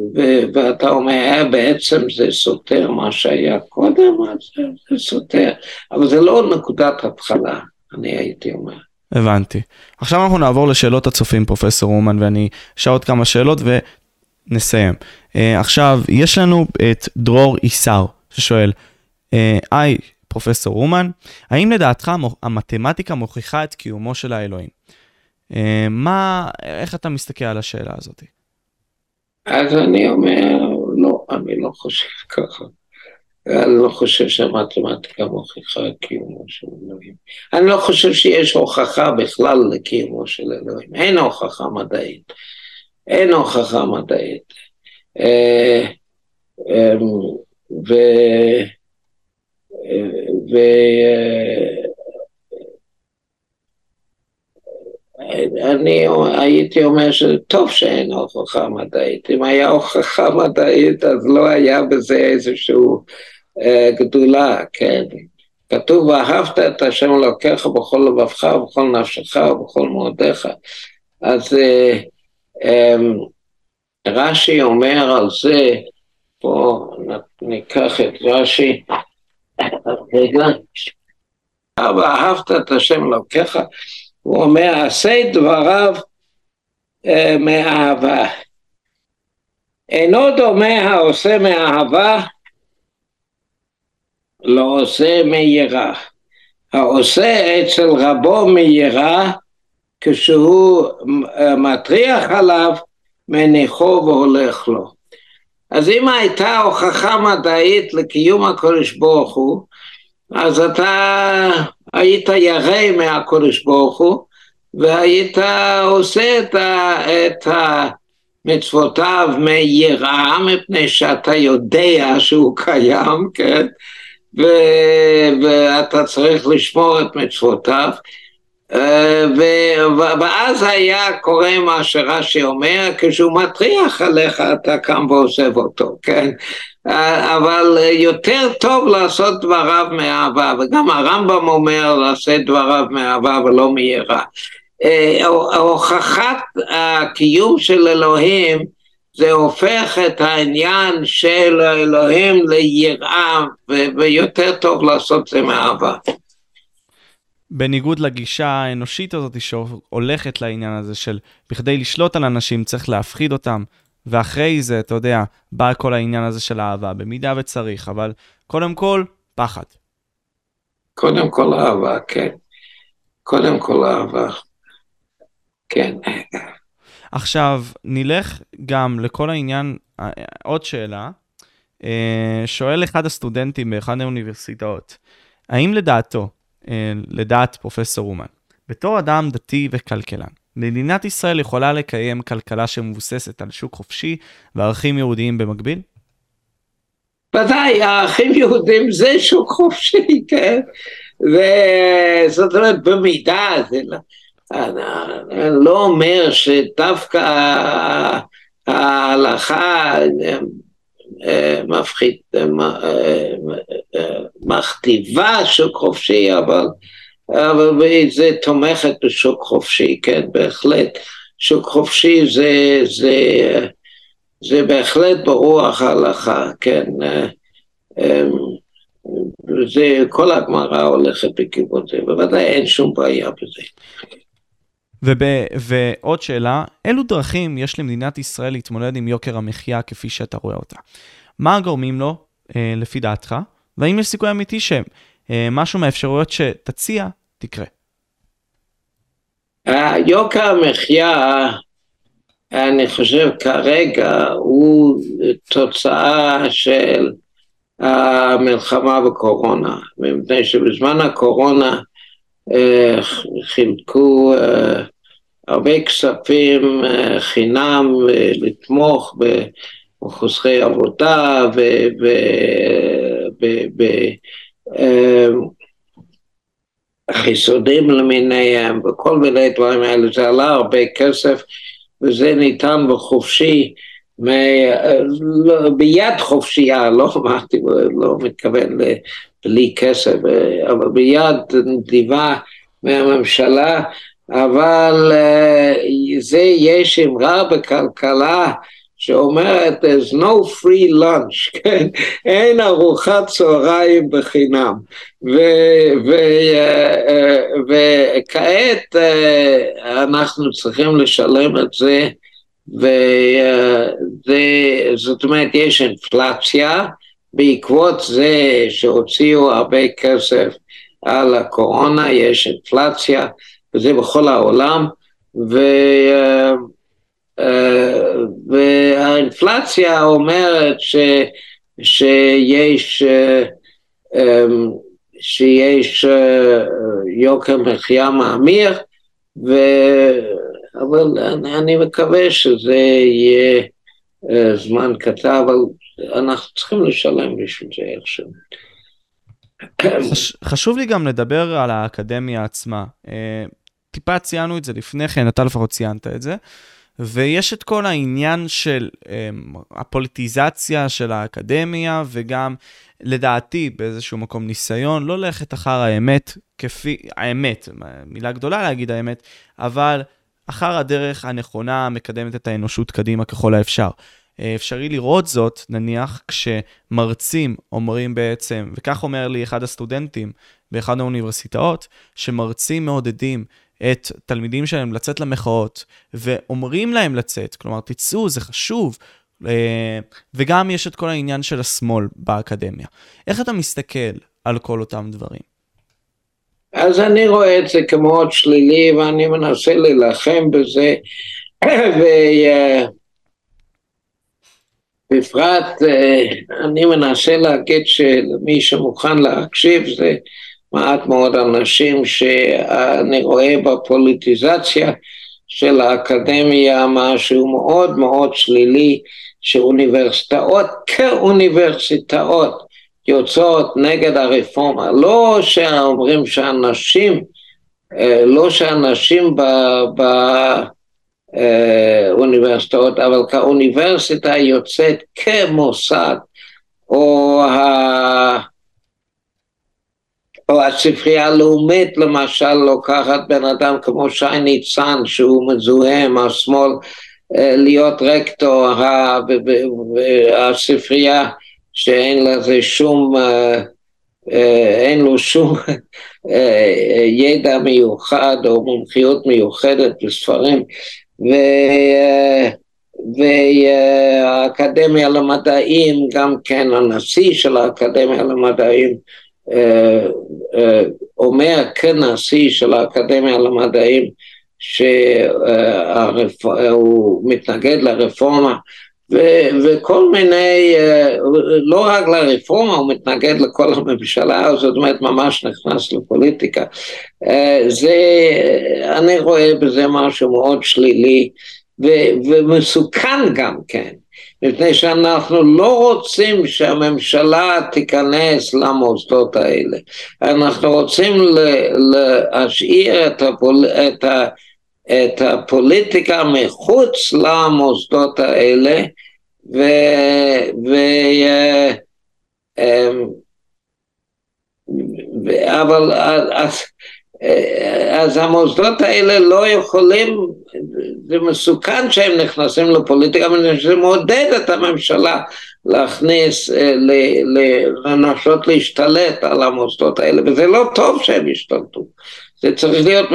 ואתה אומר אה, בעצם זה סותר מה שהיה קודם, זה, זה סותר, אבל זה לא נקודת התחלה, אני הייתי אומר. הבנתי. עכשיו אנחנו נעבור לשאלות הצופים, פרופסור אומן, ואני אשאל עוד כמה שאלות ונסיים. Uh, עכשיו, יש לנו את דרור איסר, ששואל, אה, היי, uh, פרופסור אומן, האם לדעתך המתמטיקה מוכיחה את קיומו של האלוהים? Uh, מה, איך אתה מסתכל על השאלה הזאת? אז אני אומר, לא, אני לא חושב ככה. אני לא חושב שהמתמטיקה מוכיחה קיומו של אלוהים. אני לא חושב שיש הוכחה בכלל לקיומו של אלוהים. אין הוכחה מדעית. אין הוכחה מדעית. אה, אמ, ו... ו... אני הייתי אומר שטוב שאין הוכחה מדעית. אם היה הוכחה מדעית אז לא היה בזה איזשהו אה, גדולה, כן. כתוב ואהבת את השם אלוקיך בכל לבבך ובכל נפשך ובכל מאודיך. אז אה, אמ, רש"י אומר על זה, בואו ניקח את רש"י, רגע, ואהבת את השם אלוקיך, הוא אומר עשה דבריו אה, מאהבה. אינו דומה העושה מאהבה לא עושה מיראה. העושה אצל רבו מיראה, כשהוא אה, מטריח עליו, מניחו והולך לו. אז אם הייתה הוכחה מדעית לקיום הקודש ברוך הוא, אז אתה היית ירא מהקודש ברוך הוא, והיית עושה את, ה, מצוותיו מיראה, מפני שאתה יודע שהוא קיים, כן? ואתה צריך לשמור את מצוותיו. אה, ואז היה קורה מה שרש"י אומר, כשהוא מטריח עליך אתה קם ועוזב אותו, כן? אה, אבל יותר טוב לעשות דבריו מאהבה, וגם הרמב"ם אומר לעשות דבריו מאהבה ולא מיראה. אה, הוכחת הקיום של אלוהים זה הופך את העניין של אלוהים ליראה, ויותר טוב לעשות זה מאהבה. בניגוד לגישה האנושית הזאת שהולכת לעניין הזה של בכדי לשלוט על אנשים צריך להפחיד אותם, ואחרי זה, אתה יודע, בא כל העניין הזה של אהבה, במידה וצריך, אבל קודם כל, פחד. קודם כל אהבה, כן. קודם כל אהבה, כן. עכשיו, נלך גם לכל העניין, עוד שאלה. אה, שואל אחד הסטודנטים באחד האוניברסיטאות, האם לדעתו, לדעת פרופסור אומן, בתור אדם דתי וכלכלן, מדינת ישראל יכולה לקיים כלכלה שמבוססת על שוק חופשי וערכים יהודיים במקביל? ודאי, ערכים יהודיים זה שוק חופשי, כן? וזאת אומרת, במידה, זה לא... אני לא אומר שדווקא ההלכה אה, מפחית, אה, אה, מכתיבה שוק חופשי, אבל, אבל זה תומכת בשוק חופשי, כן, בהחלט. שוק חופשי זה, זה, זה בהחלט ברוח ההלכה, כן. זה, כל הגמרא הולכת בכיוון זה, בוודאי אין שום בעיה בזה. וב, ועוד שאלה, אילו דרכים יש למדינת ישראל להתמודד עם יוקר המחיה כפי שאתה רואה אותה? מה הגורמים לו, אה, לפי דעתך? והאם יש סיכוי אמיתי שמשהו אה, מהאפשרויות שתציע, תקרה? יוקר המחיה, אני חושב כרגע, הוא תוצאה של המלחמה בקורונה, מפני שבזמן הקורונה אה, חילקו הרבה כספים חינם לתמוך מחוסכי עבודה וחיסונים למיניהם וכל מיני דברים האלה, זה עלה הרבה כסף וזה ניתן בחופשי, מ... לא, ביד חופשייה, לא אמרתי, לא מתכוון בלי כסף, אבל ביד נדיבה מהממשלה, אבל אה, זה יש אמרה בכלכלה שאומרת there's no free lunch, כן? אין ארוחת צהריים בחינם. וכעת אה, אנחנו צריכים לשלם את זה, וזאת אומרת יש אינפלציה, בעקבות זה שהוציאו הרבה כסף על הקורונה, יש אינפלציה, וזה בכל העולם, ו... אה, והאינפלציה אומרת ש, שיש, אה, אמ, שיש אה, יוקר מחיה מאמיר, ו, אבל אני מקווה שזה יהיה זמן קצר, אבל אנחנו צריכים לשלם בשביל זה איכשהו. חש, חשוב לי גם לדבר על האקדמיה עצמה. טיפה ציינו את זה לפני כן, אתה לפחות ציינת את זה. ויש את כל העניין של um, הפוליטיזציה של האקדמיה, וגם, לדעתי, באיזשהו מקום ניסיון לא ללכת אחר האמת, כפי, האמת, מילה גדולה להגיד האמת, אבל אחר הדרך הנכונה המקדמת את האנושות קדימה ככל האפשר. אה, אפשרי לראות זאת, נניח, כשמרצים אומרים בעצם, וכך אומר לי אחד הסטודנטים באחד האוניברסיטאות, שמרצים מעודדים את תלמידים שלהם לצאת למחאות, ואומרים להם לצאת, כלומר, תצאו, זה חשוב. אה, וגם יש את כל העניין של השמאל באקדמיה. איך אתה מסתכל על כל אותם דברים? אז אני רואה את זה כמאוד שלילי, ואני מנסה להילחם בזה, ובפרט אה, אני מנסה להגיד שלמי שמוכן להקשיב זה מעט מאוד אנשים שאני רואה בפוליטיזציה של האקדמיה משהו מאוד מאוד שלילי, שאוניברסיטאות כאוניברסיטאות יוצאות נגד הרפורמה, לא שאומרים שאנשים, אה, לא שאנשים באוניברסיטאות, אבל כאוניברסיטה יוצאת כמוסד, או או הספרייה הלאומית למשל לוקחת בן אדם כמו שי ניצן שהוא מזוהה עם השמאל אה, להיות רקטור הספרייה שאין לזה שום, אה, אה, אין לו שום ידע מיוחד או מומחיות מיוחדת בספרים ו... והאקדמיה למדעים, גם כן הנשיא של האקדמיה למדעים אומר כנשיא של האקדמיה למדעים שהוא מתנגד לרפורמה ו- וכל מיני, לא רק לרפורמה, הוא מתנגד לכל הממשלה, זאת אומרת ממש נכנס לפוליטיקה. זה, אני רואה בזה משהו מאוד שלילי ו- ומסוכן גם כן. מפני שאנחנו לא רוצים שהממשלה תיכנס למוסדות האלה. אנחנו רוצים להשאיר את, הפול, את, ה, את הפוליטיקה מחוץ למוסדות האלה, ו... ו אמ, אבל אז, אז המוסדות האלה לא יכולים זה מסוכן שהם נכנסים לפוליטיקה, אבל זה מעודד את הממשלה להכניס, אה, לנסות להשתלט על המוסדות האלה, וזה לא טוב שהם ישתלטו. זה צריך להיות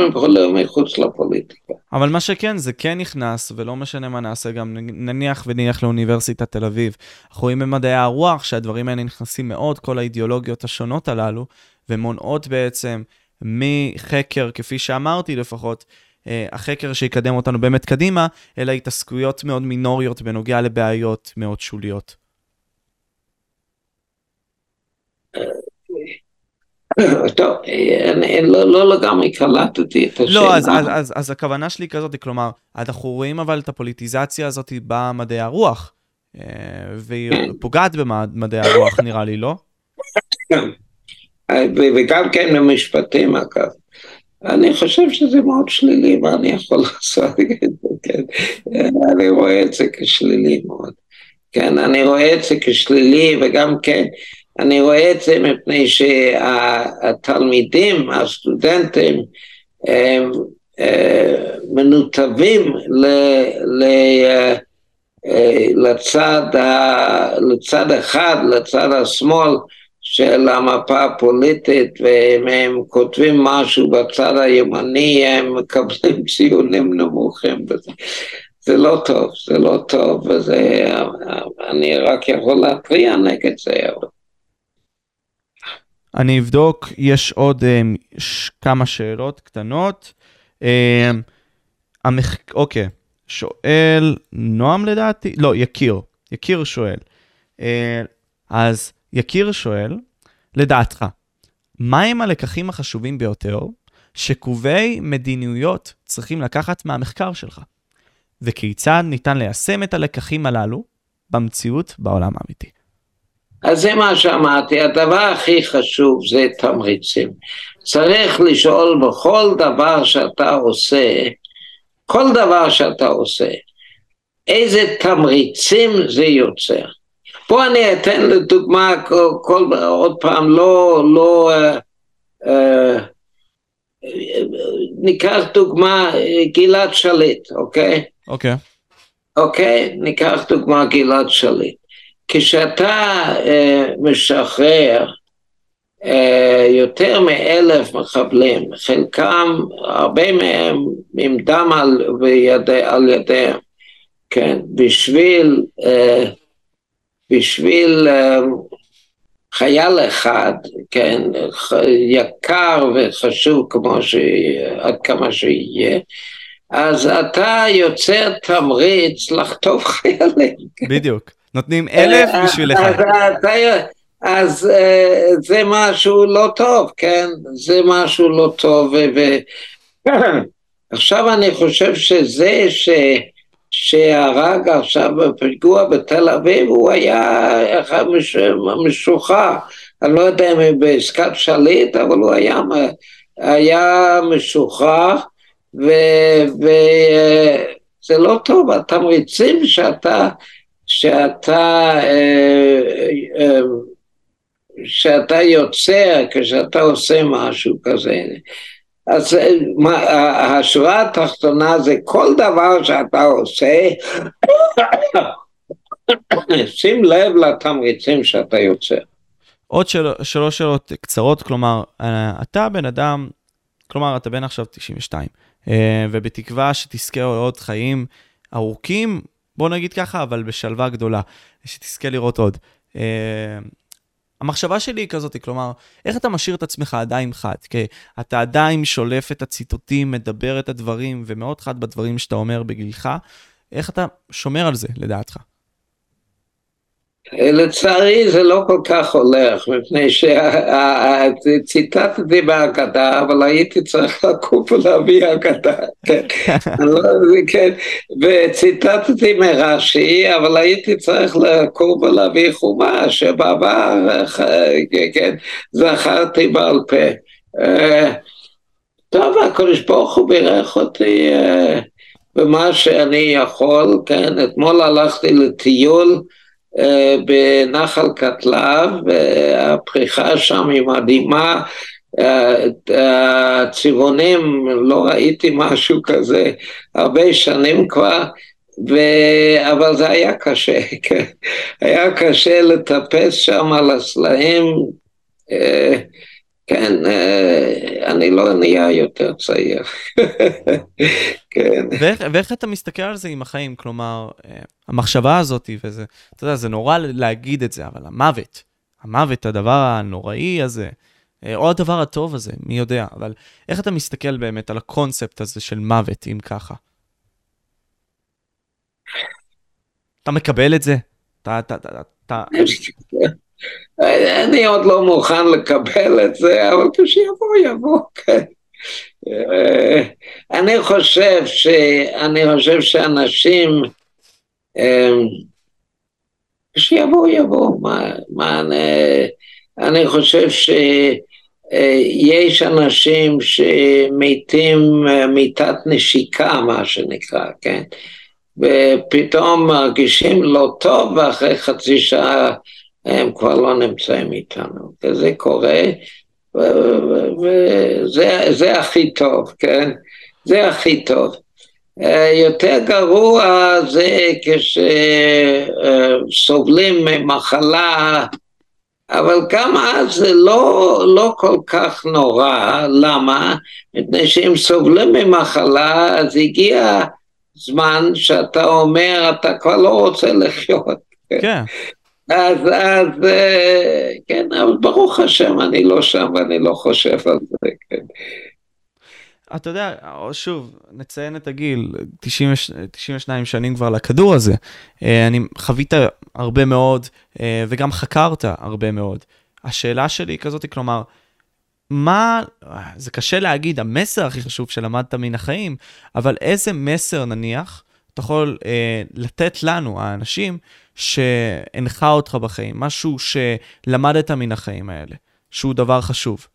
מחוץ לפוליטיקה. אבל מה שכן, זה כן נכנס, ולא משנה מה נעשה, גם נניח ונניח לאוניברסיטת תל אביב. אנחנו רואים במדעי הרוח שהדברים האלה נכנסים מאוד, כל האידיאולוגיות השונות הללו, ומונעות בעצם מחקר, כפי שאמרתי לפחות, אה, החקר שיקדם אותנו באמת קדימה, אלא התעסקויות מאוד מינוריות בנוגע לבעיות מאוד שוליות. טוב, אני לא, לא לגמרי קלטתי את השאלה. לא, אז, אז, אז, אז הכוונה שלי כזאת, כלומר, אנחנו רואים אבל את הפוליטיזציה הזאת במדעי הרוח. והיא פוגעת במדעי הרוח, נראה לי, לא? וגם כן במשפטים, אגב. אני חושב שזה מאוד שלילי, מה אני יכול לעשות? כן, אני רואה את זה כשלילי מאוד. כן, אני רואה את זה כשלילי, וגם כן, אני רואה את זה מפני שהתלמידים, הסטודנטים, הם מנותבים לצד, לצד אחד, לצד השמאל, של המפה הפוליטית, ואם הם כותבים משהו בצד הימני, הם מקבלים ציונים נמוכים. וזה. זה לא טוב, זה לא טוב, וזה, אני רק יכול להתריע נגד זה. אני אבדוק, יש עוד um, ש- כמה שאלות קטנות. Um, המח... אוקיי, שואל נועם לדעתי? לא, יקיר. יקיר שואל. Uh, אז יקיר שואל, לדעתך, מהם הלקחים החשובים ביותר שקובעי מדיניות צריכים לקחת מהמחקר שלך? וכיצד ניתן ליישם את הלקחים הללו במציאות בעולם האמיתי? אז זה מה שאמרתי, הדבר הכי חשוב זה תמריצים. צריך לשאול בכל דבר שאתה עושה, כל דבר שאתה עושה, איזה תמריצים זה יוצר. פה אני אתן לדוגמה, כל, כל, עוד פעם, לא, לא, אה, אה, ניקח דוגמה גלעד שליט, אוקיי? אוקיי. אוקיי? ניקח דוגמה גלעד שליט. כשאתה אה, משחרר אה, יותר מאלף מחבלים, חלקם, הרבה מהם עם דם על, בידי, על ידיהם, כן, בשביל אה, בשביל אמ, חייל אחד, כן, יקר וחשוב כמו ש... עד כמה שיהיה, אז אתה יוצר תמריץ לחטוף חיילים. בדיוק, נותנים אלף אה, בשביל אחד. אז אה, זה משהו לא טוב, כן? זה משהו לא טוב. ועכשיו אני חושב שזה ש... שהרג עכשיו בפיגוע בתל אביב, הוא היה אחד משוחרר. אני לא יודע אם בעסקת שליט, אבל הוא היה, היה משוחרר, וזה לא טוב, התמריצים שאתה, שאתה, אה, אה, שאתה יוצר כשאתה עושה משהו כזה, אז אה, השורה התחתונה זה כל דבר שאתה עושה, שים לב לתמריצים שאתה יוצר. עוד של, שלוש שאלות קצרות, כלומר, אתה בן אדם, כלומר, אתה בן עכשיו 92, אה, ובתקווה שתזכה לעוד חיים ארוכים, בוא נגיד ככה, אבל בשלווה גדולה, שתזכה לראות עוד. המחשבה שלי היא כזאת, כלומר, איך אתה משאיר את עצמך עדיין חד? כי אתה עדיין שולף את הציטוטים, מדבר את הדברים, ומאוד חד בדברים שאתה אומר בגילך, איך אתה שומר על זה, לדעתך? לצערי זה לא כל כך הולך, מפני שציטטתי בהגדה, אבל הייתי צריך לקום ולהביא הגדה, כן, לא, כן, וציטטתי מרש"י, אבל הייתי צריך לקום ולהביא חומה שבעבר, כן, זכרתי בעל פה. אה, טוב, הקדוש ברוך הוא בירך אותי אה, במה שאני יכול, כן, אתמול הלכתי לטיול, בנחל קטלב, והפריחה שם היא מדהימה, הצבעונים, לא ראיתי משהו כזה הרבה שנים כבר, ו... אבל זה היה קשה, כן. היה קשה לטפס שם על הסלעים, אה, כן, אה, אני לא נהיה יותר צעיר. כן. ואיך, ואיך אתה מסתכל על זה עם החיים? כלומר, אה, המחשבה הזאת, וזה, אתה יודע, זה נורא להגיד את זה, אבל המוות, המוות, הדבר הנוראי הזה, אה, או הדבר הטוב הזה, מי יודע, אבל איך אתה מסתכל באמת על הקונספט הזה של מוות, אם ככה? אתה מקבל את זה? אתה, אתה, אתה, אתה... אני עוד לא מוכן לקבל את זה, אבל כשיבוא יבוא, כן. אה, אני חושב ש... אני חושב שאנשים, אה, שיבוא, יבוא. מה, מה, אני, אני חושב שיש אנשים שמתים מיתת נשיקה, מה שנקרא, כן? ופתאום מרגישים לא טוב, ואחרי חצי שעה הם כבר לא נמצאים איתנו. וזה קורה, וזה הכי טוב, כן? זה הכי טוב. אה, יותר גרוע זה כשסובלים ממחלה, אבל גם אז זה לא, לא כל כך נורא, למה? מפני שאם סובלים ממחלה אז הגיע זמן שאתה אומר אתה כבר לא רוצה לחיות. כן. אז, אז אה, כן, אבל ברוך השם אני לא שם ואני לא חושב על זה, כן. אתה יודע, שוב, נציין את הגיל, 90, 92 שנים כבר לכדור הזה. אה, אני חווית הרבה מאוד, אה, וגם חקרת הרבה מאוד. השאלה שלי היא כזאת, כלומר, מה, זה קשה להגיד, המסר הכי חשוב שלמדת מן החיים, אבל איזה מסר נניח אתה יכול לתת לנו, האנשים, שהנחה אותך בחיים, משהו שלמדת מן החיים האלה, שהוא דבר חשוב.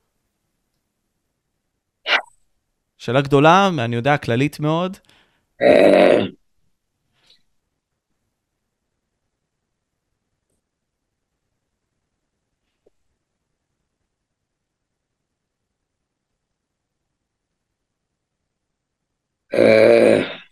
שאלה גדולה, אני יודע, כללית מאוד. אה, אה, אה,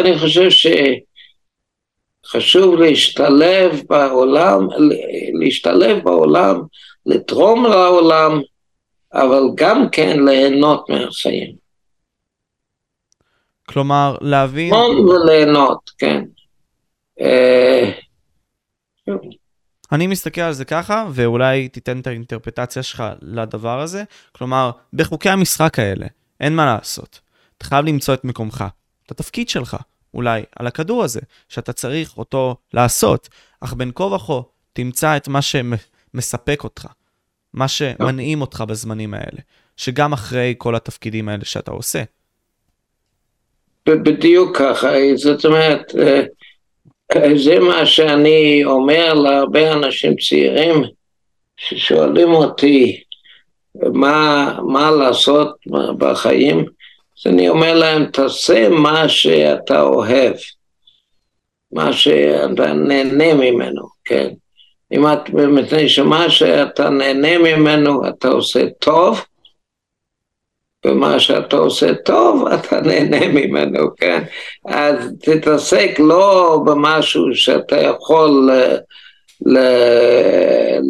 אני חושב שחשוב להשתלב בעולם, להשתלב בעולם, לתרום לעולם, אבל גם כן ליהנות מהחיים. כלומר, להבין... לתרום וליהנות, כן. אה, אני מסתכל על זה ככה, ואולי תיתן את האינטרפטציה שלך לדבר הזה. כלומר, בחוקי המשחק האלה, אין מה לעשות. אתה חייב למצוא את מקומך. את התפקיד שלך, אולי, על הכדור הזה, שאתה צריך אותו לעשות, אך בין כה וכה תמצא את מה שמספק אותך, מה שמנעים אותך בזמנים האלה, שגם אחרי כל התפקידים האלה שאתה עושה. בדיוק ככה, זאת אומרת, אה, זה מה שאני אומר להרבה אנשים צעירים ששואלים אותי מה, מה לעשות בחיים, אז אני אומר להם, תעשה מה שאתה אוהב, מה שאתה נהנה ממנו, כן? אם את, מפני שמה שאתה נהנה ממנו אתה עושה טוב, ומה שאתה עושה טוב אתה נהנה ממנו, כן? אז תתעסק לא במשהו שאתה יכול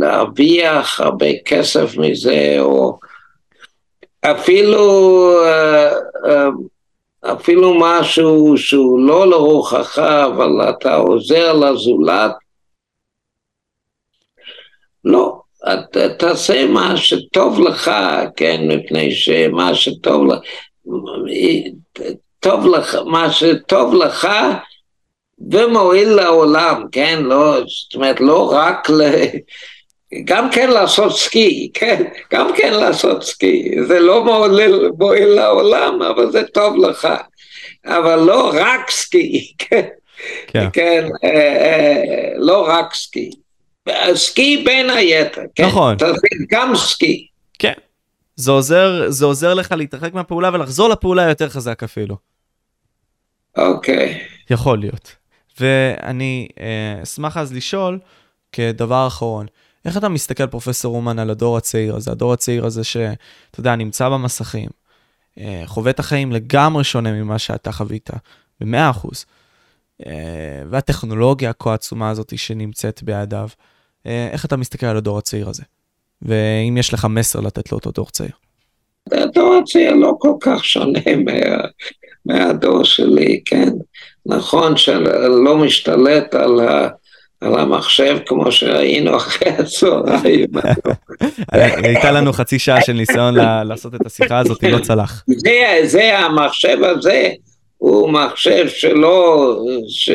להרוויח הרבה כסף מזה, או אפילו, אה, אה, אפילו משהו שהוא לא לרוחך, אבל אתה עוזר לזולת, לא, תעשה מה שטוב לך, כן, מפני שמה שטוב לך, טוב לך, מה שטוב לך ומועיל לעולם, כן, לא, זאת אומרת, לא רק ל... גם כן לעשות סקי, כן, גם כן לעשות סקי, זה לא מועיל, מועיל לעולם, אבל זה טוב לך, אבל לא רק סקי, כן, כן, כן אה, אה, לא רק סקי, סקי בין היתר, כן, נכון, גם סקי. כן, זה עוזר, זה עוזר לך להתרחק מהפעולה ולחזור לפעולה יותר חזק אפילו. אוקיי. יכול להיות. ואני אה, אשמח אז לשאול, כדבר אחרון, איך אתה מסתכל, פרופסור אומן, על הדור הצעיר הזה, הדור הצעיר הזה שאתה יודע, נמצא במסכים, אה, חווה את החיים לגמרי שונה ממה שאתה חווית, במאה אחוז. אה, והטכנולוגיה הכה עצומה הזאת שנמצאת בידיו, אה, איך אתה מסתכל על הדור הצעיר הזה? ואם יש לך מסר לתת לאותו דור צעיר. הדור הצעיר לא כל כך שונה מה, מהדור שלי, כן? נכון שלא משתלט על ה... על המחשב כמו שראינו אחרי הצהריים. הייתה לנו חצי שעה של ניסיון לעשות את השיחה הזאת, לא צלח. זה, זה המחשב הזה, הוא מחשב שלא, ש,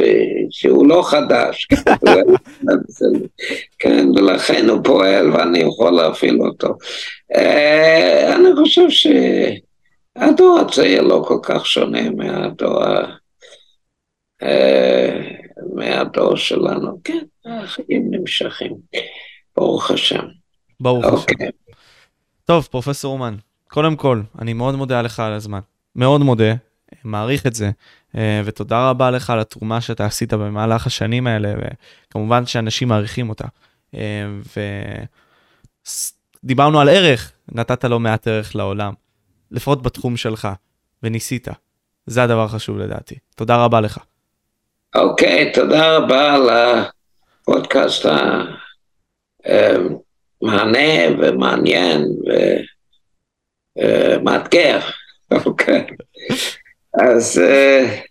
שהוא לא חדש, כן, ולכן הוא פועל ואני יכול להפעיל אותו. אה, אני חושב שהדור הצעיר לא כל כך שונה מהדור, אה, מהדור שלנו, כן, החיים נמשכים, ברוך השם. ברוך השם. אוקיי. טוב, פרופסור אומן, קודם כל, אני מאוד מודה לך על הזמן. מאוד מודה, מעריך את זה, אה, ותודה רבה לך על התרומה שאתה עשית במהלך השנים האלה, וכמובן שאנשים מעריכים אותה. אה, ודיברנו על ערך, נתת לא מעט ערך לעולם, לפחות בתחום שלך, וניסית. זה הדבר החשוב לדעתי. תודה רבה לך. אוקיי, תודה רבה על הפודקאסט המענה ומעניין ומאתגר. אוקיי. אז אה,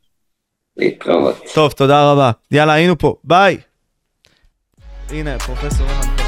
להתראות. טוב, תודה רבה. יאללה, היינו פה. ביי. הנה, פרופסור לך.